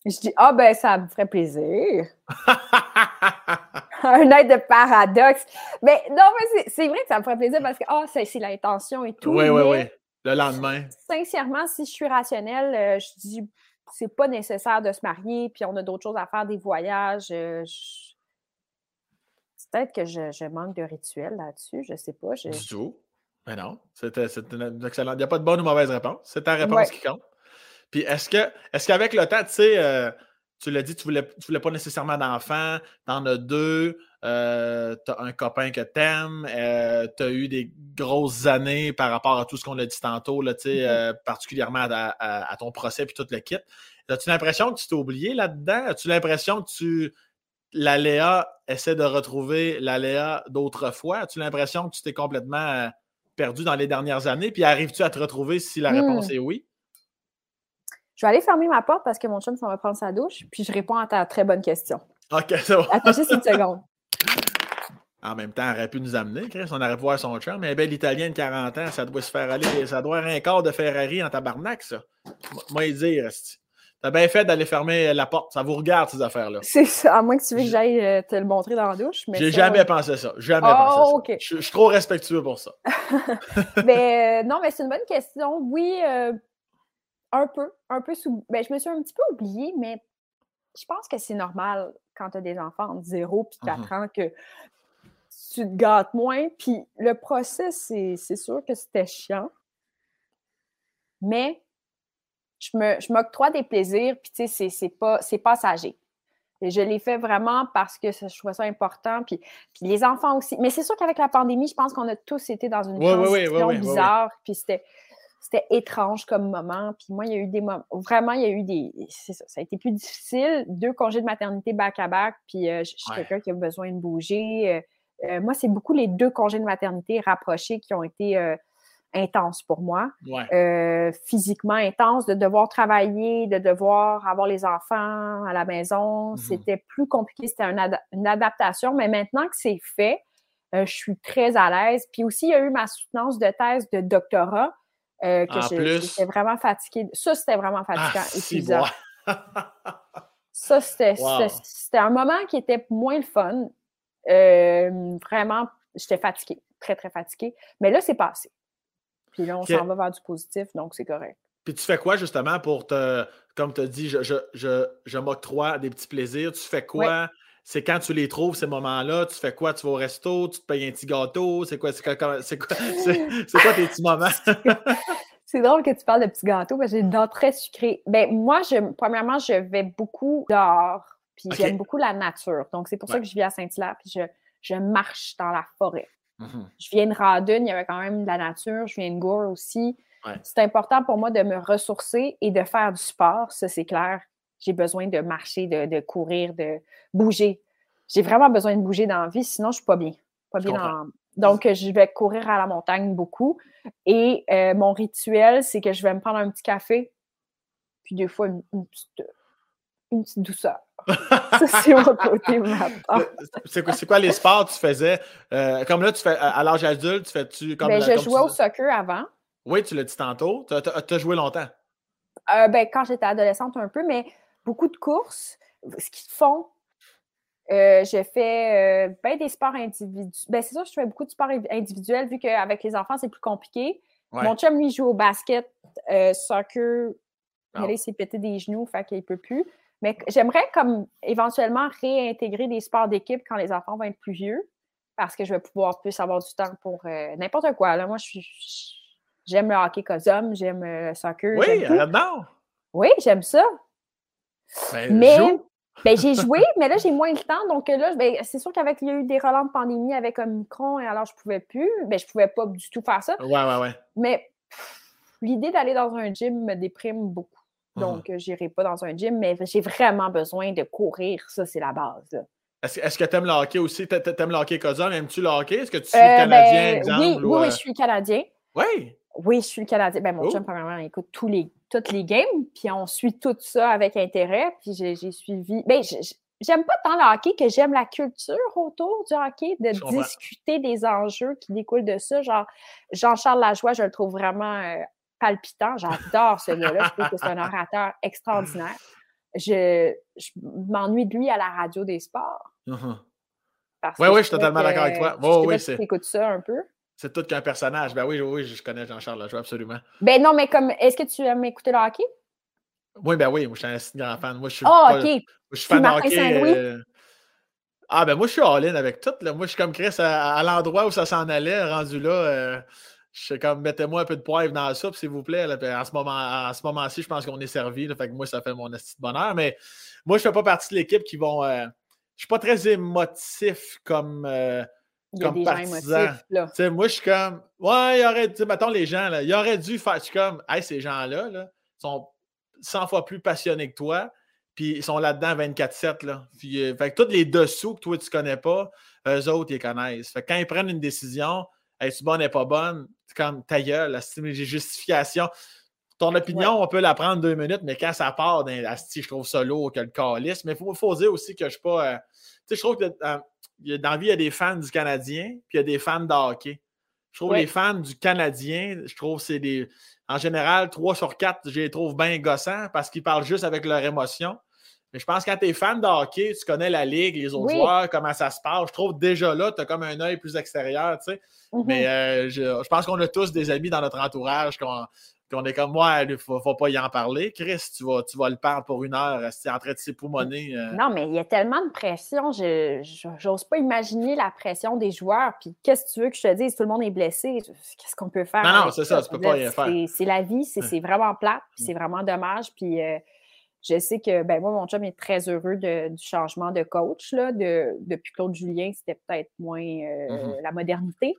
Je dis, ah ben, ça me ferait plaisir. un aide de paradoxe. Mais non, mais c'est vrai que ça me ferait plaisir parce que, ah, c'est l'intention et tout. Oui, oui, oui. Le lendemain. Sincèrement, si je suis rationnelle, euh, je dis, c'est pas nécessaire de se marier, puis on a d'autres choses à faire, des voyages. Euh, Peut-être que je, manque de rituel là-dessus, je ne sais pas. Je... Du tout. Mais non, c'est une excellente. Il n'y a pas de bonne ou mauvaise réponse. C'est ta réponse qui compte. Puis est-ce que est-ce qu'avec le temps, tu sais, euh, tu l'as dit, tu ne voulais, tu voulais pas nécessairement d'enfants, tu en as deux, euh, tu as un copain que tu aimes, euh, tu as eu des grosses années par rapport à tout ce qu'on a dit tantôt, là, mm-hmm. particulièrement à, à, ton procès puis tout le kit. As-tu l'impression que tu t'es oublié là-dedans? As-tu l'impression que tu la Léa essaie de retrouver la Léa d'autrefois? As-tu l'impression que tu t'es complètement euh, perdu dans les dernières années? Puis arrives-tu à te retrouver si la réponse hmm. est oui? Je vais aller fermer ma porte parce que mon chum s'en va prendre sa douche, puis je réponds à ta très bonne question. OK, c'est bon. Attends juste une seconde. En même temps, elle aurait pu nous amener, Chris. On aurait pu voir son chum. Mais belle Italienne de 40 ans, ça doit se faire aller. Ça doit avoir un corps de Ferrari en tabarnak, ça. Moi, il dit, T'as bien fait d'aller fermer la porte. Ça vous regarde, ces affaires-là. C'est ça. À moins que tu veux que j'aille euh, te le montrer dans la douche. J'ai jamais pensé ça. Jamais oh, pensé ça. Je, suis trop respectueux pour ça. mais euh, non, mais c'est une bonne question. Oui, euh, un peu. Un peu sous. Ben, je me suis un petit peu oubliée, mais je pense que c'est normal quand tu as des enfants entre 0 et 4 ans que tu te gâtes moins. Puis le procès, c'est sûr que c'était chiant. Mais je m'octroie des plaisirs, puis tu sais, c'est pas, passager. Et je l'ai fait vraiment parce que je trouvais ça important, puis, puis les enfants aussi. Mais c'est sûr qu'avec la pandémie, je pense qu'on a tous été dans une transition bizarre, puis c'était c'était étrange comme moment. Puis moi, il y a eu des moments, vraiment, il y a eu des, c'est ça, ça a été plus difficile. Deux congés de maternité back-à-back, puis euh, je suis quelqu'un qui a besoin de bouger. Euh, euh, moi, c'est beaucoup les deux congés de maternité rapprochés qui ont été intenses pour moi. physiquement intenses, de devoir travailler, de devoir avoir les enfants à la maison. Mm-hmm. C'était plus compliqué, c'était une adaptation. Mais maintenant que c'est fait, je suis très à l'aise. Puis aussi, il y a eu ma soutenance de thèse de doctorat. Euh, que j'étais vraiment fatiguée. Ça, c'était vraiment fatigant. Ah, ça, c'était un moment qui était moins le fun. Euh, vraiment, j'étais fatiguée, très, très fatiguée. Mais là, c'est passé. Puis là, on s'en va vers du positif, donc c'est correct. Puis tu fais quoi justement pour te, comme tu as dit, je, je, je, je m'octroie des petits plaisirs. Tu fais quoi? c'est quand tu les trouves, ces moments-là, tu fais quoi? Tu vas au resto, tu te payes un petit gâteau, c'est quoi, c'est quoi, c'est quoi, quoi, tes petits moments? c'est drôle que tu parles de petits gâteaux parce que j'ai une dents très sucrées. Ben, moi, je, premièrement, je vais beaucoup dehors, puis j'aime beaucoup la nature. Donc, c'est pour ça que je vis à Saint-Hilaire, puis je, je, marche dans la forêt. Mm-hmm. Je viens de Radun, il y avait quand même de la nature. Je viens de Gour aussi. C'est important pour moi de me ressourcer et de faire du sport, ça, c'est clair j'ai besoin de marcher, de, courir, de bouger. J'ai vraiment besoin de bouger dans la vie, sinon je suis pas bien. Pas bien Donc, je vais courir à la montagne beaucoup. Et euh, mon rituel, c'est que je vais me prendre un petit café, puis des fois une, petite, douceur. Ça, c'est mon côté C'est quoi, les sports que tu faisais? Euh, comme là, tu fais à l'âge adulte, tu fais-tu comme. Ben, je jouais au soccer avant. Oui, tu l'as dit tantôt. Tu as, joué longtemps? Euh, ben, quand j'étais adolescente, un peu, mais beaucoup de courses. Ce qu'ils font, euh, je fais euh, ben, des sports individuels. Ben, c'est ça, je fais beaucoup de sports individuels vu qu'avec les enfants, c'est plus compliqué. Mon chum, lui, joue au basket, soccer. Ah. il s'est pété des genoux, fait qu'il ne peut plus. Mais j'aimerais comme éventuellement réintégrer des sports d'équipe quand les enfants vont être plus vieux parce que je vais pouvoir plus avoir du temps pour n'importe quoi. Là, moi, je j'aime le hockey cosum, j'aime le soccer. Oui, non. Oui, j'aime ça. Ben, mais ben, j'ai joué, mais là, j'ai moins le temps. Donc là, ben, c'est sûr qu'avec il y a eu des relents de pandémie avec Omicron, et alors je pouvais plus. Ben, je pouvais pas du tout faire ça. Ouais, ouais, ouais. Mais l'idée d'aller dans un gym me déprime beaucoup. Donc, je n'irai pas dans un gym, mais j'ai vraiment besoin de courir. Ça, c'est la base. Est-ce que tu aimes le hockey aussi? Tu aimes le hockey Cosum? Aimes-tu le hockey? Est-ce que tu suis euh, Canadien, exemple? Oui, oui, oui, je suis Canadien. Oui. Oui, je suis Canadien. Ben, mon oh. chum, premièrement, il écoute tous les, toutes les games, puis on suit tout ça avec intérêt. Puis j'ai suivi. Ben, j'aime pas tant le hockey que j'aime la culture autour du hockey, de discuter des enjeux qui découlent de ça. Genre, Jean-Charles Lajoie, je le trouve vraiment euh, palpitant. J'adore ce gars-là. Je trouve que c'est un orateur extraordinaire. Je, m'ennuie de lui à la radio des sports. Oui, uh-huh. oui, je suis totalement d'accord avec toi. Oh, oui, tu écoutes ça un peu. C'est tout qu'un personnage. Ben oui, oui, je connais Jean-Charles Lajoie, absolument. Ben non, mais comme, est-ce que tu aimes écouter le hockey? Oui, ben oui, moi, je suis un grand fan. Moi, je suis, oh, OK. je suis fan de hockey. Euh, ah, ben moi, je suis all-in avec tout. Là. Moi, je suis comme Chris à, l'endroit où ça s'en allait, rendu là. Euh, je suis comme, mettez-moi un peu de poivre dans la soupe, s'il vous plaît. Là. En ce moment, ce moment-ci, je pense qu'on est servi. Là, fait que moi, ça fait mon petit bonheur. Mais moi, je ne fais pas partie de l'équipe qui vont. Euh, je ne suis pas très émotif comme a des partisan. gens Moi, je suis comme, ouais, il aurait dû, mettons les gens, là, il aurait dû faire, je suis comme, hey, ces gens-là là, sont 100 fois plus passionnés que toi, puis ils sont là-dedans 24-7. Là. Puis, euh, fait que tous les dessous que toi, tu connais pas, eux autres, ils connaissent. Fait que quand ils prennent une décision, est-ce bonne, ou pas bonne, c'est comme ta gueule, j'ai justification. Ton opinion, on peut la prendre deux minutes, mais quand ça part d'un je trouve ça lourd que le calice. Mais il faut, faut, dire aussi que je ne suis pas. Euh, tu sais, je trouve que euh, dans la vie, il y a des fans du Canadien, puis il y a des fans de hockey. Je trouve les fans du Canadien, je trouve c'est des. En général, 3 sur 4, je les trouve bien gossants parce qu'ils parlent juste avec leur émotion. Mais je pense que quand tu es fan de hockey, tu connais la ligue, les autres joueurs, comment ça se passe. Je trouve déjà là, tu as comme un œil plus extérieur, tu sais. Mm-hmm. Mais euh, je, pense qu'on a tous des amis dans notre entourage qu'on est comme, ouais, il ne faut, pas y en parler. Chris, tu vas, tu vas le perdre pour une heure, c'est en train de s'époumoner. Euh. Non, mais il y a tellement de pression, je n'ose pas imaginer la pression des joueurs. Puis qu'est-ce que tu veux que je te dise? Tout le monde est blessé. Qu'est-ce qu'on peut faire? Non, non, c'est ça, tu peux pas rien faire. C'est la vie, c'est vraiment plate, c'est vraiment dommage. Puis euh, je sais que, ben moi, mon chum est très heureux du changement de coach. Là, de, depuis Claude Julien, c'était peut-être moins euh, mm-hmm. la modernité.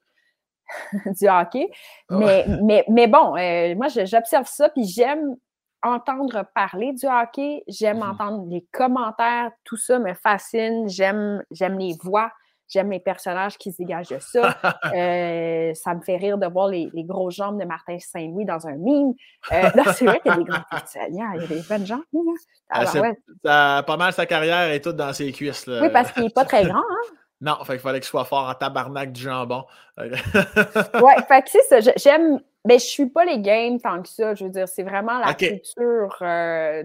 du hockey. Ah mais, mais, mais, bon, euh, moi, j'observe ça, puis j'aime entendre parler du hockey, j'aime mmh entendre les commentaires, tout ça me fascine, j'aime les voix, j'aime les personnages qui se dégagent de ça. Euh, ça me fait rire de voir les, les grosses jambes de Martin Saint-Louis dans un mime. Euh, c'est vrai qu'il y a des grands il y a des bonnes jambes. Ah, ça, pas mal sa carrière est toute dans ses cuisses. Oui, parce qu'il n'est pas très grand. Hein? Non, fait qu'il fallait que je sois fort en tabarnak du jambon. ouais, fait que c'est ça. J'aime. Mais je suis pas les games tant que ça. Je veux dire, c'est vraiment la culture. Euh,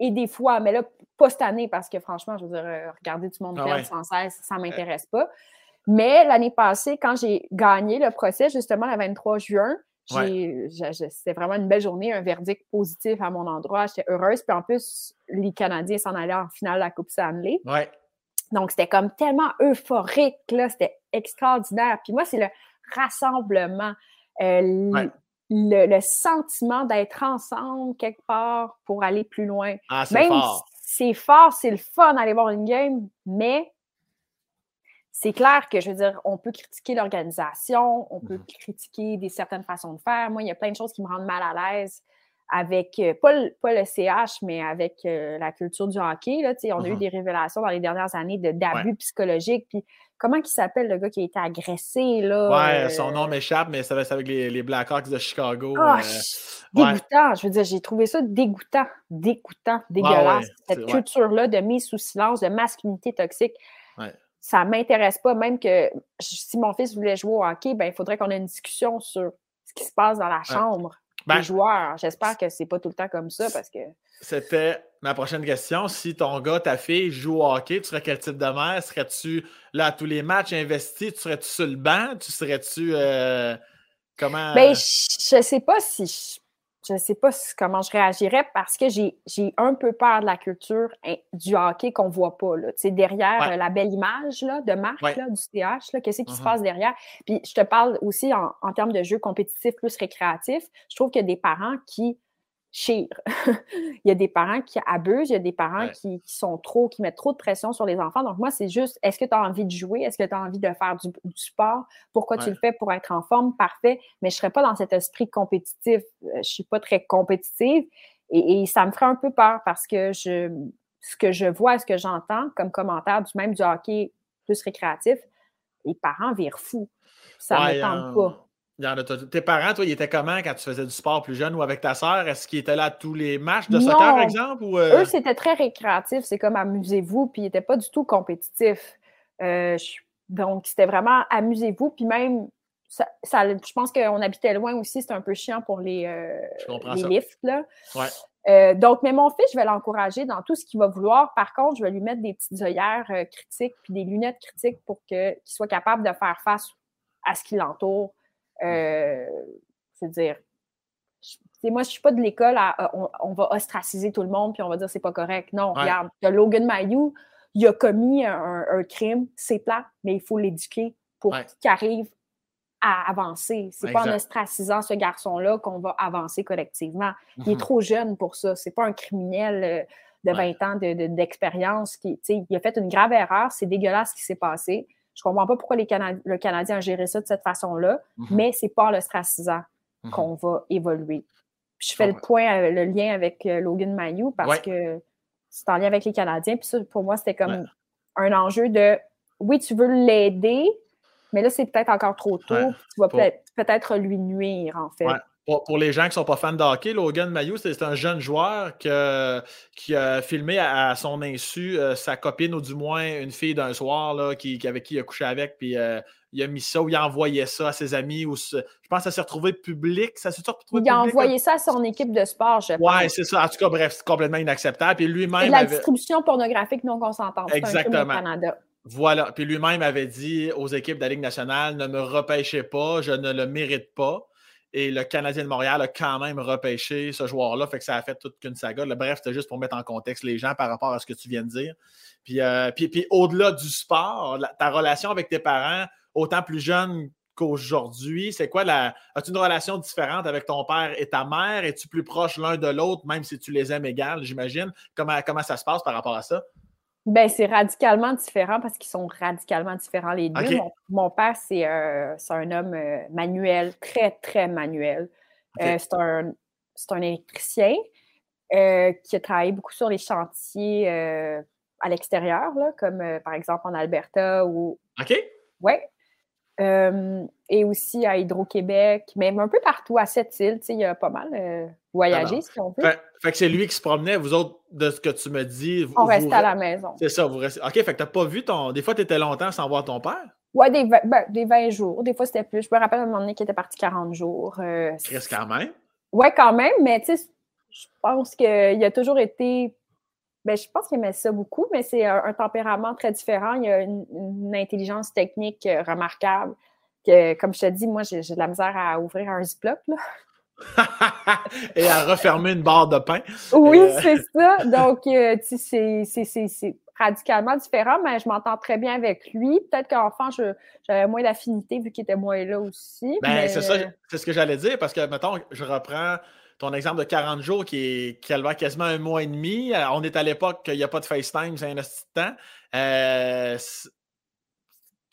et des fois, mais là, pas cette année, parce que franchement, je veux dire, euh, regarder du monde ah sans cesse, ça m'intéresse pas. Mais l'année passée, quand j'ai gagné le procès, justement, le 23 juin, c'était vraiment une belle journée, un verdict positif à mon endroit. J'étais heureuse. Puis en plus, les Canadiens s'en allaient en finale de la Coupe Stanley. Ouais. Donc, c'était comme tellement euphorique, là, c'était extraordinaire. Puis moi, c'est le rassemblement, euh, le, sentiment d'être ensemble quelque part pour aller plus loin. Ah, c'est fort. C'est fort, c'est le fun d'aller voir une game, mais c'est clair que, je veux dire, on peut critiquer l'organisation, on peut mm-hmm. critiquer des certaines façons de faire. Moi, il y a plein de choses qui me rendent mal à l'aise avec, euh, pas, le, pas le CH, mais avec euh, la culture du hockey. Là, on a eu mm-hmm. des révélations dans les dernières années d'abus psychologiques. Puis comment il s'appelle le gars qui a été agressé? Là, ouais, son euh, nom m'échappe, mais ça va être avec les, les, Blackhawks de Chicago. Ah, dégoûtant. Je veux dire, j'ai trouvé ça dégoûtant, dégoûtant, dégueulasse. Cette culture-là de mise sous silence, de masculinité toxique. Ça ne m'intéresse pas, même que si mon fils voulait jouer au hockey, ben, il faudrait qu'on ait une discussion sur ce qui se passe dans la chambre les ben, joueurs. J'espère que c'est pas tout le temps comme ça parce que. C'était ma prochaine question. Si ton gars, ta fille joue au hockey, tu serais quel type de mère? Serais-tu là à tous les matchs investis? Tu serais-tu sur le banc? Tu serais-tu euh, comment? Ben, je sais pas si je ne sais pas comment je réagirais parce que j'ai un peu peur de la culture hein, du hockey qu'on ne voit pas. Là. Derrière la belle image là, de marque du CH, qu'est-ce qui se mm-hmm. passe derrière? Puis je te parle aussi en, en termes de jeux compétitifs plus récréatifs. Je trouve qu'il y a des parents qui il y a des parents qui abusent, il y a des parents qui, sont trop, qui mettent trop de pression sur les enfants. Donc, moi, c'est juste, est-ce que tu as envie de jouer? Est-ce que tu as envie de faire du, sport? Pourquoi tu le fais? Pour être en forme? Parfait. Mais je ne serais pas dans cet esprit compétitif. Euh, je ne suis pas très compétitive. Et, ça me ferait un peu peur parce que je, ce que je vois, ce que j'entends comme commentaire du même du hockey plus récréatif, les parents virent fous. Ça ne me tente pas. Tes parents, toi, ils étaient comment quand tu faisais du sport plus jeune ou avec ta sœur? Est-ce qu'ils étaient là à tous les matchs de soccer, par exemple? Ou euh? Eux, c'était très récréatif. C'est comme amusez-vous, puis ils n'étaient pas du tout compétitifs. Euh, donc, c'était vraiment amusez-vous, puis même, ça, je pense qu'on habitait loin aussi, c'était un peu chiant pour les, euh, lifts. Là. donc, mais mon fils, je vais l'encourager dans tout ce qu'il va vouloir. Par contre, je vais lui mettre des petites œillères critiques puis des lunettes critiques pour qu'il soit capable de faire face à ce qui l'entoure euh, c'est-à-dire, moi, je ne suis pas de l'école on, va ostraciser tout le monde puis on va dire c'est pas correct. Non, regarde, Logan Mayou, il a commis un, crime, c'est plat, mais il faut l'éduquer pour qu'il arrive à avancer. C'est pas en ostracisant ce garçon-là qu'on va avancer collectivement. Il est mm-hmm. trop jeune pour ça. C'est pas un criminel euh, de 20 ans d'expérience qui, il a fait une grave erreur. C'est dégueulasse ce qui s'est passé. Je comprends pas pourquoi les le Canadien a géré ça de cette façon-là, mhm. mais c'est pas l'ostracisant mhm. qu'on va évoluer. je fais le point, euh, le lien avec euh, Logan Mayou parce que c'est en lien avec les Canadiens. Puis ça, pour moi, c'était comme un enjeu de oui, tu veux l'aider, mais là, c'est peut-être encore trop tôt. Tu vas peut-être lui nuire, en fait. Pour, les gens qui ne sont pas fans de hockey, Logan Mayou, c'est un jeune joueur que, qui a filmé à, son insu euh, sa copine, ou du moins une fille d'un soir, là, qui, avec qui il a couché avec, puis euh, il a mis ça ou il a envoyé ça à ses amis. Ou je pense que ça s'est retrouvé public. Ça s'est retrouvé il a envoyé ça à son équipe de sport, je pense. Oui, c'est ça. En tout cas, bref, c'est complètement inacceptable. Puis lui-même. la distribution pornographique non consentante. Exactement. Un Canada. Voilà. Puis lui-même avait dit aux équipes de la Ligue nationale ne me repêchez pas, je ne le mérite pas. Et le Canadien de Montréal a quand même repêché ce joueur-là, fait que ça a fait toute une saga. bref, c'était juste pour mettre en contexte les gens par rapport à ce que tu viens de dire. Puis, euh, puis, puis au-delà du sport, ta relation avec tes parents, autant plus jeune qu'aujourd'hui, c'est quoi la. As-tu une relation différente avec ton père et ta mère? Es-tu plus proche l'un de l'autre, même si tu les aimes égales, j'imagine? Comment, comment ça se passe par rapport à ça? Ben, c'est radicalement différent parce qu'ils sont radicalement différents les deux. Mon, père, c'est euh, un homme euh, manuel, très, très manuel. Euh, c'est un, un, électricien qui a travaillé beaucoup sur les chantiers à l'extérieur, comme par exemple en Alberta ou. OK. Oui. et aussi à Hydro-Québec, même un peu partout à cette île, il y a pas mal voyagé, si on veut. Fait, que c'est lui qui se promenait, vous autres, de ce que tu me dis. On restait à la maison. C'est ça, vous restez. OK, fait que t'as pas vu ton. Des fois, tu étais longtemps sans voir ton père? Oui, des, ben, des 20 jours. Des fois, c'était plus. Je me rappelle à un moment donné qu'il était parti 40 jours. Euh, quand même? Oui, quand même, mais tu sais, je pense qu'il a toujours été. Ben, je pense qu'il aimait ça beaucoup, mais c'est un, tempérament très différent. Il a une, intelligence technique euh, remarquable. Que, comme je te dis, moi, j'ai de la misère à ouvrir un Ziploc. Là. et à refermer une barre de pain. Oui, euh, c'est ça. Donc, euh, c'est radicalement différent, mais je m'entends très bien avec lui. Peut-être qu'enfant, j'avais moins d'affinité vu qu'il était moins là aussi. Ben, c'est ça, c'est ce que j'allais dire parce que, mettons, je reprends ton exemple de 40 jours qui, est, qui a quasiment un mois et demi. Euh, on est à l'époque qu'il n'y a pas de FaceTime, c'est un petit temps.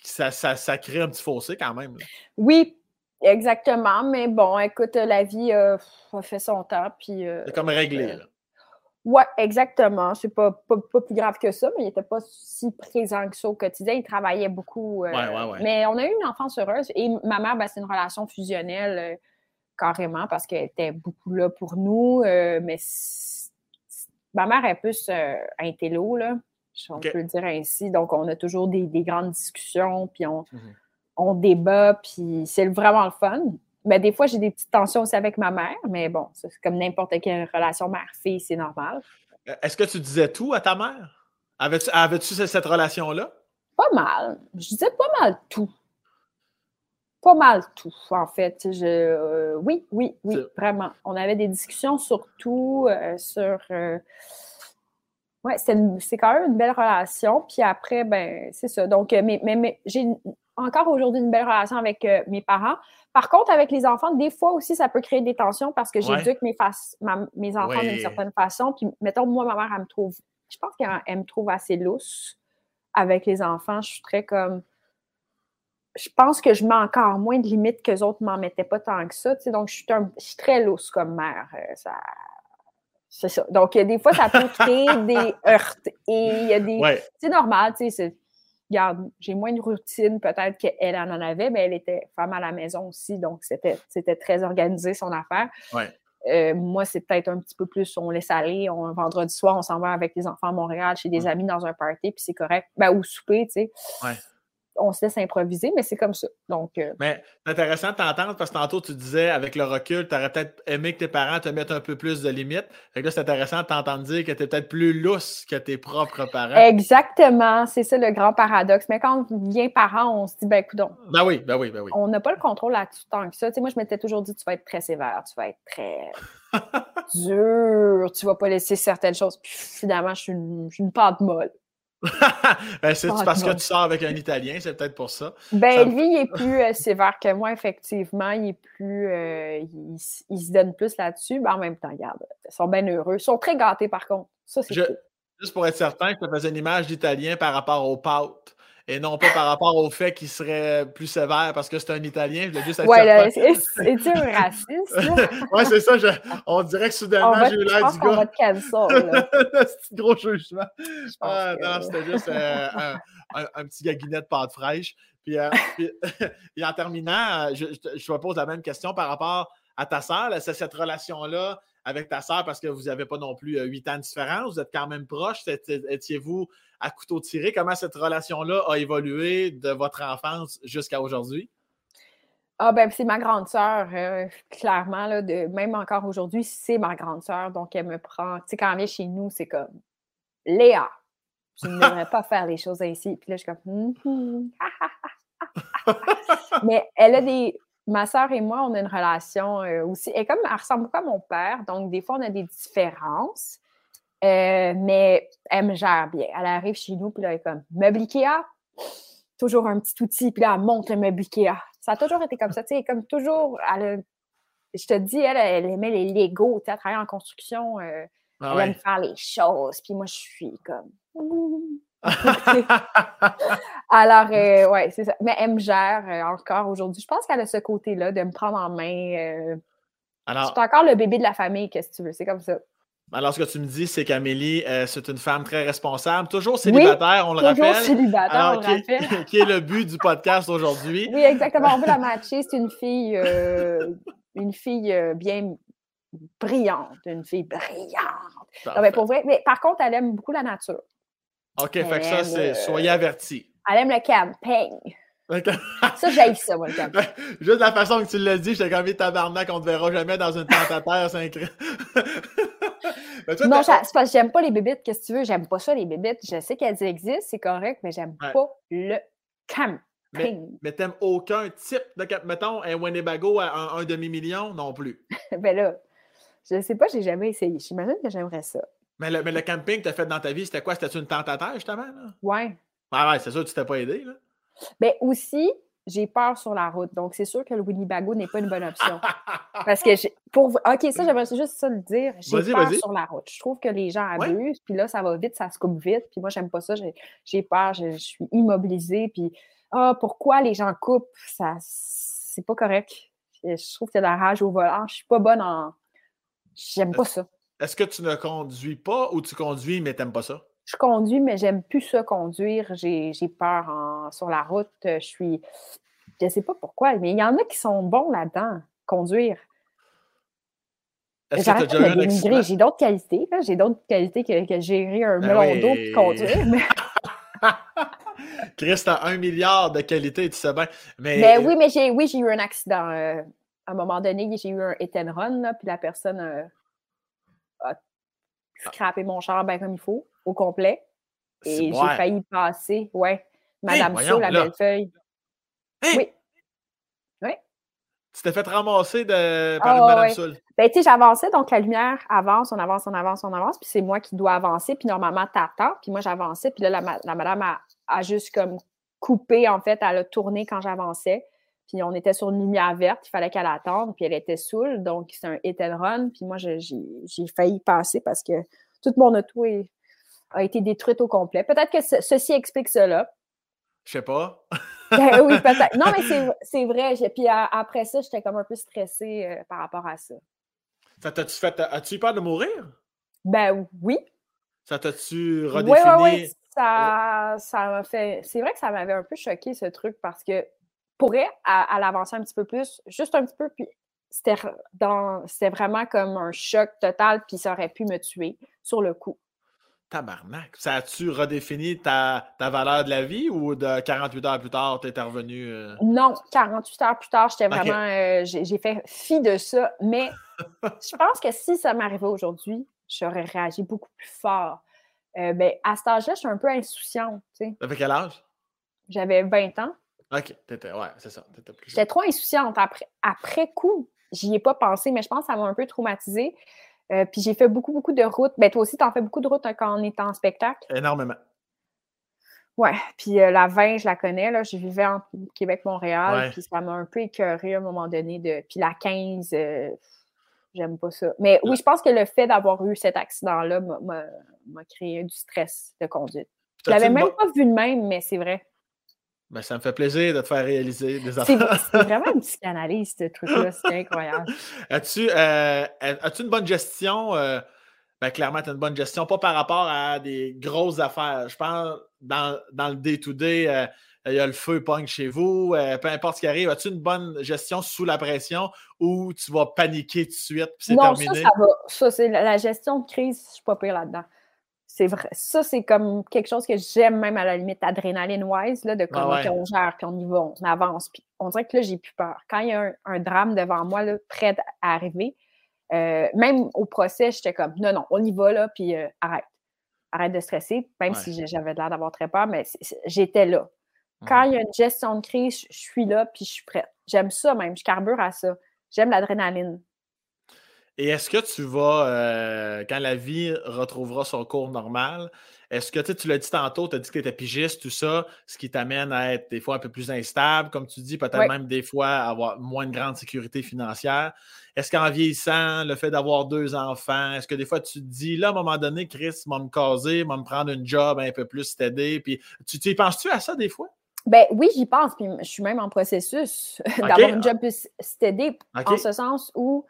ça, ça, crée un petit fossé quand même. Oui, Exactement, mais bon, écoute, la vie a fait son temps. Puis, c'est comme réglé, là. Oui, exactement. C'est pas, pas, plus grave que ça, mais il n'était pas si présent que ça au quotidien. Il travaillait beaucoup. Euh, ouais, mais on a eu une enfance heureuse. Et ma mère, ben, c'est une relation fusionnelle euh, carrément parce qu'elle était beaucoup là pour nous. Euh, mais ma mère est plus un télo, là. On peut le dire ainsi. Donc, on a toujours des, grandes discussions, puis on. Mmh on débat, puis c'est vraiment le fun. Mais des fois, j'ai des petites tensions aussi avec ma mère, mais bon, c'est comme n'importe quelle relation mère-fille, c'est normal. Euh, est-ce que tu disais tout à ta mère? Avais-tu cette relation-là? Pas mal. Je disais pas mal tout. Pas mal tout, en fait. Je, euh, oui, oui, oui, vraiment. On avait des discussions sur tout, euh, sur. Oui, c'est quand même une belle relation. Puis après, ben, c'est ça. Donc, mais, mais, mais j'ai encore aujourd'hui une belle relation avec euh, mes parents. Par contre, avec les enfants, des fois aussi, ça peut créer des tensions parce que j'éduque mes, mes enfants d'une certaine façon. Puis, mettons, moi, ma mère, elle me trouve, je pense qu'elle me trouve assez lousse avec les enfants. Je suis très comme. Je pense que je mets encore moins de limites que les autres m'en mettaient pas tant que ça. Donc, je suis, très lousse comme mère. Euh, ça, c'est ça. Donc, des fois, ça peut créer des heurts. Et il y a des. C'est normal, tu sais j'ai moins de routine peut-être qu'elle en avait, mais elle était femme à la maison aussi, donc c'était très organisé son affaire. Euh, moi, c'est peut-être un petit peu plus, on laisse aller, on, vendredi soir, on s'en va avec les enfants à Montréal chez des amis dans un party, puis c'est correct. Ben, ou souper, tu sais on se laisse improviser, mais c'est comme ça. Donc, euh, Mais c'est intéressant de t'entendre parce que tantôt, tu disais, avec le recul, tu aurais peut-être aimé que tes parents te mettent un peu plus de limites. Fait que là, c'est intéressant de t'entendre dire que tu es peut-être plus lousse que tes propres parents. Exactement. C'est ça le grand paradoxe. Mais quand on vient parent, on se dit, ben, écoute, ben oui, ben oui, ben oui. On n'a pas le contrôle là-dessus tant que ça. Tu sais, moi, je m'étais toujours dit, tu vas être très sévère, tu vas être très dur, tu vas pas laisser certaines choses. Puis finalement, je suis une, je suis une pâte molle. Ben, c'est parce que tu sors avec un Italien, c'est peut-être pour ça. Ben, lui, il est plus euh, sévère que moi, effectivement. Il est plus. Euh, il, se donne plus là-dessus. Mais en même temps, regarde, ils sont bien heureux. Ils sont très gâtés, par contre. Ça, c'est Juste pour être certain, je te faisais une image d'Italien par rapport aux pâtes et non pas par rapport au fait qu'il serait plus sévère parce que c'est un Italien. Je voulais juste être ouais, c'est-tu un raciste? oui, c'est ça. on dirait que soudainement, j'ai eu l'air du gars. On va te c'est gros jugement. Ah, non, c'était juste euh, un, petit gaguinet de pâte fraîche. Puis, euh, et en terminant, je, je, te pose la même question par rapport à ta sœur. C'est cette relation-là avec ta sœur parce que vous n'avez pas non plus euh, huit ans de différence, vous êtes quand même proches. Étiez-vous à couteau tiré? Comment cette relation-là a évolué de votre enfance jusqu'à aujourd'hui? Ah ben c'est ma grande sœur, euh, clairement, là, de, même encore aujourd'hui, c'est ma grande sœur, donc elle me prend, tu sais, quand elle vient chez nous, c'est comme Léa, tu ne devrais pas faire les choses ainsi. Puis là, je suis comme hum, Mais elle a des, ma soeur et moi, on a une relation euh, aussi. Elle, comme, ressemble beaucoup à mon père, donc des fois, on a des différences. Euh, mais elle me gère bien. Elle arrive chez nous, puis là, elle est comme meuble Ikea, toujours un petit outil, puis là, elle monte le meuble Ikea. Ça a toujours été comme ça, tu sais, comme toujours, elle je te dis, elle, elle aimait les Legos, tu sais, elle travaillait en construction, euh, Ah elle aime faire les choses, puis moi, je suis comme... Alors, euh, ouais, c'est ça. Mais elle me gère encore aujourd'hui. Je pense qu'elle a ce côté-là de me prendre en main. Alors, c'est encore le bébé de la famille, qu'est-ce que tu veux, c'est comme ça. Alors, ce que tu me dis, c'est qu'Amélie, euh, c'est une femme très responsable, toujours célibataire, on le Toujours rappelle. célibataire, Alors, on qui, le rappelle. est, qui est le but du podcast aujourd'hui. Oui, exactement. On veut la matcher. C'est une fille, euh, une fille euh, bien brillante, une fille brillante. Non, mais pour vrai, mais par contre, elle aime beaucoup la nature. OK, fait que ça, c'est soyez avertis. Elle aime le camping. Ça, j'aime ça, moi, le camping. Juste la façon que tu l'as dit, j'étais comme tabarnak, on te verra jamais dans une tente à terre, c'est incroyable. Mais toi, Non, c'est parce que j'aime pas les bébites. Qu'est-ce que tu veux? J'aime pas ça, les bébites. Je sais qu'elles existent, c'est correct, mais j'aime Ouais. pas le camping. Mais t'aimes aucun type de cap. Mettons, un Winnebago à un, un demi-million, non plus. ben là, je sais pas, j'ai jamais essayé. J'imagine que j'aimerais ça. Mais le, mais le camping que t'as fait dans ta vie, c'était quoi? C'était une tente à terre, justement? Là? Ouais. Ah ouais, c'est sûr que tu t'es pas aidé, là. Ben aussi, j'ai peur sur la route. Donc, c'est sûr que le Winnebago n'est pas une bonne option. Parce que, pour OK, ça, j'aimerais juste ça le dire. J'ai peur sur la route. Je trouve que les gens Ouais. abusent, puis là, ça va vite, ça se coupe vite. Puis moi, j'aime pas ça. J'ai peur, je, je suis immobilisée. Puis, ah, pourquoi les gens coupent? Ça, c'est pas correct. Je trouve qu'il y a de la rage au volant. Je suis pas bonne en. J'aime pas ça. Est-ce que tu ne conduis pas ou tu conduis mais t'aimes pas ça? Je conduis, mais j'aime plus ça conduire. J'ai j'ai peur en- sur la route. Je suis. Je sais pas pourquoi, mais il y en a qui sont bons là-dedans, conduire. Est-ce que tu as J'arrête déjà pas eu de un dénigrer. accident? J'ai d'autres qualités. là. J'ai d'autres qualités que, que gérer un Ben melon oui. d'eau puis conduire. Mais, Chris, t'as un milliard de qualités, tu sais bien. Mais, mais oui, mais j'ai oui, j'ai eu un accident. euh, à un moment donné, j'ai eu un hit and run, là, puis la personne euh, a scrappé mon char bien comme il faut, au complet. Et j'ai failli passer, ouais. Madame Saul, la là. belle feuille. Hein? Oui. Tu t'es fait ramasser de... par Ah, Madame ouais. Soul. Ben, tu sais, j'avançais, donc la lumière avance, on avance, on avance, on avance, puis c'est moi qui dois avancer, puis normalement, t'attends, puis moi, j'avançais, puis là, la, ma- la madame a, a juste comme coupé, en fait, elle a tourné quand j'avançais, puis on était sur une lumière verte, il fallait qu'elle attende, puis elle était saoule, donc c'est un hit and run, puis moi, j'ai failli passer parce que toute mon auto est- a été détruite au complet. Peut-être que ce- ceci explique cela. Je sais pas. Ben oui, peut-être. Non, mais c'est- vrai. Puis après ça, j'étais comme un peu stressée euh, par rapport à ça. Ça t'a-tu fait... As-tu eu peur de mourir? Ben oui, Ça Oui, redéfini? oui, oui. Ça, ça m'a fait. C'est vrai que ça m'avait un peu choqué, ce truc, parce que pourrait, à, à l'avancer un petit peu plus, juste un petit peu, puis c'était dans. C'était vraiment comme un choc total, puis ça aurait pu me tuer sur le coup. Tabarnak. Ça a-tu redéfini ta, ta valeur de la vie ou de 48 heures plus tard, t'es revenu... euh, Non, 48 heures plus tard, j'étais vraiment. euh, j'ai fait fi de ça, mais je pense que si ça m'arrivait aujourd'hui, j'aurais réagi beaucoup plus fort. Euh, ben, à cet âge-là, je suis un peu insouciante, tu sais. T'avais quel âge? J'avais 20 ans. OK, t'étais... Ouais, c'est ça. J'étais trop insouciante. Après, après coup, j'y ai pas pensé, mais je pense que ça m'a un peu traumatisée. Euh, puis j'ai fait beaucoup, beaucoup de routes. Ben, toi aussi, tu en fais beaucoup de routes hein, quand on est en spectacle. Énormément. Ouais. Puis euh, la 20, je la connais. Là. Je vivais en Québec-Montréal. Ouais. Puis ça m'a un peu écœurée à un moment donné. De... Puis la 15, euh, j'aime pas ça. Mais oui, je pense que le fait d'avoir eu cet accident-là m'a- créé du stress de conduite. Je l'avais même pas vu de même, mais c'est vrai. Ben, ça me fait plaisir de te faire réaliser des affaires. c'est vraiment une psychanalyse, ce truc-là. C'est incroyable. As-tu euh, as-tu une bonne gestion? euh, ben, clairement, tu as une bonne gestion, pas par rapport à des grosses affaires. Je pense dans, dans le day-to-day, euh, il y a le feu pogne chez vous, peu importe ce qui arrive. As-tu une bonne gestion sous la pression ou tu vas paniquer tout de suite puis c'est non, terminé? ça, ça va. Ça, c'est la, la gestion de crise, je suis pas pire là-dedans. C'est vrai. Ça, c'est comme quelque chose que j'aime même à la limite adrénaline-wise, là, de comme, Ah ouais. OK, on gère, puis on y va, on avance. Puis on dirait que là, j'ai plus peur. Quand il y a un, un drame devant moi, là, prêt à arriver, euh, même au procès, j'étais comme, non, non, on y va, là, puis euh, arrête. Arrête de stresser, même Ouais. si j'avais l'air d'avoir très peur, mais j'étais là. Quand il y a une gestion de crise, je suis là puis je suis prête. J'aime ça même, je carbure à ça. J'aime l'adrénaline. Et est-ce que tu vas, euh, quand la vie retrouvera son cours normal, est-ce que tu l'as dit tantôt, tu as dit que tu étais pigiste, tout ça, ce qui t'amène à être des fois un peu plus instable, comme tu dis, peut-être même des fois avoir moins de grande sécurité financière. Est-ce qu'en vieillissant, le fait d'avoir deux enfants, est-ce que des fois tu te dis, là, à un moment donné, Chris va me caser, va me prendre une job un peu plus t'aider, puis tu, tu penses-tu à ça des fois? Ben oui, j'y pense, puis je suis même en processus d'avoir une job plus steady, en ce sens où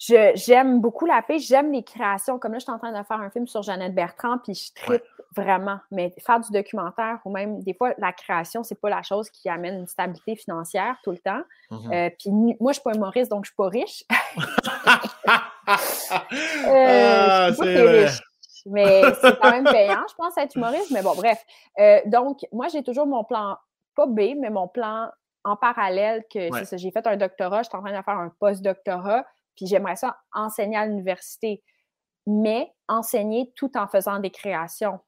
j'aime beaucoup la paix, j'aime les créations. Comme là, je suis en train de faire un film sur Jeannette Bertrand, puis je tripe vraiment. Mais faire du documentaire ou même des fois, la création, c'est pas la chose qui amène une stabilité financière tout le temps. Mm-hmm. Euh, puis moi, je suis pas humoriste, donc je suis pas riche. euh, ah, c'est riche. Mais c'est quand même payant, je pense, être humoriste. Mais bon, bref. Euh, donc, moi, j'ai toujours mon plan, pas B, mais mon plan en parallèle que c'est ça. J'ai fait un doctorat, je suis en train de faire un post-doctorat puis j'aimerais ça enseigner à l'université, mais enseigner tout en faisant des créations.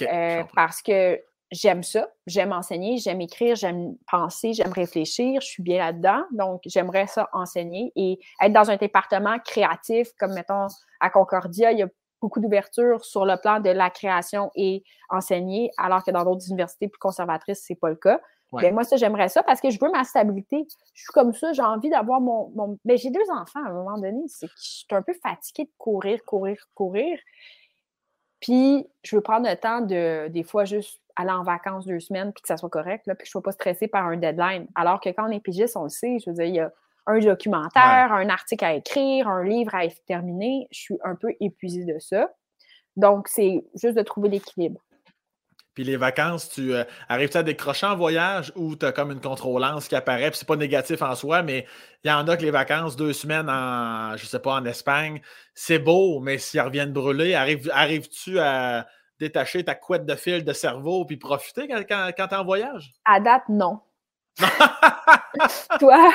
Euh, parce que j'aime ça, j'aime enseigner, j'aime écrire, j'aime penser, j'aime réfléchir, je suis bien là-dedans. Donc, j'aimerais ça enseigner et être dans un département créatif, comme mettons à Concordia, il y a beaucoup d'ouverture sur le plan de la création et enseigner, alors que dans d'autres universités plus conservatrices, c'est pas le cas. Ben, moi, ça, j'aimerais ça parce que je veux ma stabilité. Je suis comme ça, j'ai envie d'avoir mon. mon... Ben, j'ai deux enfants à un moment donné. C'est que je suis un peu fatiguée de courir, courir, courir. Puis, je veux prendre le temps de, des fois, juste aller en vacances deux semaines puis que ça soit correct, là, puis que je ne sois pas stressée par un deadline. Alors que quand on est pigiste, on le sait, je veux dire, il y a un documentaire, un article à écrire, un livre à terminer. Je suis un peu épuisée de ça. Donc, c'est juste de trouver l'équilibre. Puis les vacances, tu euh, arrives-tu à décrocher en voyage ou tu as comme une contrôlance qui apparaît, puis c'est pas négatif en soi, mais il y en a que les vacances, deux semaines en, je sais pas, en Espagne, c'est beau, mais s'ils reviennent brûler, arrives, arrives-tu à détacher ta couette de fil de cerveau puis profiter quand, quand, tu es en voyage? À date, non. Toi?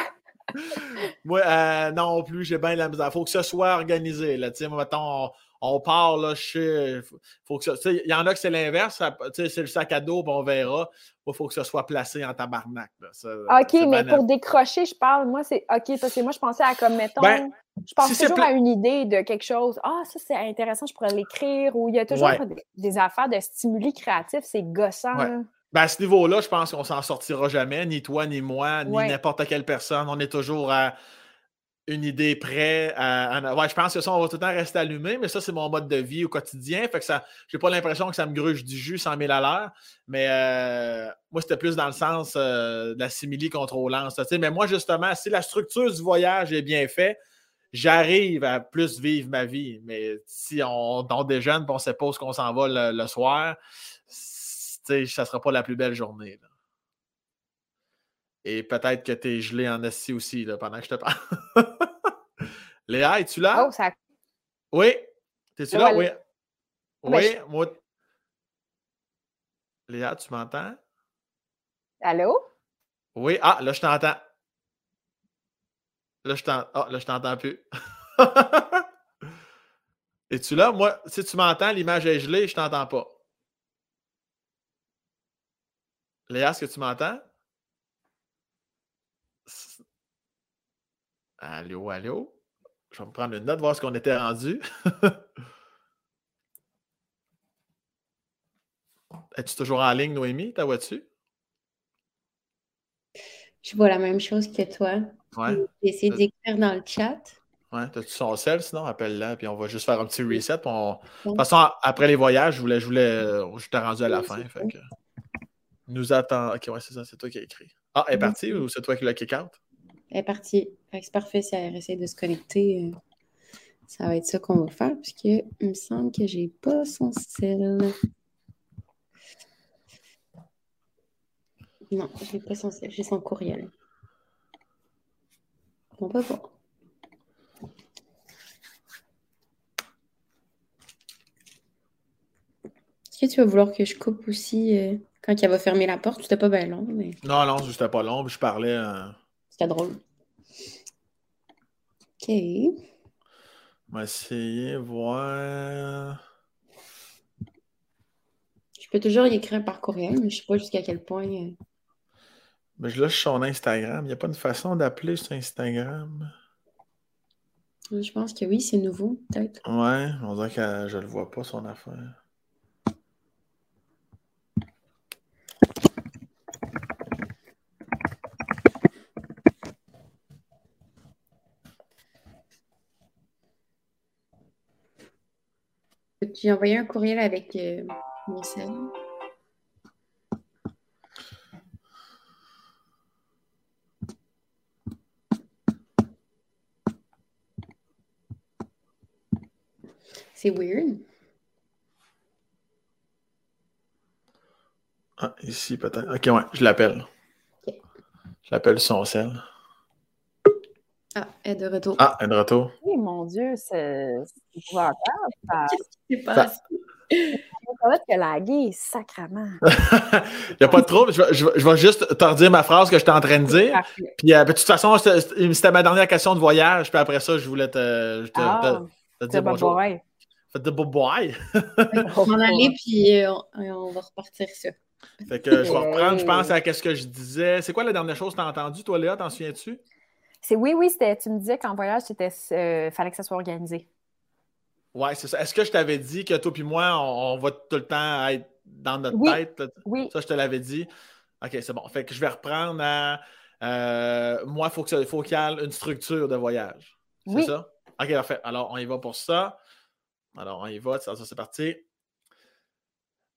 Moi, euh, non plus, j'ai bien la misère. Il faut que ce soit organisé. Là. sais, mettons, on part, là, je faut que Il y en a que c'est l'inverse, c'est le sac à dos, puis on verra. Il faut que ce soit placé en tabarnak. OK, mais pour décrocher, je parle, moi, c'est OK, parce que moi, je pensais à comme, mettons, ben, je pense toujours à une idée de quelque chose. Ah, ça, c'est intéressant, je pourrais l'écrire, ou il y a toujours des, affaires de stimuli créatifs, c'est gossant. Ben, à ce niveau-là, je pense qu'on s'en sortira jamais, ni toi, ni moi, ni n'importe quelle personne. On est toujours à une idée près à, ouais, je pense que ça, on va tout le temps rester allumé, mais ça, c'est mon mode de vie au quotidien. Fait que ça, j'ai pas l'impression que ça me gruge du jus 100 000 à l'heure. Mais euh, moi, c'était plus dans le sens euh, de la simili-contrôlance. Mais moi, justement, si la structure du voyage est bien faite, j'arrive à plus vivre ma vie. Mais si on, on déjeune et on sait pas où qu'on s'en va le, le soir, ça sera pas la plus belle journée. Et peut-être que tu es gelé en assis aussi là, pendant que je te parle. Léa, es-tu là? Oh, ça... Oui. T'es-tu là? Oui. Oui, moi. Léa, tu m'entends? Allô? Oui. Ah, là, je t'entends. Là, je t'entends. Ah, là, je t'entends plus. Es-tu là? Moi, si tu m'entends, l'image est gelée, je t'entends pas. Léa, est-ce que tu m'entends? Allô, allô? Je vais me prendre une note, voir ce qu'on était rendu. Es-tu toujours en ligne, Noémie? Ta vois-tu? Je vois la même chose que toi. Ouais. J'ai essayé d'écrire dans le chat. Ouais, t'as-tu son sel, sinon? Appelle-la, puis on va juste faire un petit reset. De toute façon, après les voyages, je voulais, je voulais, je t'ai rendu à la fin. Fait que... Nous attend. Ok, ouais, c'est ça, c'est toi qui as écrit. Ah, elle est partie ou c'est toi qui l'as kick out? Elle est partie. C'est parfait si elle essaie de se connecter. Euh, ça va être ça qu'on va faire, puisque il me semble que j'ai pas son sel. Non, j'ai pas son sel, j'ai son courriel. On peut voir. Est-ce que tu vas vouloir que je coupe aussi euh, quand elle va fermer la porte? C'était pas bien long. Non, non, c'était pas long, je parlais. Euh, c'était drôle. OK. On va essayer voir. Je peux toujours y écrire par courriel, mais je sais pas jusqu'à quel point. euh, Mais je lâche son Instagram. Il n'y a pas une façon d'appeler sur Instagram? Je pense que oui, c'est nouveau, peut-être. Ouais, on dirait que je le vois pas, son affaire. J'ai envoyé un courriel avec euh, mon sel. C'est weird. Ah, ici peut-être. Ok, ouais, je l'appelle. Je l'appelle son sel. Ah, elle est de retour. Ah, elle est de retour. Oui, mon Dieu, c'est c'est épouvantable. Ça Qu'est-ce qui s'est passé? ça va être que laguer, sacrement. Il n'y a pas de trouble. Je vais, je vais- je vais juste te redire ma phrase que j'étais en train de dire. Parfait. Puis, euh, de toute façon, c'était ma dernière question de voyage. Puis après ça, je voulais te, je te, Ah, te- te c'est dire bon bonjour. boy. Faites de boy. On va en aller, puis euh, on, on va repartir ça. Fait que je vais reprendre, je pense, à ce que je disais. C'est quoi la dernière chose que tu as entendue, toi, Léa? T'en souviens-tu? C'est oui, oui, c'était. Tu me disais qu'en voyage, c'était euh, fallait que ça soit organisé. Ouais, c'est ça. Est-ce que je t'avais dit que toi puis moi, on, on va tout le temps être dans notre Oui. tête? Oui, Ça, je te l'avais dit. OK, c'est bon. Fait que je vais reprendre à. euh, moi, il faut qu'il faut y ait une structure de voyage. C'est Oui. ça? OK, parfait. Alors, on y va pour ça. Alors, on y va. Ça, ça, c'est parti.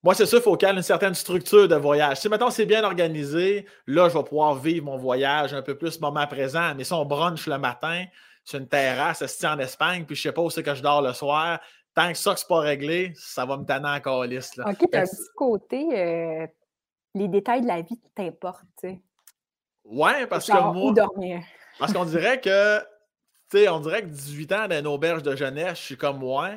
Moi, c'est sûr, il faut qu'il y ait une certaine structure de voyage. Si, maintenant c'est bien organisé, là, je vais pouvoir vivre mon voyage un peu plus moment présent. Mais si on brunch le matin sur une terrasse, assis en Espagne, puis je sais pas où c'est que je dors le soir, tant que ça, que c'est pas réglé, ça va me tanner encore liste. Là. OK, t'as un petit côté. euh, les détails de la vie t'importent, tu sais. Ouais, parce Genre, que moi. où dormir. Parce qu'on dirait que, tu sais, on dirait que 18 ans dans une auberge de jeunesse, je suis comme moi,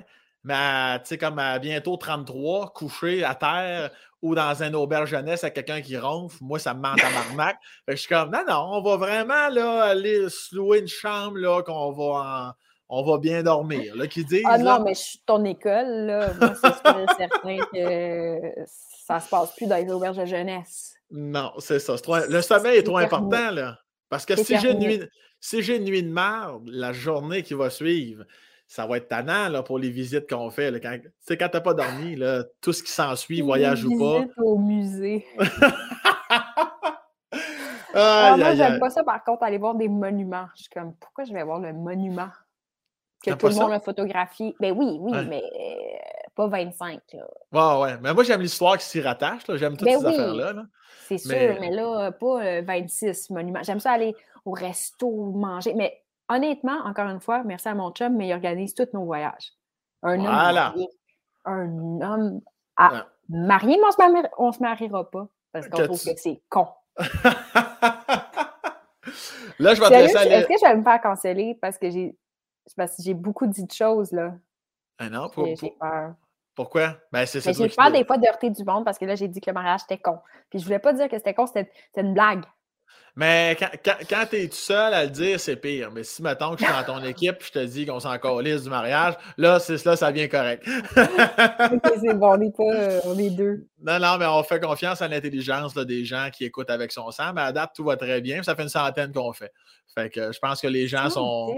mais à, tu sais, comme à bientôt 33, couché à terre ou dans une auberge jeunesse avec quelqu'un qui ronfle, moi, ça me ment à marmac. Fait que je suis comme, non, non, on va vraiment, là, aller se louer une chambre, là, qu'on va en- on va bien dormir, là, qui disent, Ah là. non, mais je suis ton école, là. Moi, c'est certain que ça se passe plus dans les auberges de jeunesse. Non, c'est ça. trop- Le sommeil est trop important, là. Parce que si j'ai nuit, si j'ai une nuit de merde, la journée qui va suivre, ça va être tannant là, pour les visites qu'on fait. Là, quand tu quand t'as pas dormi, là, tout ce qui s'ensuit, voyage ou pas. Au musée. Ah, moi, aïe, j'aime pas ça, par contre, aller voir des monuments. Je suis comme, pourquoi je vais voir le monument? Que tout le monde a photographié? Ben oui, oui, Ouais. mais euh, pas 25, là. Ouais, ouais. Mais moi, j'aime l'histoire qui s'y rattache. J'aime toutes Ben ces oui. affaires-là. là. C'est sûr, Mais- mais, là, pas euh, 26 monuments. J'aime ça aller au resto, manger. Mais honnêtement, encore une fois, merci à mon chum, mais il organise tous nos voyages. Un Voilà. homme marié. Un homme à Ouais. marié, mais on se, mari- on se mariera pas. Parce qu'on trouve tu- que c'est con. là, je vais Sérieux, aller. est-ce que je vais me faire canceller parce que j'ai parce que j'ai beaucoup dit de choses, là? Ah non, pour- J'ai peur. pourquoi? Ben, c'est j'ai peur des fois de heurter du monde parce que là, j'ai dit que le mariage était con. Puis je voulais pas dire que c'était con, c'était une blague. Mais quand, quand, quand tu es tout seul à le dire, c'est pire. Mais si, mettons, que je suis dans ton équipe je te dis qu'on s'en calisse du mariage, là, c'est là, ça vient correct. Ok, c'est bon, on est pas, euh, on est deux. non, non, mais on fait confiance à l'intelligence des gens qui écoutent avec son sang. Mais à date, tout va très bien. Ça fait une centaine qu'on fait. Fait que je pense que les gens sont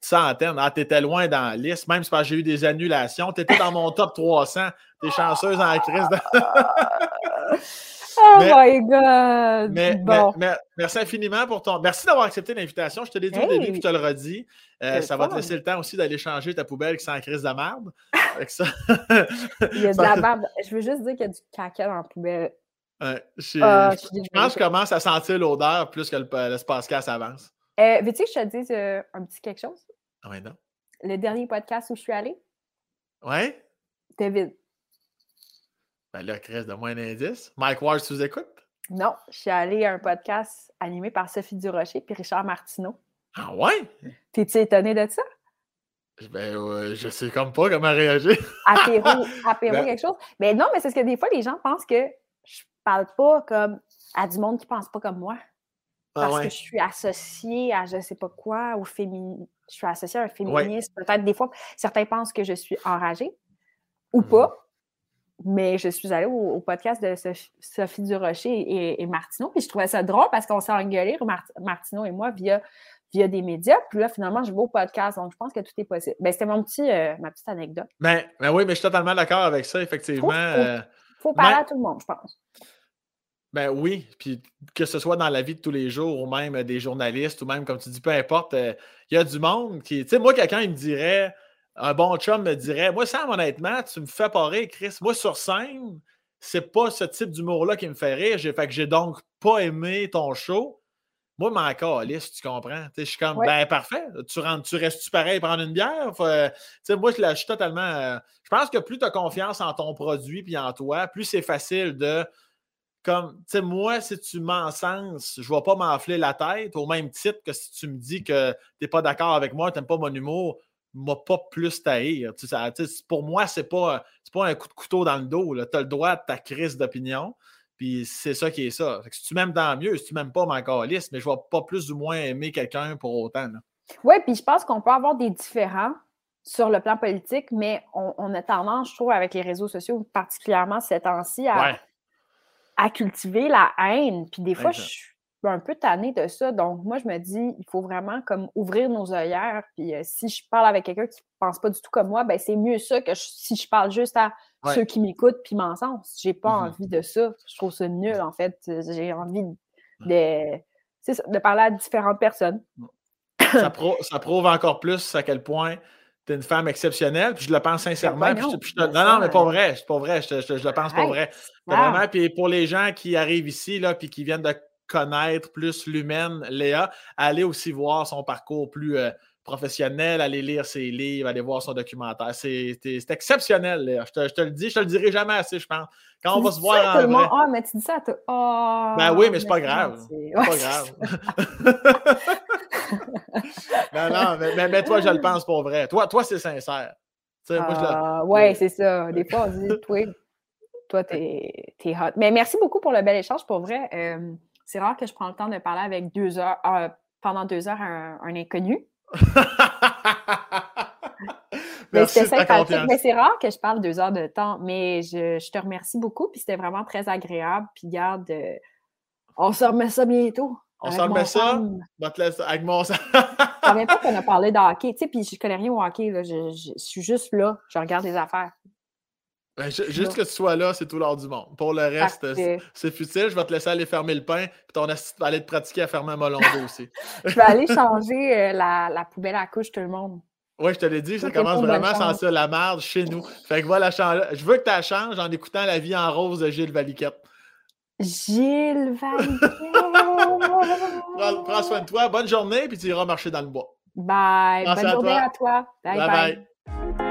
Centaine. Ah, t'étais loin dans la liste. Même si parce que j'ai eu des annulations. T'étais dans mon top 300. T'es chanceuse en crise. de- Oh Mais- my god! Mais, bon. mais- merci infiniment pour ton. Merci d'avoir accepté l'invitation. Je te l'ai dit au Hey! début, puis je te le redis. Euh, ça va te laisser le temps aussi d'aller changer ta poubelle qui sent la crise de merde. Fait que ça- il y a de la merde. Je veux juste dire qu'il y a du caca dans la poubelle. Ouais, je, Ah, je- je suis je pense que je commence à sentir l'odeur plus que le, le Spascal s'avance. Euh, Veux-tu que je te dise euh, un petit quelque chose? Ah ouais, non? Le dernier podcast où je suis allée, Ouais? c'était vide. Ben là, Chris, de moins d'indices. Mike Ward, tu nous écoutes? Non, je suis allée à un podcast animé par Sophie Durocher puis Richard Martineau. Ah ouais? T'es-tu étonné de ça? Ben, euh, je sais comme pas comment réagir. Apéro, apéro Ben- quelque chose? Mais non, mais c'est parce que des fois, les gens pensent que je parle pas comme à du monde qui pense pas comme moi. Ah Parce ouais. que je suis associée à je sais pas quoi, ou féminin. Je suis associée à un féminisme. Peut-être des fois, certains pensent que je suis enragée ou Mhm. pas. mais je suis allée au, podcast de Sophie, Durocher et, et, Martineau, puis je trouvais ça drôle parce qu'on s'est engueulé, Martineau et moi, via, via des médias. Puis là, finalement, je vais au podcast, donc je pense que tout est possible. Ben, c'était mon petit, euh, ma petite anecdote. Ben, ben, oui, mais je suis totalement d'accord avec ça, effectivement. Il faut, parler à tout le monde, je pense. Ben oui, puis que ce soit dans la vie de tous les jours, ou même des journalistes, ou même, comme tu dis, peu importe, euh, il y a du monde qui. Tu sais, moi, quelqu'un, il me dirait un bon chum me dirait Moi, Sam, honnêtement, tu me fais pas rire, Chris. Moi, sur scène, c'est pas ce type d'humour-là qui me fait rire. J'ai fait que j'ai donc pas aimé ton show. Moi, mon Alice, tu comprends? Je suis comme Ben parfait. Tu, rentres, tu restes-tu pareil prendre une bière? sais moi, je suis totalement. Euh, je pense que plus tu as confiance en ton produit puis en toi, plus c'est facile de. Comme, tu sais, moi, si tu m'encenses, je ne vais pas m'enfler la tête au même titre que si tu me dis que tu n'es pas d'accord avec moi, tu n'aimes pas mon humour m'a pas plus taïr. pour moi, c'est pas, pas un coup de couteau dans le dos. Tu as le droit de ta crise d'opinion. Puis c'est ça qui est ça. si tu m'aimes, tant mieux. Si tu m'aimes pas, ma liste, mais je vais pas plus ou moins aimer quelqu'un pour autant. Oui, puis je pense qu'on peut avoir des différents sur le plan politique, mais on, a tendance, je trouve, avec les réseaux sociaux, particulièrement ces temps-ci, à, à, cultiver la haine. Puis des fois, je suis un peu tannée de ça. Donc, moi, je me dis, il faut vraiment comme ouvrir nos œillères. Puis euh, si je parle avec quelqu'un qui ne pense pas du tout comme moi, ben c'est mieux ça que si je parle juste à ceux qui m'écoutent puis m'encensent. J'ai pas mm-hmm. envie de ça. Je trouve ça nul, en fait. J'ai envie de, de parler à différentes personnes. ça, prouve encore plus à quel point tu es une femme exceptionnelle, puis je le pense sincèrement. non, non, mais pas vrai, c'est pas vrai, je, le pense pas vrai. Vraiment, puis pour les gens qui arrivent ici, là, puis qui viennent de connaître plus l'humaine, Léa, aller aussi voir son parcours plus euh, professionnel, aller lire ses livres, aller voir son documentaire. C'est exceptionnel, Léa. Je te, le dis, je te le dirai jamais assez, je pense. Quand on va se voir en vrai. Ah, mais tu dis ça à toi. Oh, ben oui, mais c'est pas grave. C'est pas grave. non, non, mais, mais, toi, je le pense pour vrai. Toi, toi c'est sincère. Ah, oui, c'est ça. Des fois, on dit, toi, toi, t'es es hot. Mais merci beaucoup pour le bel échange, pour vrai. Euh, c'est rare que je prends le temps de parler avec deux heures, euh, pendant deux heures à un, inconnu. mais c'est sympathique. Mais c'est rare que je parle deux heures de temps. Mais je, te remercie beaucoup. Puis c'était vraiment très agréable. Puis garde, euh, on se remet ça bientôt. On se remet ça? avec mon Je savais pas qu'on a parlé de hockey. Tu sais, puis je connais rien au hockey. Je, je, suis juste là. Je regarde les affaires. Ben, juste que tu sois là, c'est tout l'heure du monde. Pour le reste, c'est futile. Je vais te laisser aller fermer le pain, puis ton assistant va aller te pratiquer à fermer un molon aussi. je vais aller changer euh, la, poubelle à couche, tout le monde. Oui, je te l'ai dit, ça commence vraiment sans ça, la merde chez nous. Fait que voilà, je veux que tu la changes en écoutant La vie en rose de Gilles Valiquette. Gilles Valiquette! Prends, soin de toi, bonne journée, puis tu iras marcher dans le bois. Bye! bonne journée à toi. bye. bye. bye.